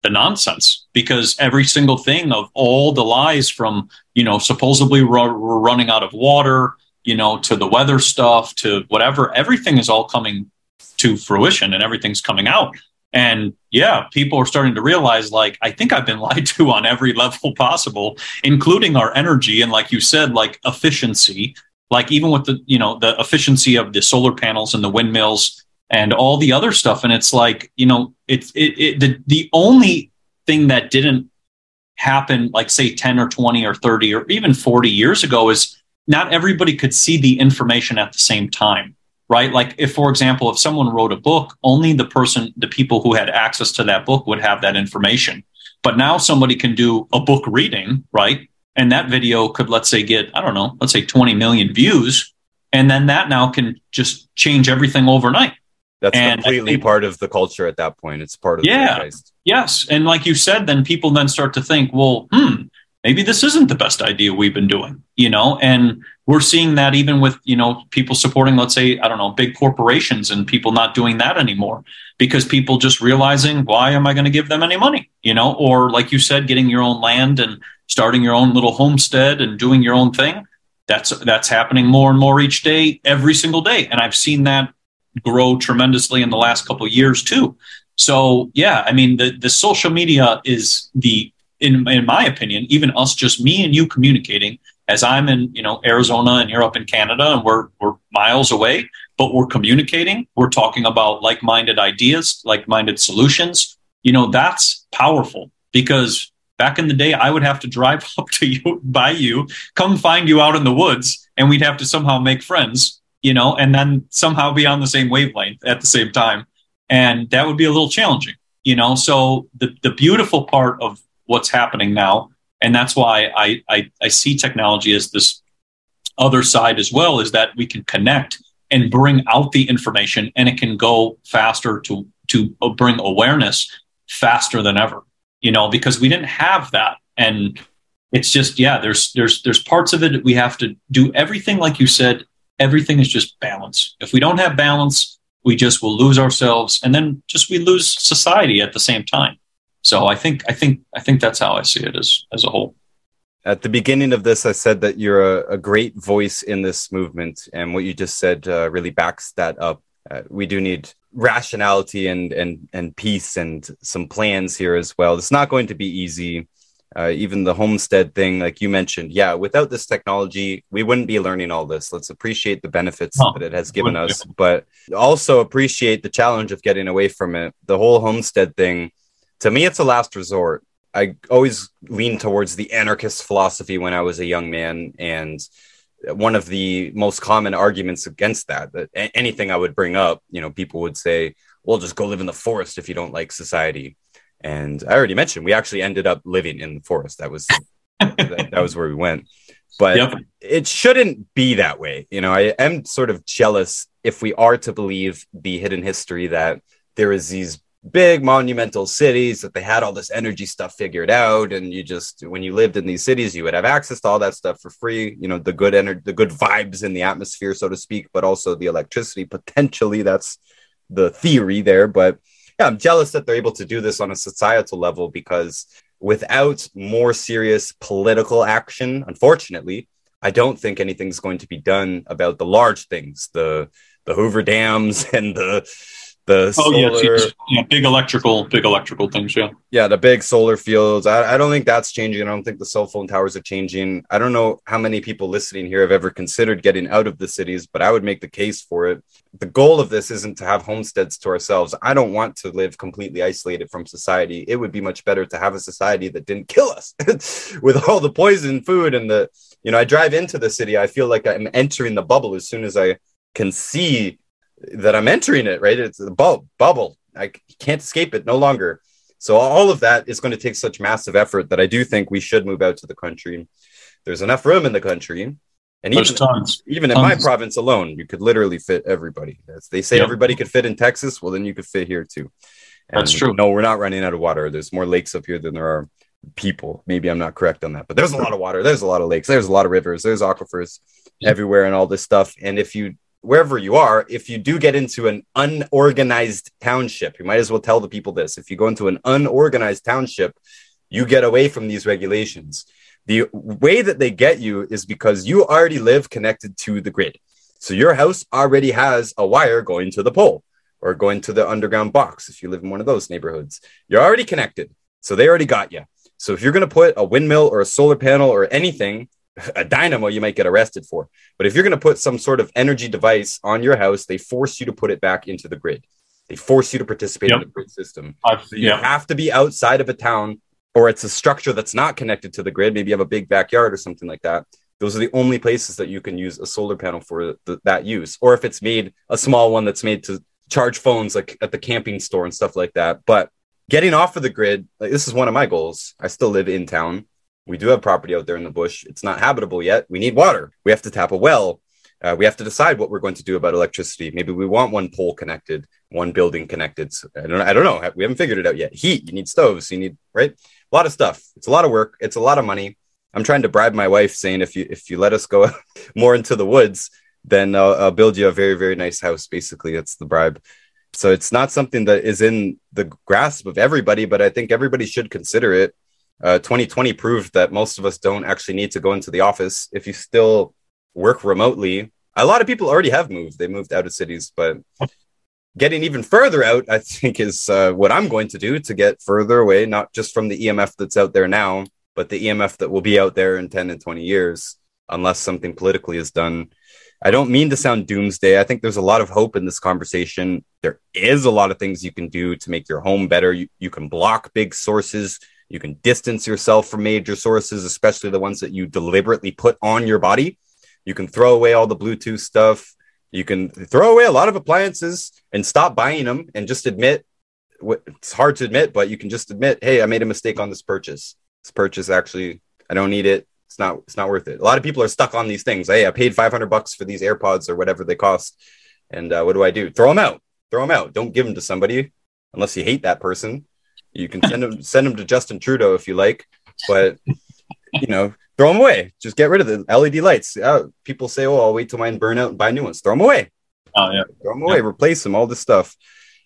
B: the nonsense because every single thing of all the lies from you know supposedly we're, running out of water you know to the weather stuff to whatever everything is all coming to fruition and everything's coming out and yeah people are starting to realize like i think i've been *laughs* lied to on every level possible including our energy and like you said like efficiency. Like even with the you know the efficiency of the solar panels and the windmills and all the other stuff. And it's like you know it's it, it the, the only thing that didn't happen like say 10 or 20 or 30 or even 40 years ago is not everybody could see the information at the same time right? Like if for example if someone wrote a book only the person the people who had access to that book would have that information. But now somebody can do a book reading right? And that video could let's say get i don't know let's say 20 million views. And then that now can just change everything overnight.
A: That's and completely think, part of the culture at that point. It's part of
B: yeah. yes. And like you said then people then start to think well hmm maybe this isn't the best idea we've been doing you know and we're seeing that even with you know people supporting let's say i don't know big corporations and people not doing that anymore because people just realizing why am i going to give them any money you know or like you said getting your own land and starting your own little homestead and doing your own thing. That's that's happening more and more each day, every single day, and I've seen that grow tremendously in the last couple of years too. So yeah, I mean the the social media is the in in my opinion, even us just me and you communicating as I'm in you know Arizona and you're up in Canada and we're we're miles away, but we're communicating. We're talking about like minded ideas, like minded solutions. You know that's powerful because Back in the day, I would have to drive *laughs* up to you, by you, come find you out in the woods, and we'd have to somehow make friends, you know, and then somehow be on the same wavelength at the same time. And that would be a little challenging, you know. So the, the beautiful part of what's happening now, and that's why I, I, I see technology as this other side as well, is that we can connect and bring out the information and it can go faster to to bring awareness faster than ever you know, because we didn't have that. And it's just, yeah, there's there's there's parts of it that we have to do everything like you said, everything is just balance. If we don't have balance, we just will lose ourselves and then just we lose society at the same time. So I think I think I think that's how I see it as as a whole.
A: At the beginning of this, I said that you're a, a great voice in this movement, and what you just said uh, really backs that up. Uh, we do need rationality and and and peace and some plans here as well. It's not going to be easy. Uh, even the homestead thing, like you mentioned, yeah, without this technology, we wouldn't be learning all this. Let's appreciate the benefits that it has given us, but also appreciate the challenge of getting away from it. The whole homestead thing, to me, it's a last resort. I always leaned towards the anarchist philosophy when I was a young man, and one of the most common arguments against that that anything i would bring up you know people would say well just go live in the forest if you don't like society and i already mentioned we actually ended up living in the forest that was *laughs* that, that, was where we went but yep. it shouldn't be that way you know i am sort of jealous if we are to believe the hidden history that there is these big monumental cities that they had all this energy stuff figured out. And you just when you lived in these cities you would have access to all that stuff for free you know the good energy the good vibes in the atmosphere so to speak but also the electricity potentially. That's the theory there. But yeah i'm jealous that they're able to do this on a societal level because without more serious political action unfortunately i don't think anything's going to be done about the large things the the hoover dams *laughs* and the the oh solar, yes,
B: yes. yeah big electrical big electrical things yeah.
A: Yeah the big solar fields. I, I don't think that's changing. I don't think the cell phone towers are changing. I don't know how many people listening here have ever considered getting out of the cities but i would make the case for it. The goal of this isn't to have homesteads to ourselves. I don't want to live completely isolated from society. It would be much better to have a society that didn't kill us *laughs* with all the poison food and the you know i drive into the city i feel like i'm entering the bubble as soon as i can see that I'm entering it, right? It's a bu- bubble. I can't escape it no longer. So all of that is going to take such massive effort that I do think we should move out to the country. There's enough room in the country. And even, tons. even tons. in my province alone, you could literally fit everybody. As they say yep. everybody could fit in Texas, well, then you could fit here too.
B: And That's true.
A: No, we're not running out of water. There's more lakes up here than there are people. Maybe I'm not correct on that, but there's a lot of water. There's a lot of lakes. There's a lot of rivers. There's aquifers everywhere and all this stuff. And if you wherever you are, if you do get into an unorganized township, you might as well tell the people this. If you go into an unorganized township, you get away from these regulations. The way that they get you is because you already live connected to the grid. So your house already has a wire going to the pole or going to the underground box if you live in one of those neighborhoods. You're already connected. So they already got you. So if you're going to put a windmill or a solar panel or anything, a dynamo you might get arrested for. But if you're going to put some sort of energy device on your house, they force you to put it back into the grid. They force you to participate yep. in the grid system. Uh, so you have to be outside of a town or it's a structure that's not connected to the grid. Maybe you have a big backyard or something like that. Those are the only places that you can use a solar panel for the, that use. Or if it's made a small one that's made to charge phones like at the camping store and stuff like that. But getting off of the grid, like this is one of my goals. I still live in town. We do have property out there in the bush. It's not habitable yet. We need water. We have to tap a well. Uh, we have to decide what we're going to do about electricity. Maybe we want one pole connected, one building connected. I don't. I don't know. We haven't figured it out yet. Heat. You need stoves. You need right. A lot of stuff. It's a lot of work. It's a lot of money. I'm trying to bribe my wife, saying if you if you let us go *laughs* more into the woods, then I'll, I'll build you a very very nice house. Basically, that's the bribe. So it's not something that is in the grasp of everybody, but I think everybody should consider it. Uh, 2020 proved that most of us don't actually need to go into the office if you still work remotely. A lot of people already have moved; they moved out of cities, but getting even further out, I think, is uh, what I'm going to do to get further away, not just from the EMF that's out there now, but the EMF that will be out there in 10 and 20 years, unless something politically is done. I don't mean to sound doomsday. I think there's a lot of hope in this conversation. There is a lot of things you can do to make your home better. You, you can block big sources. You can distance yourself from major sources, especially the ones that you deliberately put on your body. You can throw away all the Bluetooth stuff. You can throw away a lot of appliances and stop buying them and just admit it's hard to admit, but you can just admit, hey, I made a mistake on this purchase. This purchase actually, I don't need it. It's not, it's not worth it. A lot of people are stuck on these things. Hey, I paid 500 bucks for these AirPods or whatever they cost. And uh, what do I do? Throw them out. Throw them out. Don't give them to somebody unless you hate that person. You can send them, send them to Justin Trudeau if you like, but you know, throw them away. Just get rid of the LED lights. Uh, people say, "Oh, I'll wait till mine burn out and buy new ones." Throw them away.
B: Oh yeah,
A: throw them away. Yeah. Replace them. All this stuff,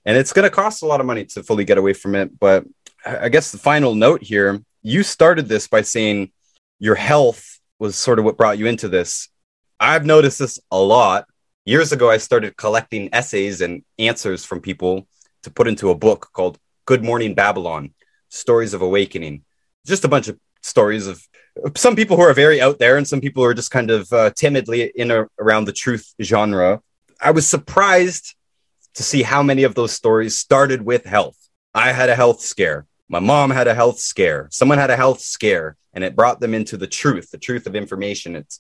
A: and it's going to cost a lot of money to fully get away from it. But I guess the final note here: you started this by saying your health was sort of what brought you into this. I've noticed this a lot. Years ago, I started collecting essays and answers from people to put into a book called Good Morning Babylon Stories of Awakening. Just a bunch of stories of some people who are very out there and some people who are just kind of uh, timidly in or around the truth genre. I was surprised to see how many of those stories started with health. I had a health scare. My mom had a health scare. Someone had a health scare and it brought them into the truth, the truth of information. It's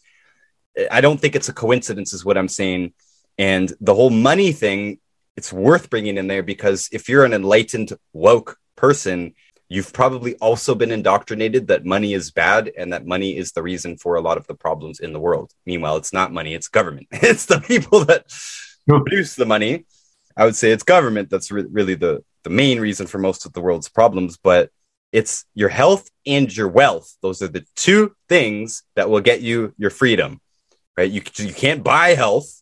A: I don't think it's a coincidence is what I'm saying. And the whole money thing, it's worth bringing in there because if you're an enlightened woke person, you've probably also been indoctrinated that money is bad and that money is the reason for a lot of the problems in the world. Meanwhile, it's not money, it's government. *laughs* it's the people that produce the money. I would say it's government that's re- really the, the main reason for most of the world's problems, but it's your health and your wealth. Those are the two things that will get you your freedom, right? You, you can't buy health.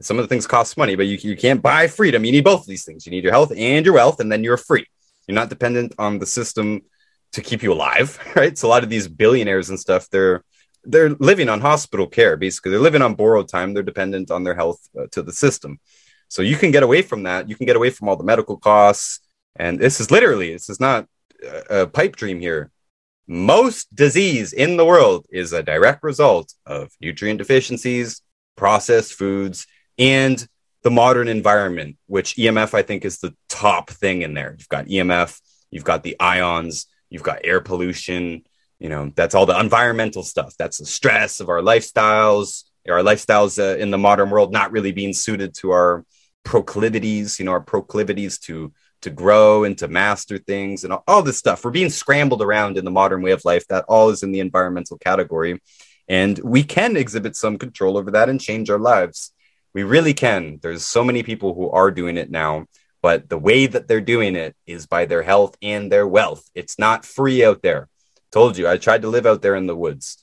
A: Some of the things cost money, but you, you can't buy freedom. You need both of these things. You need your health and your wealth, and then you're free. You're not dependent on the system to keep you alive, *laughs* right? So a lot of these billionaires and stuff, they're they're living on hospital care. Basically, they're living on borrowed time. They're dependent on their health uh, to the system. So you can get away from that. You can get away from all the medical costs. And this is literally, this is not a pipe dream here. Most disease in the world is a direct result of nutrient deficiencies, processed foods, and the modern environment, which EMF I think is the top thing in there. You've got EMF, you've got the ions, you've got air pollution. You know, that's all the environmental stuff. That's the stress of our lifestyles, our lifestyles uh, in the modern world not really being suited to our proclivities. You know, our proclivities to to grow and to master things and all, all this stuff. We're being scrambled around in the modern way of life. That all is in the environmental category, and we can exhibit some control over that and change our lives. We really can. There's so many people who are doing it now, but the way that they're doing it is by their health and their wealth. It's not free out there. Told you, I tried to live out there in the woods.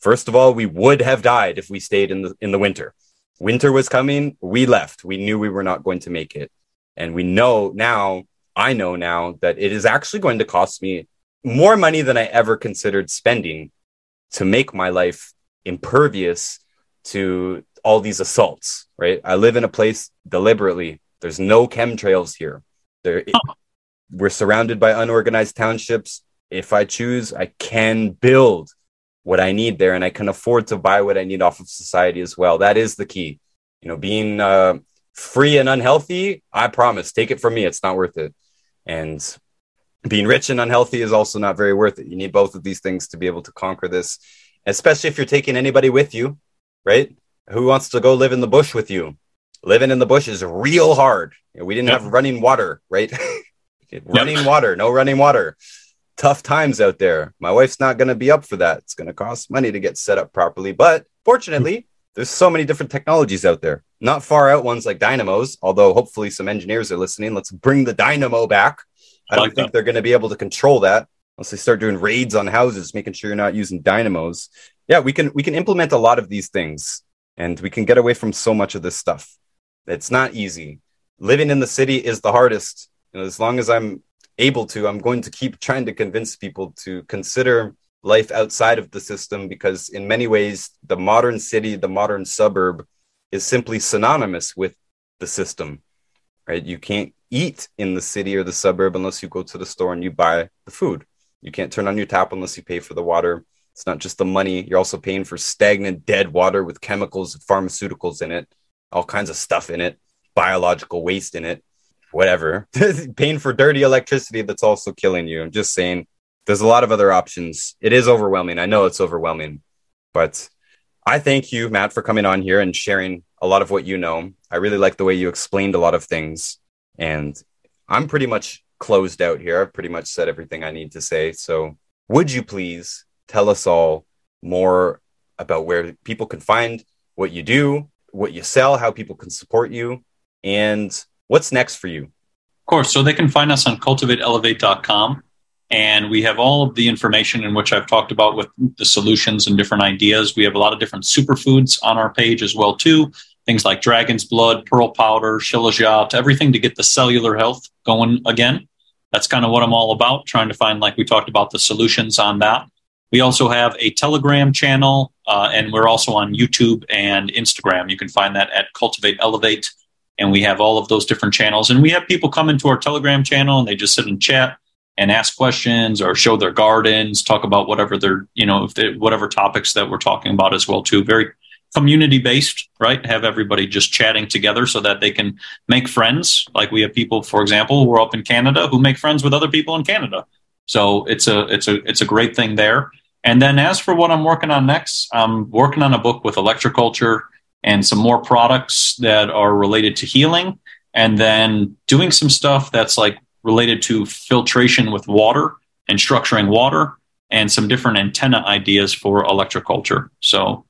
A: First of all, we would have died if we stayed in the in the winter. winter was coming, we left. We knew we were not going to make it. And we know now, I know now that it is actually going to cost me more money than I ever considered spending to make my life impervious to all these assaults, right? I live in a place deliberately. There's no chemtrails here. There, we're surrounded by unorganized townships. If I choose, I can build what I need there and I can afford to buy what I need off of society as well. That is the key. You know, being uh, free and unhealthy, I promise, take it from me, it's not worth it. And being rich and unhealthy is also not very worth it. You need both of these things to be able to conquer this, especially if you're taking anybody with you, right? Who wants to go live in the bush with you? Living in the bush is real hard. You know, we didn't yep. have running water, right? *laughs* running yep. water, no running water tough times out there. My wife's not going to be up for that. It's going to cost money to get set up properly. But fortunately, there's so many different technologies out there. Not far out ones like dynamos, although hopefully some engineers are listening. Let's bring the dynamo back. I don't like think that. they're going to be able to control that unless they start doing raids on houses, making sure you're not using dynamos. Yeah, we can we can implement a lot of these things and we can get away from so much of this stuff. It's not easy. Living in the city is the hardest. You know, as long as I'm able to, I'm going to keep trying to convince people to consider life outside of the system because, in many ways, the modern city, the modern suburb is simply synonymous with the system, right? You can't eat in the city or the suburb unless you go to the store and you buy the food. You can't turn on your tap unless you pay for the water. It's not just the money, you're also paying for stagnant, dead water with chemicals, pharmaceuticals in it, all kinds of stuff in it, biological waste in it whatever. *laughs* Paying for dirty electricity that's also killing you. I'm just saying there's a lot of other options. It is overwhelming. I know it's overwhelming, but I thank you, Matt, for coming on here and sharing a lot of what you know. I really like the way you explained a lot of things. And I'm pretty much closed out here. I've pretty much said everything I need to say. So, would you please tell us all more about where people can find what you do, what you sell, how people can support you, and What's next for you?
B: Of course. So they can find us on cultivateelevate.com. And we have all of the information in which I've talked about with the solutions and different ideas. We have a lot of different superfoods on our page as well, too. Things like dragon's blood, pearl powder, shilajit, everything to get the cellular health going again. That's kind of what I'm all about, trying to find, like we talked about, the solutions on that. We also have a Telegram channel, uh, and we're also on YouTube and Instagram. You can find that at Cultivate Elevate and we have all of those different channels. And we have people come into our Telegram channel and they just sit and chat and ask questions or show their gardens, talk about whatever they're, you know, they, whatever topics that we're talking about as well too. Very community based, right? Have everybody just chatting together so that they can make friends. Like we have people, for example, who are up in Canada who make friends with other people in Canada. So it's a it's a it's a great thing there. And then as for what I'm working on next, I'm working on a book with electroculture and some more products that are related to healing, and then doing some stuff that's like related to filtration with water and structuring water, and some different antenna ideas for electroculture. So,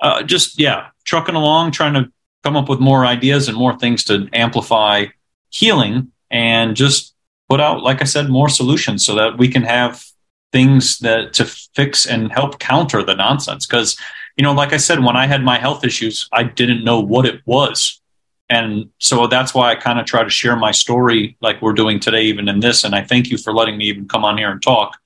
B: uh, just yeah, trucking along, trying to come up with more ideas and more things to amplify healing, and just put out, like I said, more solutions so that we can have things that to fix and help counter the nonsense because you know, like I said, when I had my health issues, I didn't know what it was. And so that's why I kind of try to share my story like we're doing today, even in this. And I thank you for letting me even come on here and talk.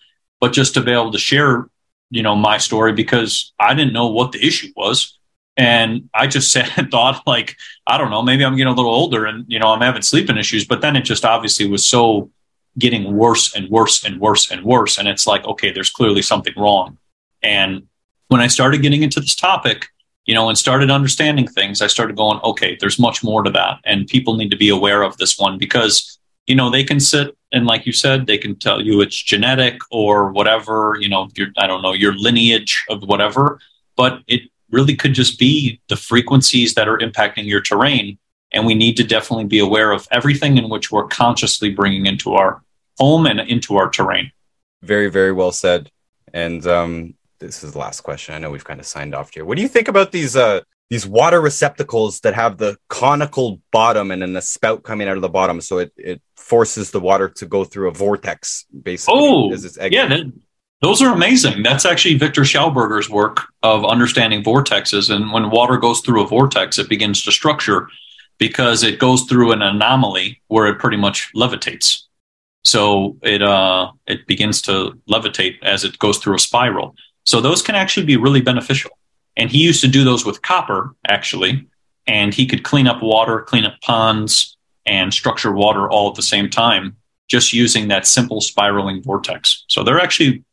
B: But just to be able to share, you know, my story because I didn't know what the issue was. And I just *laughs* said and thought, like, I don't know, maybe I'm getting a little older and, you know, I'm having sleeping issues. But then it just obviously was so getting worse and worse and worse and worse. And it's like, okay, there's clearly something wrong. And when I started getting into this topic, you know, and started understanding things, I started going, okay, there's much more to that. And people need to be aware of this one because, you know, they can sit and, like you said, they can tell you it's genetic or whatever, you know, your, I don't know, your lineage of whatever, but it really could just be the frequencies that are impacting your terrain. And we need to definitely be aware of everything in which we're consciously bringing into our home and into our terrain.
A: Very, very well said. And um, this is the last question. I know we've kind of signed off here. What do you think about these uh these water receptacles that have the conical bottom and then the spout coming out of the bottom, so it, it forces the water to go through a vortex, basically.
B: Oh, yeah, Those are amazing. That's actually Victor Schauberger's work of understanding vortexes. And when water goes through a vortex, it begins to structure because it goes through an anomaly where it pretty much levitates. So it uh, it begins to levitate as it goes through a spiral. So those can actually be really beneficial. And he used to do those with copper, actually, and he could clean up water, clean up ponds, and structure water all at the same time, just using that simple spiraling vortex. So they're actually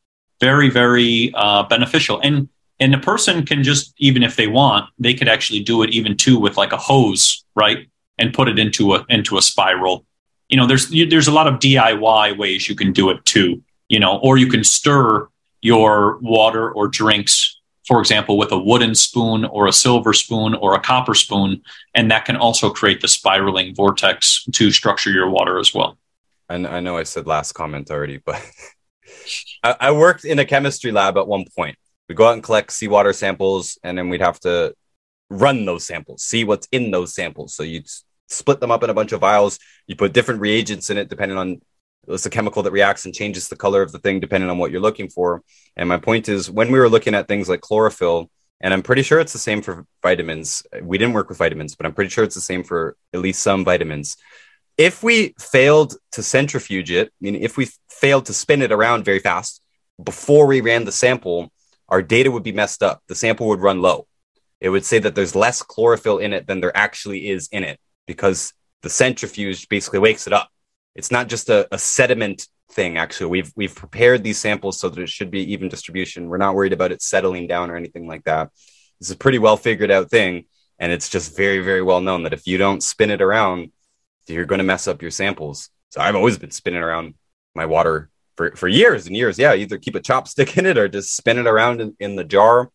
B: very, very uh, beneficial. And and the person can just, even if they want, they could actually do it even too with like a hose, right? And put it into a into a spiral you know, there's there's a lot of DIY ways you can do it too. You know, or you can stir your water or drinks, for example, with a wooden spoon or a silver spoon or a copper spoon, and that can also create the spiraling vortex to structure your water as well.
A: And I know I said last comment already, but *laughs* I, worked in a chemistry lab at one point. We go out and collect seawater samples, and then we'd have to run those samples, see what's in those samples. So you'd split them up in a bunch of vials. You put different reagents in it depending on it's a chemical that reacts and changes the color of the thing depending on what you're looking for. And my point is, when we were looking at things like chlorophyll, and I'm pretty sure it's the same for vitamins. We didn't work with vitamins, but I'm pretty sure it's the same for at least some vitamins. If we failed to centrifuge it, I mean, if we failed to spin it around very fast before we ran the sample, our data would be messed up. The sample would run low. It would say that there's less chlorophyll in it than there actually is in it because the centrifuge basically wakes it up. It's not just a, a sediment thing. Actually, we've we've prepared these samples so that it should be even distribution. We're not worried about it settling down or anything like that. This is a pretty well figured out thing, and it's just very very well known that if you don't spin it around, you're going to mess up your samples. So I've always been spinning around my water for, for years and years. Yeah, either keep a chopstick in it or just spin it around in, in the jar.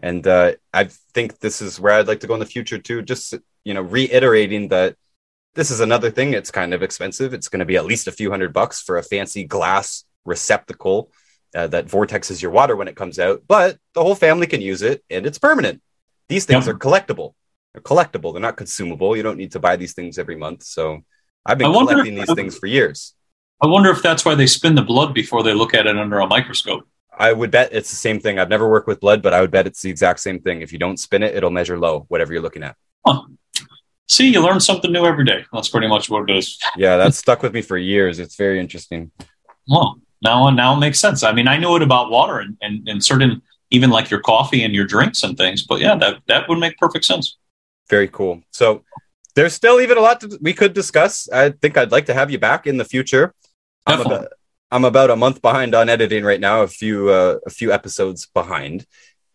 A: And uh, I think this is where I'd like to go in the future too. Just you know, reiterating that this is another thing. It's kind of expensive. It's going to be at least a few hundred bucks for a fancy glass receptacle uh, that vortexes your water when it comes out. But the whole family can use it, and it's permanent. These things yep. are collectible. They're collectible. They're not consumable. You don't need to buy these things every month. So I've been collecting these things for years.
B: I wonder if that's why they spin the blood before they look at it under a microscope.
A: I would bet it's the same thing. I've never worked with blood, but I would bet it's the exact same thing. If you don't spin it, it'll measure low, whatever you're looking at.
B: Huh. See, you learn something new every day. That's pretty much what it is. *laughs*
A: yeah, that's stuck with me for years. It's very interesting.
B: Well, now now it makes sense. I mean, I knew it about water and, and, and certain even like your coffee and your drinks and things, but yeah, that that would make perfect sense.
A: Very cool. So there's still even a lot to, we could discuss. I think I'd like to have you back in the future. I'm about, I'm about a month behind on editing right now, a few uh, a few episodes behind,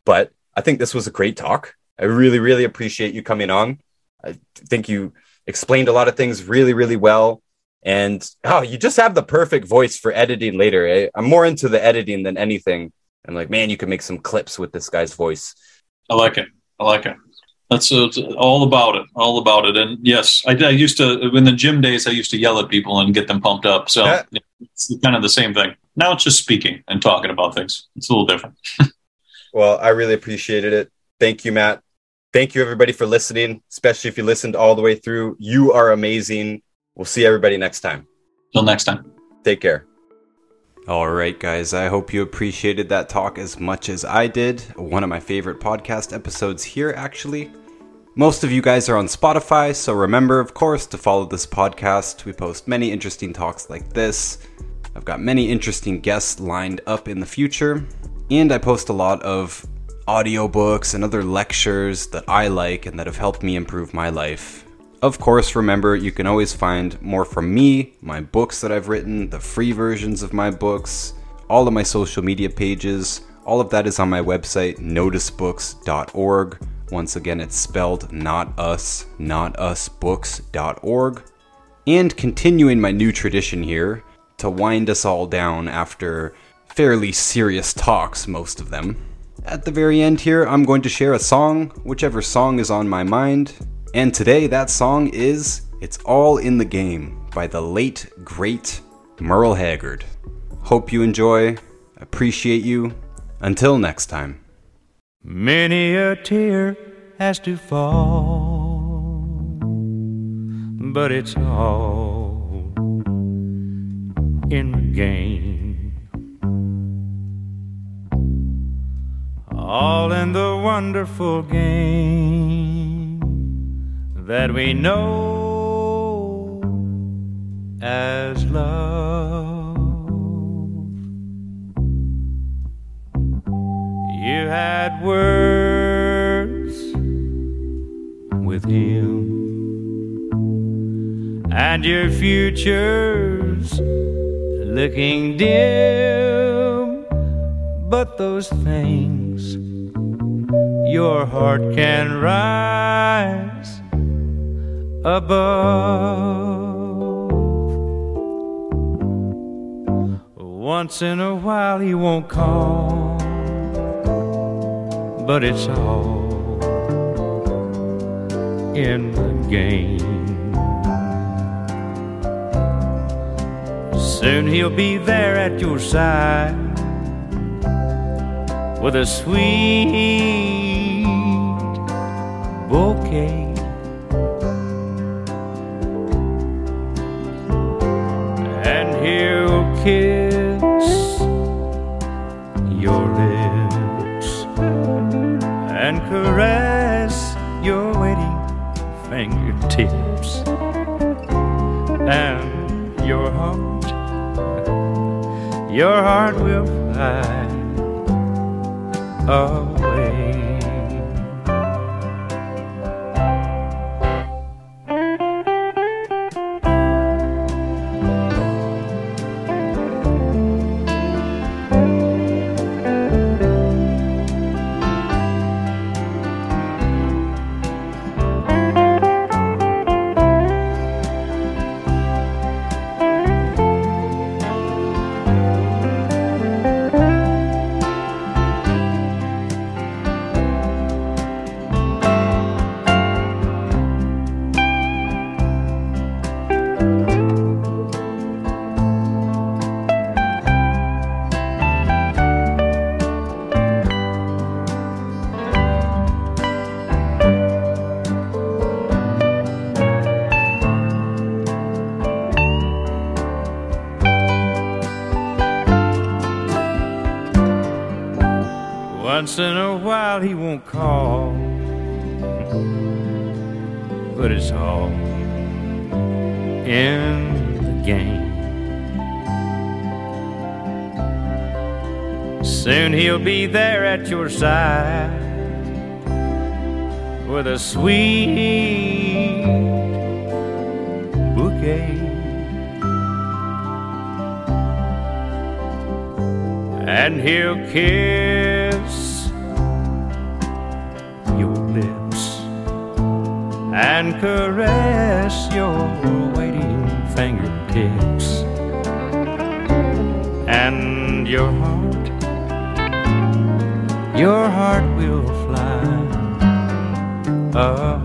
A: but I think this was a great talk. I really really appreciate you coming on. I think you explained a lot of things really, really well. And oh, you just have the perfect voice for editing later. Eh? I'm more into the editing than anything. I'm like, man, you can make some clips with this guy's voice.
B: I like it. I like it. That's uh, all about it. All about it. And yes, I, I, used to in the gym days. I used to yell at people and get them pumped up. So yeah. it's kind of the same thing. Now it's just speaking and talking about things. It's a little different. *laughs*
A: well, I really appreciated it. Thank you, Matt. Thank you, everybody, for listening, especially if you listened all the way through. You are amazing. We'll see everybody next time.
B: Till next time.
A: Take care.
C: All right, guys. I hope you appreciated that talk as much as I did. One of my favorite podcast episodes here, actually. Most of you guys are on Spotify, so remember, of course, to follow this podcast. We post many interesting talks like this. I've got many interesting guests lined up in the future, and I post a lot of audiobooks and other lectures that I like and that have helped me improve my life. Of course, remember, you can always find more from me, my books that I've written, the free versions of my books, all of my social media pages. All of that is on my website, notusbooks.org. Once again, it's spelled not us, notusbooks.org. And continuing my new tradition here, to wind us all down after fairly serious talks, most of them. At the very end here, I'm going to share a song, whichever song is on my mind. And today, that song is It's All in the Game by the late, great Merle Haggard. Hope you enjoy, appreciate you. Until next time.
F: Many a tear has to fall, but it's all in the game. all in the wonderful game that we know as love. You had words with him, and your future's looking dim, but those things your heart can rise above. Once in a while he won't call, but it's all in the game. Soon he'll be there at your side with a sweet bouquet. And caress your waiting fingertips and your heart, your heart will fly away. Be there at your side with a sweet bouquet. And he'll kiss your lips and caress your waiting fingertips and your heart, your heart will fly away.